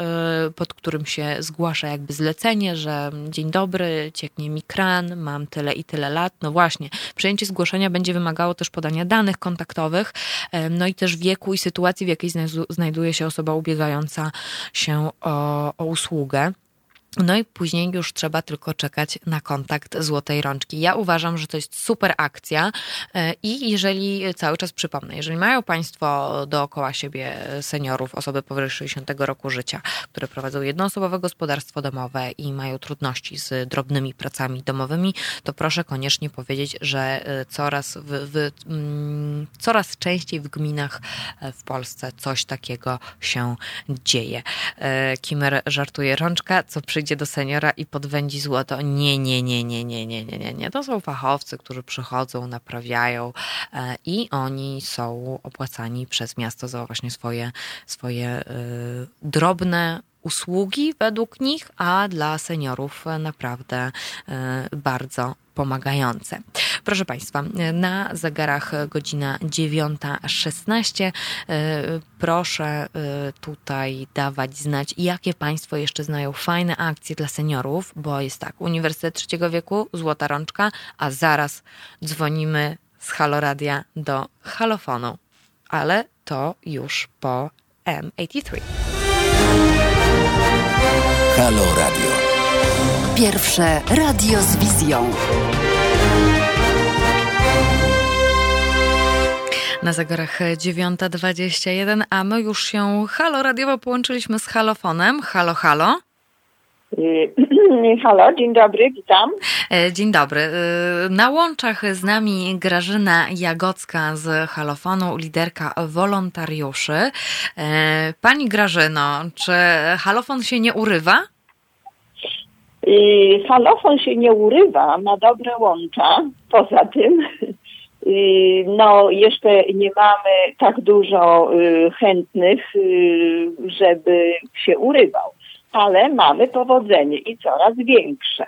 y, pod którym się zgłasza jakby zlecenie, że dzień dobry, cieknie mi kran, mam tyle i tyle lat. No właśnie, przejęcie zgłoszenia będzie wymagało też podania danych kontaktowych, y, no i też wieku i sytuacji, w jakiej znajduje się osoba ubiegająca się o, o usługę. No i później już trzeba tylko czekać na kontakt Złotej Rączki. Ja uważam, że to jest super akcja e, i jeżeli, cały czas przypomnę, jeżeli mają Państwo dookoła siebie seniorów, osoby powyżej 60 roku życia, które prowadzą jednoosobowe gospodarstwo domowe i mają trudności z drobnymi pracami domowymi, to proszę koniecznie powiedzieć, że e, coraz, w, w, mm, coraz częściej w gminach e, w Polsce coś takiego się dzieje. Kimer żartuje rączka, co przyjdzie przyjdzie do seniora i podwędzi złoto. Nie, nie, nie, nie, nie, nie, nie, nie, nie. To są fachowcy, którzy przychodzą, naprawiają e, i oni są opłacani przez miasto za właśnie swoje, swoje y, drobne usługi według nich, a dla seniorów naprawdę e, bardzo pomagające. Proszę Państwa, na zegarach godzina 9.16. E, proszę e, tutaj dawać znać, jakie Państwo jeszcze znają fajne akcje dla seniorów, bo jest tak, Uniwersytet Trzeciego Wieku, Złota Rączka, a zaraz dzwonimy z Haloradia do halofonu, ale to już po M83. Halo Radio. Pierwsze radio z wizją. Na zegarach 9.21, a my już się halo radiowo połączyliśmy z halofonem. Halo, halo. Halo, dzień dobry, witam. E, dzień dobry. E, na łączach z nami Grażyna Jagocka z Halofonu, liderka wolontariuszy. E, pani Grażyno, czy halofon się nie urywa? Halofon się nie urywa, ma dobre łącza. Poza tym, no jeszcze nie mamy tak dużo chętnych, żeby się urywał ale mamy powodzenie i coraz większe.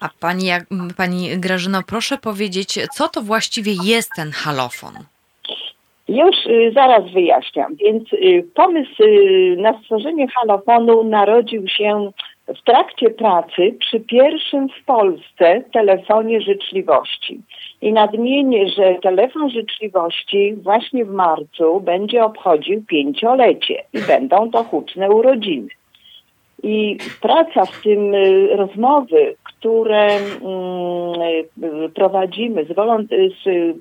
A pani, pani Grażyno, proszę powiedzieć, co to właściwie jest ten halofon? Już y, zaraz wyjaśniam. Więc y, pomysł y, na stworzenie halofonu narodził się w trakcie pracy przy pierwszym w Polsce telefonie życzliwości. I nadmienię, że telefon życzliwości właśnie w marcu będzie obchodził pięciolecie i będą to huczne urodziny. I praca w tym y, rozmowy, które mm, y, prowadzimy z,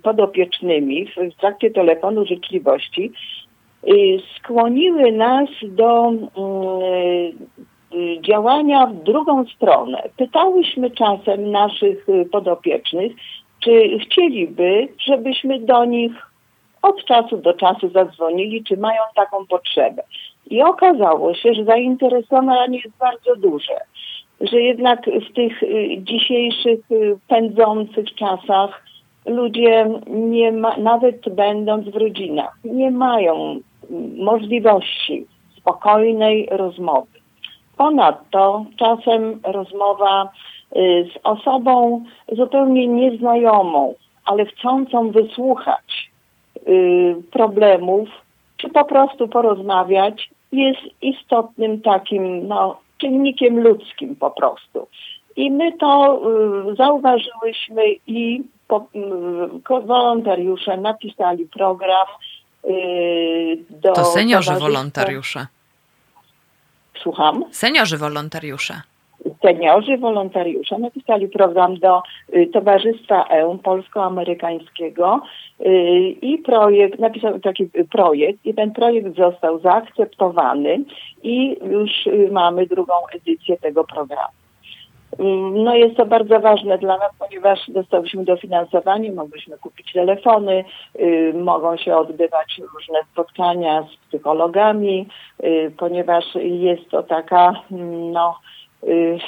podopiecznymi w trakcie telefonu życzliwości, y, skłoniły nas do mm, działania w drugą stronę. Pytałyśmy czasem naszych podopiecznych, czy chcieliby, żebyśmy do nich od czasu do czasu zadzwonili, czy mają taką potrzebę. I okazało się, że zainteresowanie jest bardzo duże, że jednak w tych y, dzisiejszych y, pędzących czasach ludzie nie ma, nawet będąc w rodzinach, nie mają y, możliwości spokojnej rozmowy. Ponadto czasem rozmowa z osobą zupełnie nieznajomą, ale chcącą wysłuchać problemów, czy po prostu porozmawiać, jest istotnym takim no, czynnikiem ludzkim po prostu. I my to y, zauważyłyśmy i po, y, wolontariusze napisali program y, do... To seniorzy wolontariusze. Słucham? Seniorzy wolontariusze seniorzy, wolontariusze napisali program do y, Towarzystwa EU Polsko-Amerykańskiego y, i projekt, napisał taki projekt i ten projekt został zaakceptowany i już y, mamy drugą edycję tego programu. No jest to bardzo ważne dla nas, ponieważ dostałyśmy dofinansowanie, mogliśmy kupić telefony, y, mogą się odbywać różne spotkania z psychologami, y, ponieważ jest to taka no, Y,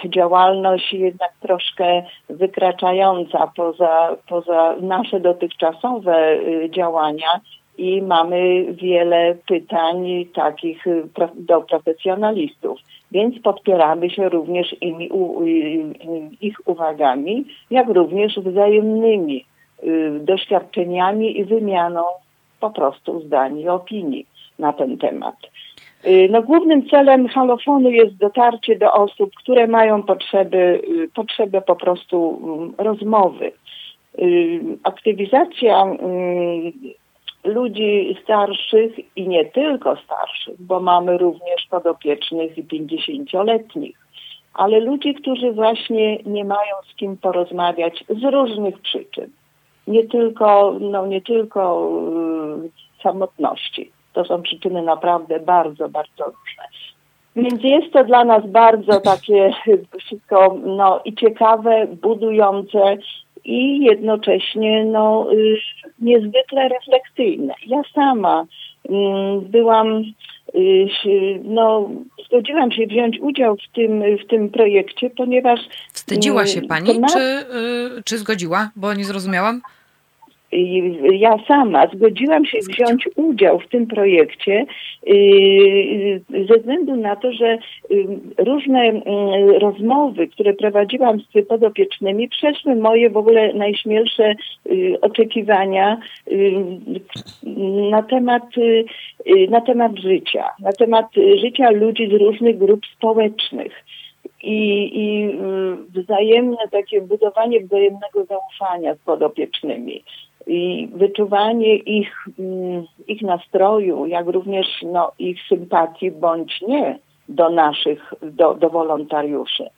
działalność jednak troszkę wykraczająca poza, poza nasze dotychczasowe y, działania i mamy wiele pytań takich y, do profesjonalistów. Więc podpieramy się również ich uwagami, jak również wzajemnymi doświadczeniami i wymianą po prostu zdań i opinii na ten temat. Y, no, głównym celem halofonu jest dotarcie do osób, które mają potrzeby, y, potrzebę po prostu mm, rozmowy. Y, aktywizacja mm, ludzi starszych i nie tylko starszych, bo mamy również podopiecznych i 50-letnich. ale ludzi, którzy właśnie nie mają z kim porozmawiać z różnych przyczyn. Nie tylko, no nie tylko samotności. To są przyczyny naprawdę bardzo, bardzo różne. Więc jest to dla nas bardzo takie wszystko no, i ciekawe, budujące i jednocześnie no, y, niezwykle refleksyjne. Ja sama mm, byłam, y, no, zgodziłam się wziąć udział w tym, w tym projekcie, ponieważ... Wstydziła się mm, pani, temat- czy, y, czy zgodziła? Bo nie zrozumiałam. Ja sama zgodziłam się wziąć udział w tym projekcie yy, ze względu na to, że yy, różne yy, rozmowy, które prowadziłam z podopiecznymi, przeszły moje w ogóle najśmielsze oczekiwania na temat, na temat życia, na temat życia ludzi z różnych grup społecznych. I, i y, wzajemne takie budowanie wzajemnego zaufania z podopiecznymi i wyczuwanie ich, mm, ich nastroju, jak również no, ich sympatii bądź nie do naszych, do, do wolontariuszy.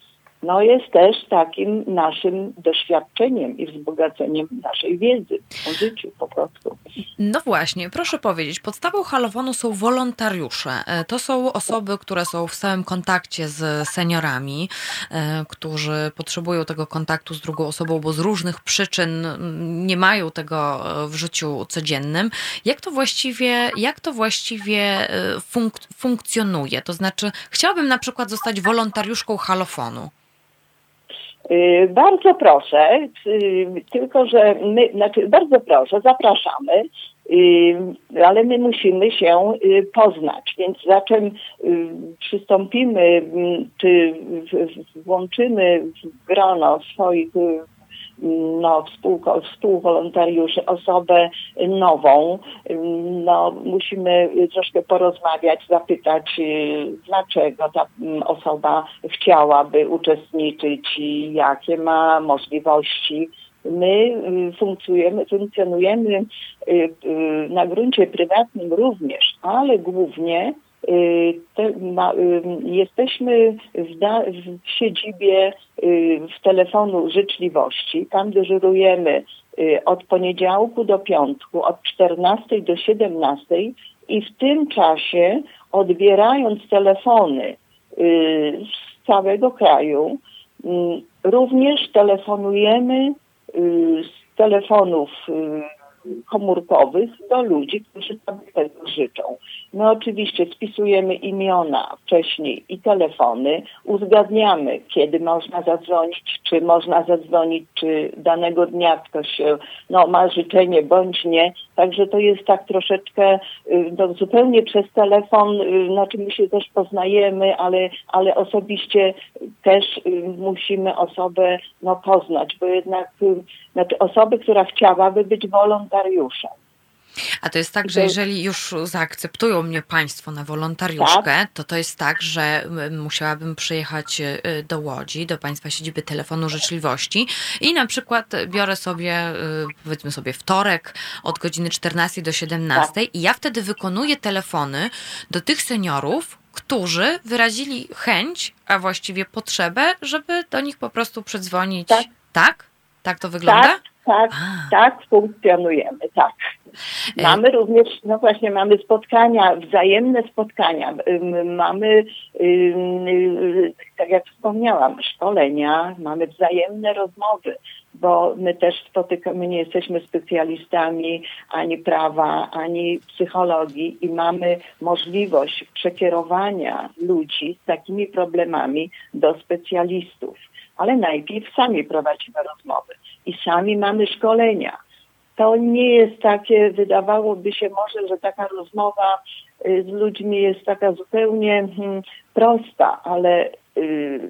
No jest też takim naszym doświadczeniem i wzbogaceniem naszej wiedzy o życiu po prostu. No właśnie, proszę powiedzieć, podstawą halowanu są wolontariusze. E, To są osoby, które są w stałym kontakcie z seniorami, e, którzy potrzebują tego kontaktu z drugą osobą, bo z różnych przyczyn mm, nie mają tego e, w życiu codziennym. Jak to właściwie, jak to właściwie funk- funkcjonuje? To znaczy, chciałabym na przykład zostać wolontariuszką halofonu. Y, Bardzo proszę, y, tylko że my, znaczy bardzo proszę, zapraszamy, y, ale my musimy się poznać, więc zaczem y, przystąpimy, mm, czy włączymy w grono swoich no, współko- współwolontariuszy osobę nową, no, musimy troszkę porozmawiać, zapytać, y, dlaczego ta mm, osoba chciałaby uczestniczyć i jakie ma możliwości. My y, funkcjonujemy, funkcjonujemy y, na gruncie prywatnym również, ale głównie te, ma, y, jesteśmy w, da, w siedzibie y, w telefonu życzliwości. Tam dyżurujemy y, od poniedziałku do piątku, od 14 do 17 i w tym czasie odbierając telefony y, z całego kraju, y, również telefonujemy y, z telefonów y, komórkowych do ludzi, którzy sobie tego życzą. My oczywiście spisujemy imiona wcześniej i telefony, uzgadniamy, kiedy można zadzwonić, czy można zadzwonić, czy danego dnia ktoś e, no, ma życzenie bądź nie. Także to jest tak troszeczkę y, no, zupełnie przez telefon, znaczy my się też poznajemy, ale, ale osobiście też y, musimy osobę no, poznać, bo jednak znaczy osoby, która chciałaby być wolontariuszem. A to jest tak, że jeżeli już zaakceptują mnie Państwo na wolontariuszkę, to to jest tak, że musiałabym przyjechać y, do Łodzi, do Państwa siedziby telefonu życzliwości i na przykład biorę sobie, y, powiedzmy sobie wtorek od godziny 14 do 17 i ja wtedy wykonuję telefony do tych seniorów, którzy wyrazili chęć, a właściwie potrzebę, żeby do nich po prostu przedzwonić. Tak. Tak? Tak to wygląda? Tak, tak, A. tak funkcjonujemy, tak. E, Mamy również, no właśnie, mamy spotkania, wzajemne spotkania. Mamy, ym, y, tak jak wspomniałam, szkolenia, mamy wzajemne rozmowy, bo my też spotykamy, nie jesteśmy specjalistami ani prawa, ani psychologii i mamy możliwość przekierowania ludzi z takimi problemami do specjalistów. Ale najpierw sami prowadzimy rozmowy i sami mamy szkolenia to nie jest takie, wydawałoby się może, że taka rozmowa y, z ludźmi jest taka zupełnie hmm, prosta, ale y,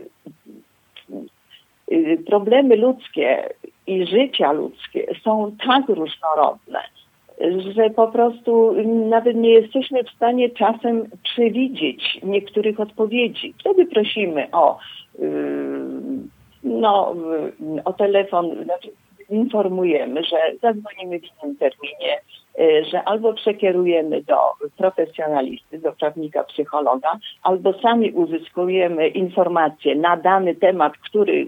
y, problemy ludzkie i życia ludzkie są tak różnorodne, że po prostu nawet nie jesteśmy w stanie czasem przewidzieć niektórych odpowiedzi. Wtedy prosimy o, no, o telefon, znaczy informujemy, że zadzwonimy w innym terminie, y, że albo przekierujemy do profesjonalisty, do prawnika, psychologa, albo sami uzyskujemy informacje na dany temat, który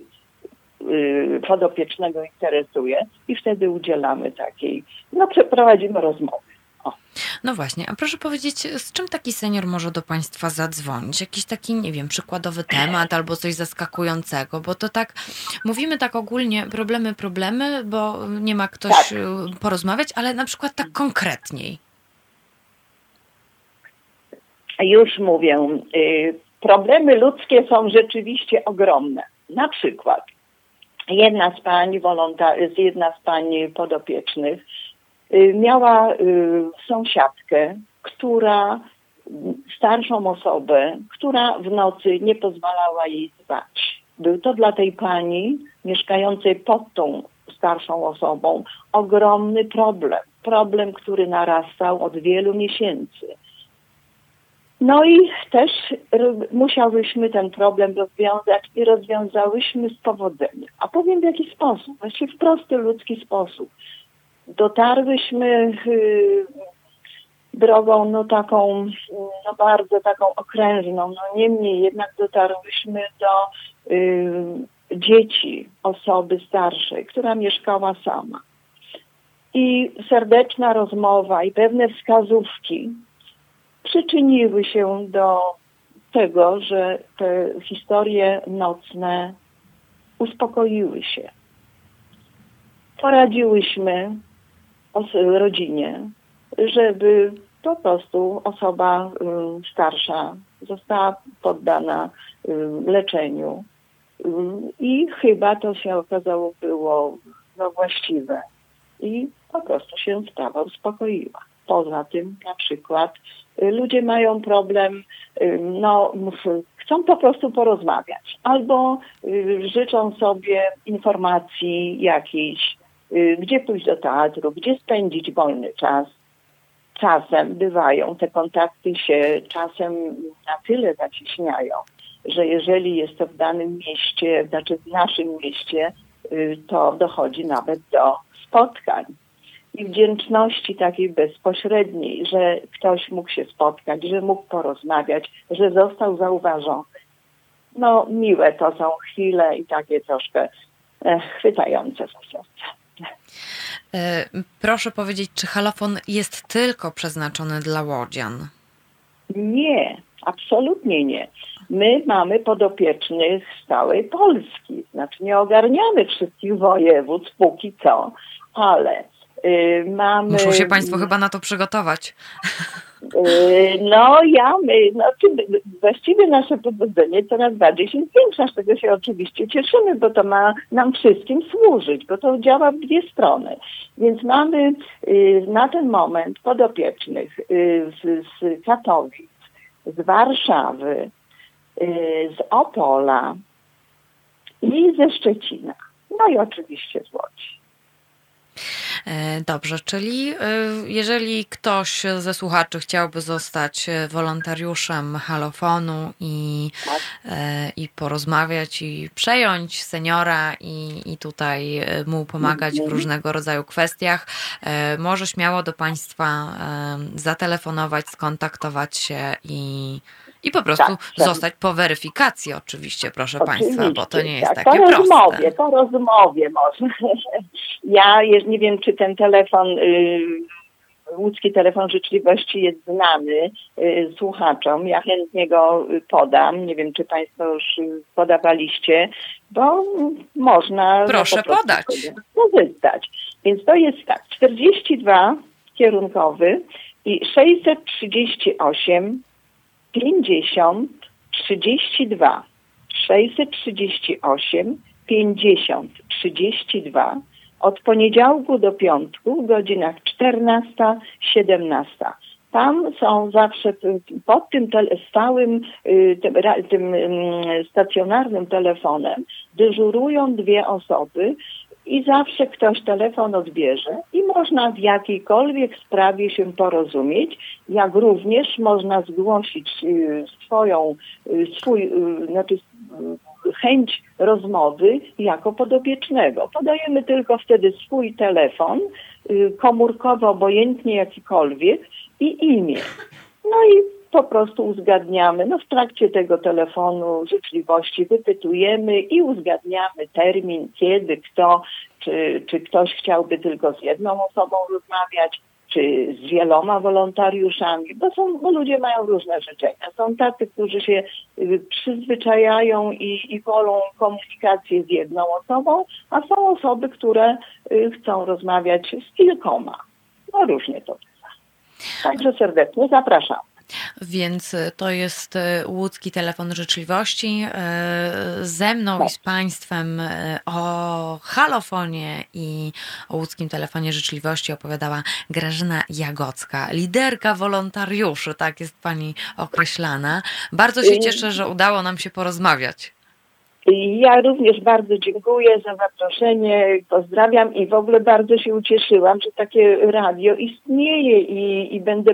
y, podopiecznego interesuje i wtedy udzielamy takiej, no przeprowadzimy rozmowę. No właśnie, a proszę powiedzieć, z czym taki senior może do Państwa zadzwonić? Jakiś taki, nie wiem, przykładowy temat albo coś zaskakującego, bo to tak, mówimy tak ogólnie, problemy, problemy, bo nie ma ktoś Tak. y, porozmawiać, ale na przykład tak konkretniej. Już mówię, y, problemy ludzkie są rzeczywiście ogromne. Na przykład jedna z pań wolonta- jedna z pań podopiecznych miała y, sąsiadkę, która starszą osobę, która w nocy nie pozwalała jej spać. Był to dla tej pani mieszkającej pod tą starszą osobą ogromny problem. Problem, który narastał od wielu miesięcy. No i też musiałyśmy ten problem rozwiązać i rozwiązałyśmy z powodzeniem. A powiem w jaki sposób, właściwie w prosty ludzki sposób. Dotarłyśmy y, drogą no taką, no bardzo taką okrężną, no niemniej jednak dotarłyśmy do y, dzieci osoby starszej, która mieszkała sama. I serdeczna rozmowa i pewne wskazówki przyczyniły się do tego, że te historie nocne uspokoiły się. Poradziłyśmy rodzinie, żeby po prostu osoba y, starsza została poddana y, leczeniu. Y, I chyba to się okazało było no, właściwe. I po prostu się sprawa uspokoiła. Poza tym na przykład ludzie mają problem, no chcą po prostu porozmawiać albo życzą sobie informacji jakiejś, gdzie pójść do teatru, gdzie spędzić wolny czas. Czasem bywają, te kontakty się czasem na tyle zacieśniają, że jeżeli jest to w danym mieście, znaczy w naszym mieście, y, to dochodzi nawet do spotkań i wdzięczności takiej bezpośredniej, że ktoś mógł się spotkać, że mógł porozmawiać, że został zauważony. No miłe to są chwile i takie troszkę e, chwytające za serce. E, Proszę powiedzieć, czy halofon jest tylko przeznaczony dla łodzian? Nie, absolutnie nie. My mamy podopiecznych z całej Polski. Znaczy nie ogarniamy wszystkich województw póki co, ale y, mamy... Muszą się Państwo chyba na to przygotować. Y, No ja my, znaczy właściwie nasze pobudzenie coraz bardziej się zwiększa, z tego się oczywiście cieszymy, bo to ma nam wszystkim służyć, bo to działa w dwie strony. Więc mamy y, na ten moment podopiecznych y, z, z Katowic, z Warszawy, z Opola i ze Szczecina. No i oczywiście z Łodzi. E, Dobrze, czyli e, jeżeli ktoś ze słuchaczy chciałby zostać e, wolontariuszem halofonu i, i porozmawiać i przejąć seniora i, i tutaj mu pomagać w Mhm. różnego rodzaju kwestiach, może śmiało do Państwa zatelefonować, skontaktować się i, i po prostu Tak, tak. zostać po weryfikacji oczywiście, proszę Państwa, bo to nie jest tak, takie po proste. rozmowie, po rozmowie można. Ja nie wiem, czy ten telefon, y, łódzki telefon życzliwości jest znany y, słuchaczom. Ja chętnie go podam. Nie wiem, czy Państwo już podawaliście, bo można no, Proszę prostu podać. Korzystać. Więc to jest tak, 42 kierunkowy i 638 50 32 638 50 32 od poniedziałku do piątku w godzinach 14-17. Tam są zawsze pod tym tele, stałym, y, tym, tym mm, stacjonarnym telefonem dyżurują dwie osoby i zawsze ktoś telefon odbierze i można w jakiejkolwiek sprawie się porozumieć, jak również można zgłosić y, swoją, y, swój, y, znaczy chęć rozmowy jako podobiecznego. Podajemy tylko wtedy swój telefon, komórkowo, obojętnie jakikolwiek i imię. No i po prostu uzgadniamy. No w trakcie tego telefonu życzliwości wypytujemy i uzgadniamy termin, kiedy, kto, czy, czy ktoś chciałby tylko z jedną osobą rozmawiać, czy z wieloma wolontariuszami, bo, są, bo ludzie mają różne życzenia. Są tacy, którzy się y, przyzwyczajają i, i wolą komunikację z jedną osobą, a są osoby, które y, chcą rozmawiać z kilkoma. No różnie to bywa. Także serdecznie zapraszam. Więc e, to jest e, łódzki telefon życzliwości. E, ze mną i z Państwem o halofonie i o łódzkim telefonie życzliwości opowiadała Grażyna Jagocka, liderka wolontariuszy, tak jest Pani określana. Bardzo się cieszę, że udało nam się porozmawiać. Ja również bardzo dziękuję za zaproszenie, pozdrawiam i w ogóle bardzo się ucieszyłam, że takie radio istnieje i, i będę,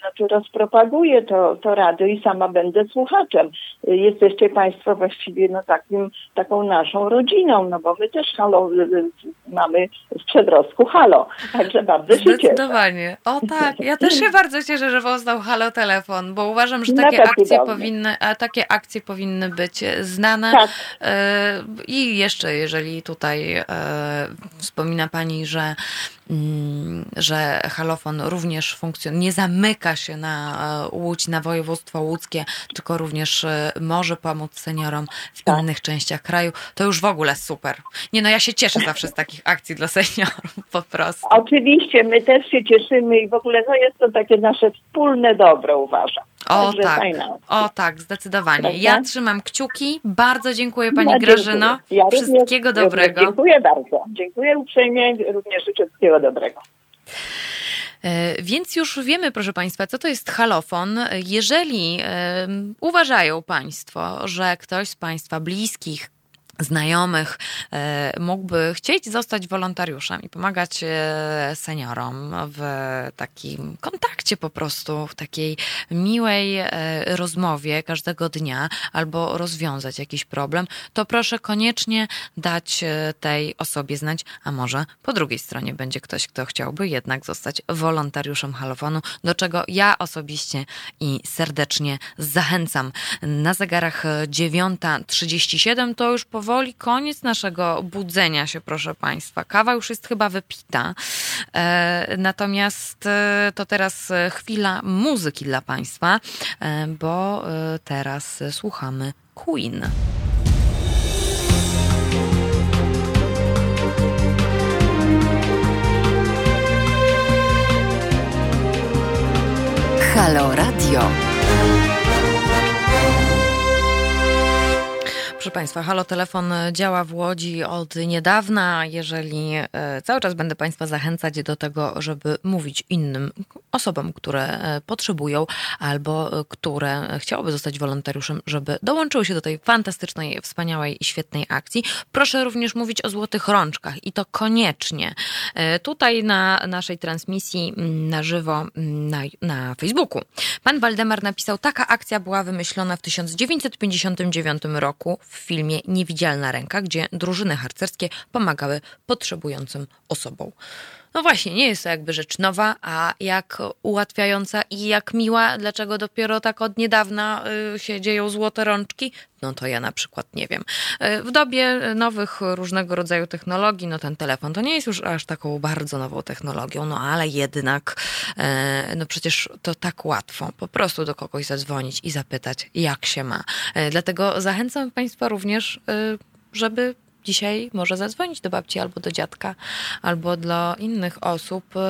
znaczy rozpropaguję to, to radio i sama będę słuchaczem. Jesteście Państwo właściwie no takim, taką naszą rodziną, no bo my też halo, mamy w przedrostku halo, także bardzo się cieszę. Zdecydowanie. O tak, ja też się bardzo cieszę, że powstał halo telefon, bo uważam, że takie akcje powinny, takie akcje powinny być znane. Tak I jeszcze, jeżeli tutaj e, wspomina Pani, że Mm, że halofon również funkcjonuje, nie zamyka się na e, Łódź, na województwo łódzkie, tylko również e, może pomóc seniorom w tak. innych częściach kraju. To już w ogóle super. Nie no, ja się cieszę zawsze z takich akcji dla seniorów po prostu. Oczywiście, my też się cieszymy i w ogóle no jest to takie nasze wspólne dobro, uważam. O Także tak, o tak, zdecydowanie. Prawda? Ja trzymam kciuki. Bardzo dziękuję Pani no, Grażyno. Ja Wszystkiego również, dobrego. Dziękuję bardzo. Dziękuję uprzejmie. Również życzę wszystkiego dobrego. E, więc już wiemy, proszę Państwa, co to jest halofon. Jeżeli uważają Państwo, że ktoś z Państwa bliskich, znajomych e, mógłby chcieć zostać wolontariuszem i pomagać e, seniorom w takim kontakcie po prostu, w takiej miłej e, rozmowie każdego dnia albo rozwiązać jakiś problem, to proszę koniecznie dać tej osobie znać, a może po drugiej stronie będzie ktoś, kto chciałby jednak zostać wolontariuszem halofonu, do czego ja osobiście i serdecznie zachęcam. Na zegarach 9.37 to już po powoli koniec naszego budzenia się, proszę Państwa. Kawa już jest chyba wypita. E, natomiast e, to teraz chwila muzyki dla Państwa, e, bo teraz słuchamy Queen. Halo Radio. Proszę Państwa, Halo Telefon działa w Łodzi od niedawna. Jeżeli e, cały czas będę Państwa zachęcać do tego, żeby mówić innym osobom, które e, potrzebują albo e, które chciałyby zostać wolontariuszem, żeby dołączyły się do tej fantastycznej, wspaniałej i świetnej akcji. Proszę również mówić o złotych rączkach i to koniecznie. Tutaj na naszej transmisji mm, na żywo mm, na, na Facebooku pan Waldemar napisał, taka akcja była wymyślona w 1959 roku filmie Niewidzialna ręka, gdzie drużyny harcerskie pomagały potrzebującym osobom. No właśnie, nie jest to jakby rzecz nowa, a jak ułatwiająca i jak miła, dlaczego dopiero tak od niedawna y, się dzieją złote rączki? No to ja na przykład nie wiem. Y, w dobie nowych różnego rodzaju technologii, no ten telefon to nie jest już aż taką bardzo nową technologią, no ale jednak, y, no przecież to tak łatwo po prostu do kogoś zadzwonić i zapytać, jak się ma. Dlatego zachęcam Państwa również, żeby dzisiaj może zadzwonić do babci albo do dziadka, albo dla innych osób, y,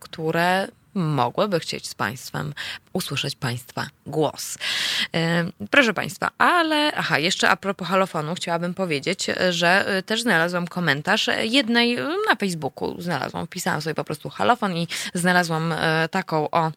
które mogłyby chcieć z Państwem usłyszeć Państwa głos. Y, proszę Państwa, ale aha, jeszcze a propos halofonu chciałabym powiedzieć, że y, też znalazłam komentarz jednej na Facebooku. Znalazłam, wpisałam sobie po prostu halofon i znalazłam taką o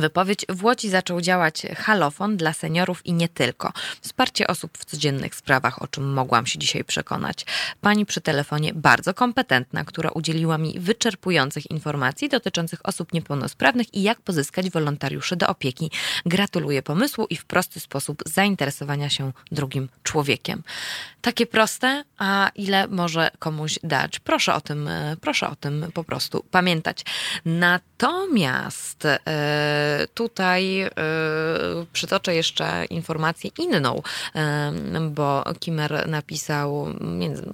wypowiedź. W Łodzi zaczął działać halofon dla seniorów i nie tylko. Wsparcie osób w codziennych sprawach, o czym mogłam się dzisiaj przekonać. Pani przy telefonie bardzo kompetentna, która udzieliła mi wyczerpujących informacji dotyczących osób niepełnosprawnych i jak pozyskać wolontariuszy do opieki. Gratuluję pomysłu i w prosty sposób zainteresowania się drugim człowiekiem. Takie proste, a ile może komuś dać? Proszę o tym, e, proszę o tym po prostu pamiętać. Natomiast e, tutaj e, przytoczę jeszcze informację inną, bo Kimer napisał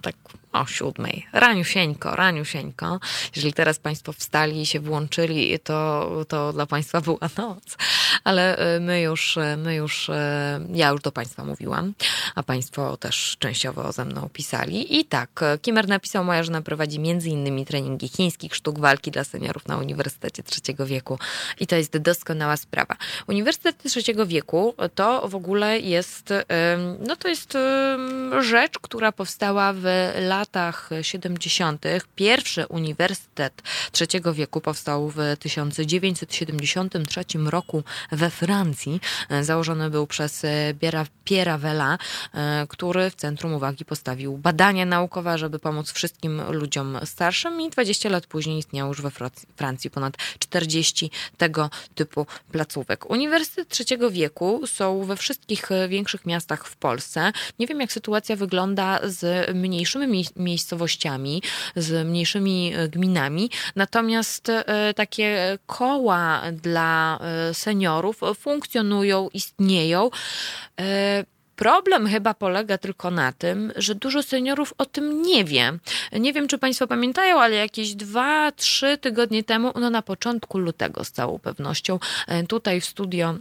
tak o siódmej. Raniusieńko, raniusieńko. Jeżeli teraz Państwo wstali i się włączyli, to, to dla Państwa była noc. Ale y, my już, y, my już, y, ja już do Państwa mówiłam, a Państwo też częściowo ze mną pisali. I tak, Kimer napisał, moja żona prowadzi między innymi treningi chińskich sztuk walki dla seniorów na Uniwersytecie Trzeciego Wieku. I to jest doskonała sprawa. Uniwersytet Trzeciego Wieku to w ogóle jest, no to jest rzecz, która powstała w latach latach 70. pierwszy uniwersytet trzeciego wieku powstał w 1973 roku we Francji. Założony był przez Pierre Vela, który w centrum uwagi postawił badania naukowe, żeby pomóc wszystkim ludziom starszym i 20 lat później istniał już we Francji ponad 40 tego typu placówek. Uniwersytet trzeciego wieku są we wszystkich większych miastach w Polsce. Nie wiem, jak sytuacja wygląda z mniejszymi miejscowościami, z mniejszymi e, gminami. Natomiast e, takie koła dla e, seniorów funkcjonują, istnieją. Problem chyba polega tylko na tym, że dużo seniorów o tym nie wie. Nie wiem, czy Państwo pamiętają, ale jakieś dwa, trzy tygodnie temu, no na początku lutego z całą pewnością, tutaj w studio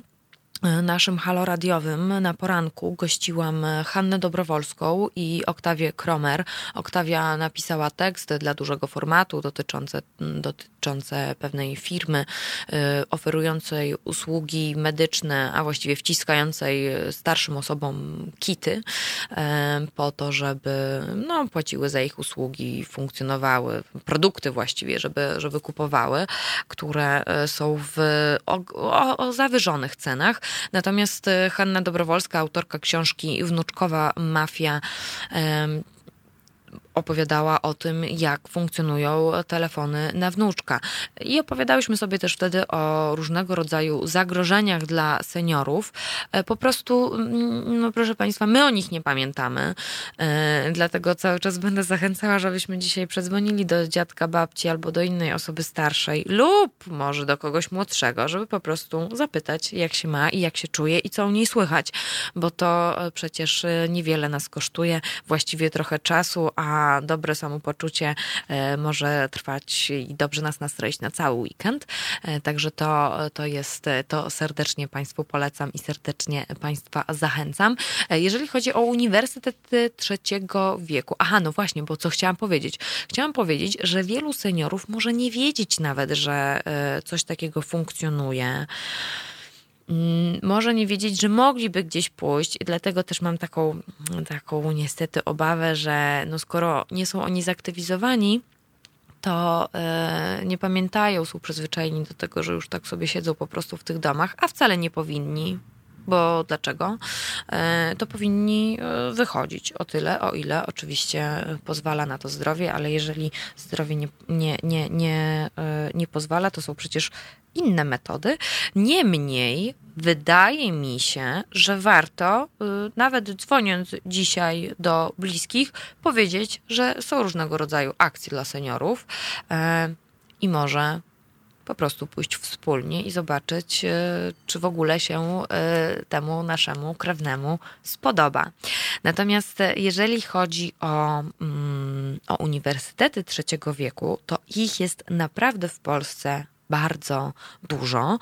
naszym haloradiowym na poranku gościłam Hannę Dobrowolską i Oktawię Kromer. Oktawia napisała tekst dla dużego formatu dotyczące, dotyczące pewnej firmy y, oferującej usługi medyczne, a właściwie wciskającej starszym osobom kity po to, żeby no, płaciły za ich usługi, funkcjonowały, produkty właściwie, żeby, żeby kupowały, które są w o, o, o zawyżonych cenach. Natomiast e, Hanna Dobrowolska, autorka książki Wnuczkowa Mafia, opowiadała o tym, jak funkcjonują telefony na wnuczka. I opowiadałyśmy sobie też wtedy o różnego rodzaju zagrożeniach dla seniorów. E, po prostu, mm, no proszę Państwa, my o nich nie pamiętamy. E, dlatego cały czas będę zachęcała, żebyśmy dzisiaj przedzwonili do dziadka, babci albo do innej osoby starszej lub może do kogoś młodszego, żeby po prostu zapytać, jak się ma i jak się czuje i co u niej słychać, bo to e, przecież niewiele nas kosztuje, właściwie trochę czasu, a dobre samopoczucie e, może trwać i dobrze nas nastroić na cały weekend. E, także to, to jest, to serdecznie Państwu polecam i serdecznie Państwa zachęcam. E, jeżeli chodzi o uniwersytety trzeciego wieku, aha, no właśnie, bo co chciałam powiedzieć? Chciałam powiedzieć, że wielu seniorów może nie wiedzieć nawet, że coś takiego funkcjonuje. Mm, może nie wiedzieć, że mogliby gdzieś pójść i dlatego też mam taką, taką niestety obawę, że no skoro nie są oni zaktywizowani, to e, nie pamiętają, są przyzwyczajeni do tego, że już tak sobie siedzą po prostu w tych domach, a wcale nie powinni, bo dlaczego? E, to powinni e, wychodzić o tyle, o ile oczywiście pozwala na to zdrowie, ale jeżeli zdrowie nie, nie, nie, nie, nie pozwala, to są przecież inne metody. Niemniej wydaje mi się, że warto, y, nawet dzwoniąc dzisiaj do bliskich, powiedzieć, że są różnego rodzaju akcje dla seniorów e, i może po prostu pójść wspólnie i zobaczyć, e, czy w ogóle się temu naszemu krewnemu spodoba. Natomiast jeżeli chodzi o, mm, o uniwersytety trzeciego wieku, to ich jest naprawdę w Polsce bardzo dużo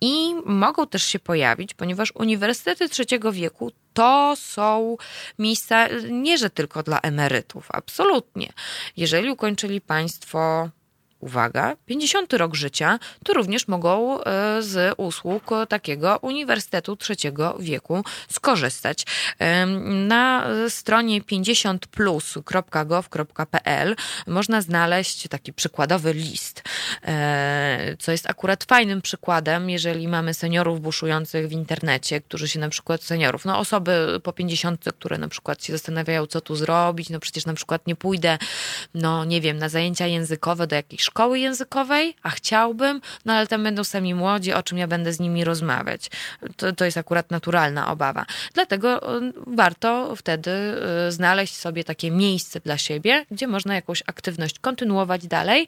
i mogą też się pojawić, ponieważ uniwersytety trzeciego wieku to są miejsca nie, że tylko dla emerytów, absolutnie. Jeżeli ukończyli Państwo uwaga, 50 rok życia, to również mogą e, z usług takiego Uniwersytetu Trzeciego Wieku skorzystać. Na stronie 50plus.gov.pl można znaleźć taki przykładowy list, e, co jest akurat fajnym przykładem, jeżeli mamy seniorów buszujących w internecie, którzy się na przykład seniorów, no osoby po 50, które na przykład się zastanawiają, co tu zrobić, no przecież na przykład nie pójdę, no nie wiem, na zajęcia językowe do jakiejś szkoły językowej, a chciałbym, no ale tam będą sami młodzi, o czym ja będę z nimi rozmawiać. To, to jest akurat naturalna obawa. Dlatego y, warto wtedy y, znaleźć sobie takie miejsce dla siebie, gdzie można jakąś aktywność kontynuować dalej,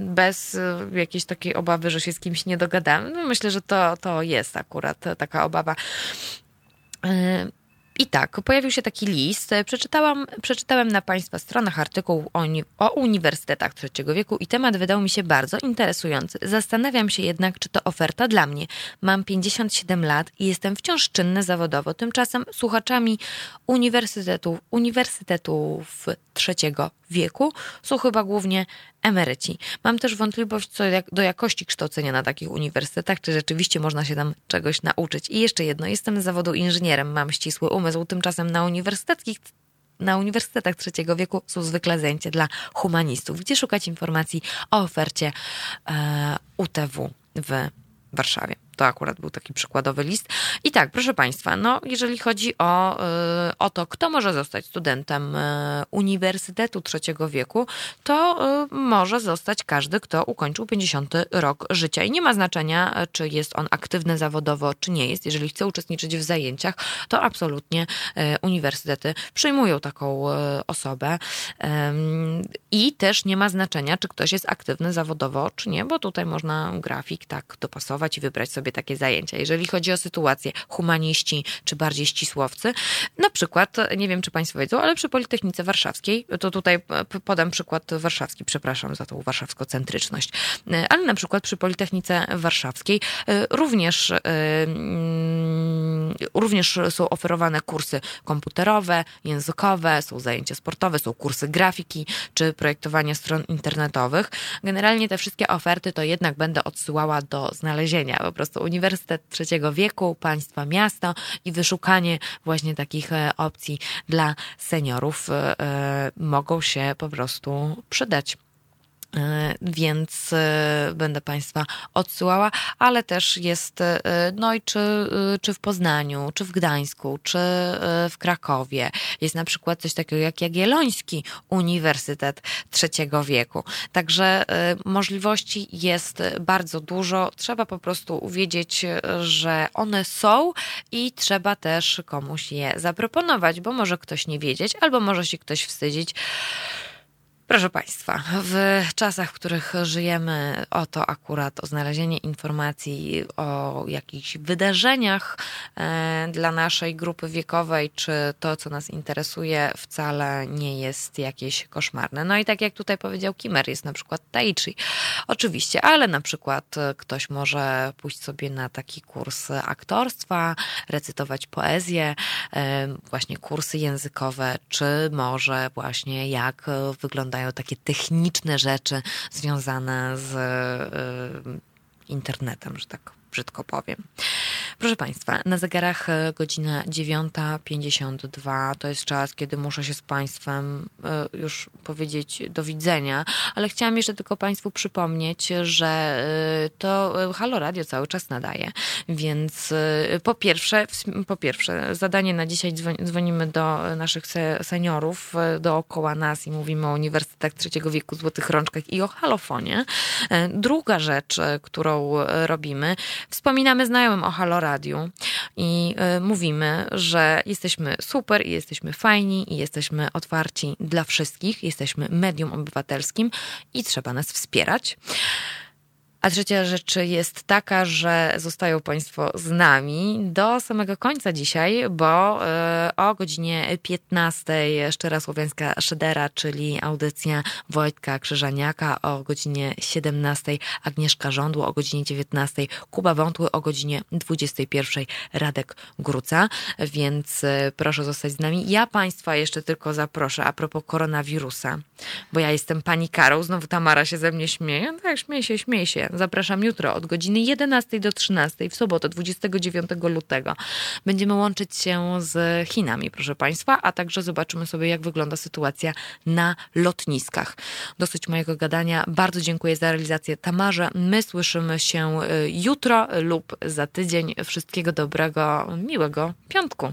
bez y, jakiejś takiej obawy, że się z kimś nie dogadamy. No myślę, że to, to jest akurat taka obawa. I tak, pojawił się taki list. Przeczytałam, przeczytałem na Państwa stronach artykuł o, o uniwersytetach trzeciego wieku i temat wydał mi się bardzo interesujący. Zastanawiam się jednak, czy to oferta dla mnie. Mam 57 lat i jestem wciąż czynny zawodowo. Tymczasem słuchaczami uniwersytetów, uniwersytetów trzeciego wieku są chyba głównie emeryci. Mam też wątpliwość co do jakości kształcenia na takich uniwersytetach, czy rzeczywiście można się tam czegoś nauczyć. I jeszcze jedno, jestem z zawodu inżynierem, mam ścisły umysł, tymczasem na uniwersyteckich na uniwersytetach trzeciego wieku są zwykle zajęcia dla humanistów. Gdzie szukać informacji o ofercie e, UTW w Warszawie? To akurat był taki przykładowy list. I tak, proszę Państwa, no jeżeli chodzi o, y, o to, kto może zostać studentem y, Uniwersytetu Trzeciego Wieku, to y, może zostać każdy, kto ukończył 50 rok życia. I nie ma znaczenia, czy jest on aktywny zawodowo, czy nie jest. Jeżeli chce uczestniczyć w zajęciach, to absolutnie uniwersytety przyjmują taką osobę. I też nie ma znaczenia, czy ktoś jest aktywny zawodowo, czy nie, bo tutaj można grafik tak dopasować i wybrać sobie takie zajęcia. Jeżeli chodzi o sytuację humaniści czy bardziej ścisłowcy, na przykład, nie wiem czy Państwo wiedzą, ale przy Politechnice Warszawskiej, to tutaj podam przykład warszawski, przepraszam za tą warszawskocentryczność, ale na przykład przy Politechnice Warszawskiej e, również, e, również są oferowane kursy komputerowe, językowe, są zajęcia sportowe, są kursy grafiki czy projektowania stron internetowych. Generalnie te wszystkie oferty to jednak będę odsyłała do znalezienia po prostu Uniwersytet Trzeciego Wieku, państwa miasto i wyszukanie właśnie takich e, opcji dla seniorów e, e, mogą się po prostu przydać. E, więc e, będę Państwa odsyłała, ale też jest, e, no i czy, czy w Poznaniu, czy w Gdańsku, czy w Krakowie. Jest na przykład coś takiego jak Jagielloński Uniwersytet Trzeciego Wieku. Także możliwości jest bardzo dużo. Trzeba po prostu wiedzieć, że one są i trzeba też komuś je zaproponować, bo może ktoś nie wiedzieć, albo może się ktoś wstydzić. Proszę Państwa, w czasach, w których żyjemy, o to akurat o znalezienie informacji o jakichś wydarzeniach e, dla naszej grupy wiekowej, czy to, co nas interesuje, wcale nie jest jakieś koszmarne. No i tak jak tutaj powiedział Kimer, jest na przykład Tai Chi. Oczywiście, ale na przykład ktoś może pójść sobie na taki kurs aktorstwa, recytować poezję, e, właśnie kursy językowe, czy może właśnie jak wyglądają wyglądają takie techniczne rzeczy związane z y, internetem, że tak brzydko powiem. Proszę Państwa, na zegarach e, godzina 9.52 to jest czas, kiedy muszę się z Państwem e, już powiedzieć do widzenia, ale chciałam jeszcze tylko Państwu przypomnieć, że e, to Halo Radio cały czas nadaje, więc po pierwsze, po pierwsze zadanie na dzisiaj dzwonimy do naszych seniorów dookoła nas i mówimy o Uniwersytetach Trzeciego Wieku, Złotych Rączkach i o halofonie. Druga rzecz, którą robimy, wspominamy znajomym o Halo radiu i y, mówimy, że jesteśmy super i jesteśmy fajni i jesteśmy otwarci dla wszystkich, jesteśmy medium obywatelskim i trzeba nas wspierać. A trzecia rzecz jest taka, że zostają Państwo z nami do samego końca dzisiaj, bo e, o godzinie 15 Szczera Słowiańska Szydera, czyli audycja Wojtka Krzyżaniaka, o godzinie 17 Agnieszka Żądło, o godzinie 19 Kuba Wątły, o godzinie 21 Radek Gruca, więc e, proszę zostać z nami. Ja Państwa jeszcze tylko zaproszę a propos koronawirusa, bo ja jestem pani Karol, znowu Tamara się ze mnie śmieje, no tak, śmieje się, śmieje się. Zapraszam jutro od godziny 11 do 13 w sobotę 29 lutego. Będziemy łączyć się z Chinami, proszę Państwa, a także zobaczymy sobie, jak wygląda sytuacja na lotniskach. Dosyć mojego gadania. Bardzo dziękuję za realizację Tamarze. My słyszymy się y, jutro lub za tydzień. Wszystkiego dobrego, miłego piątku.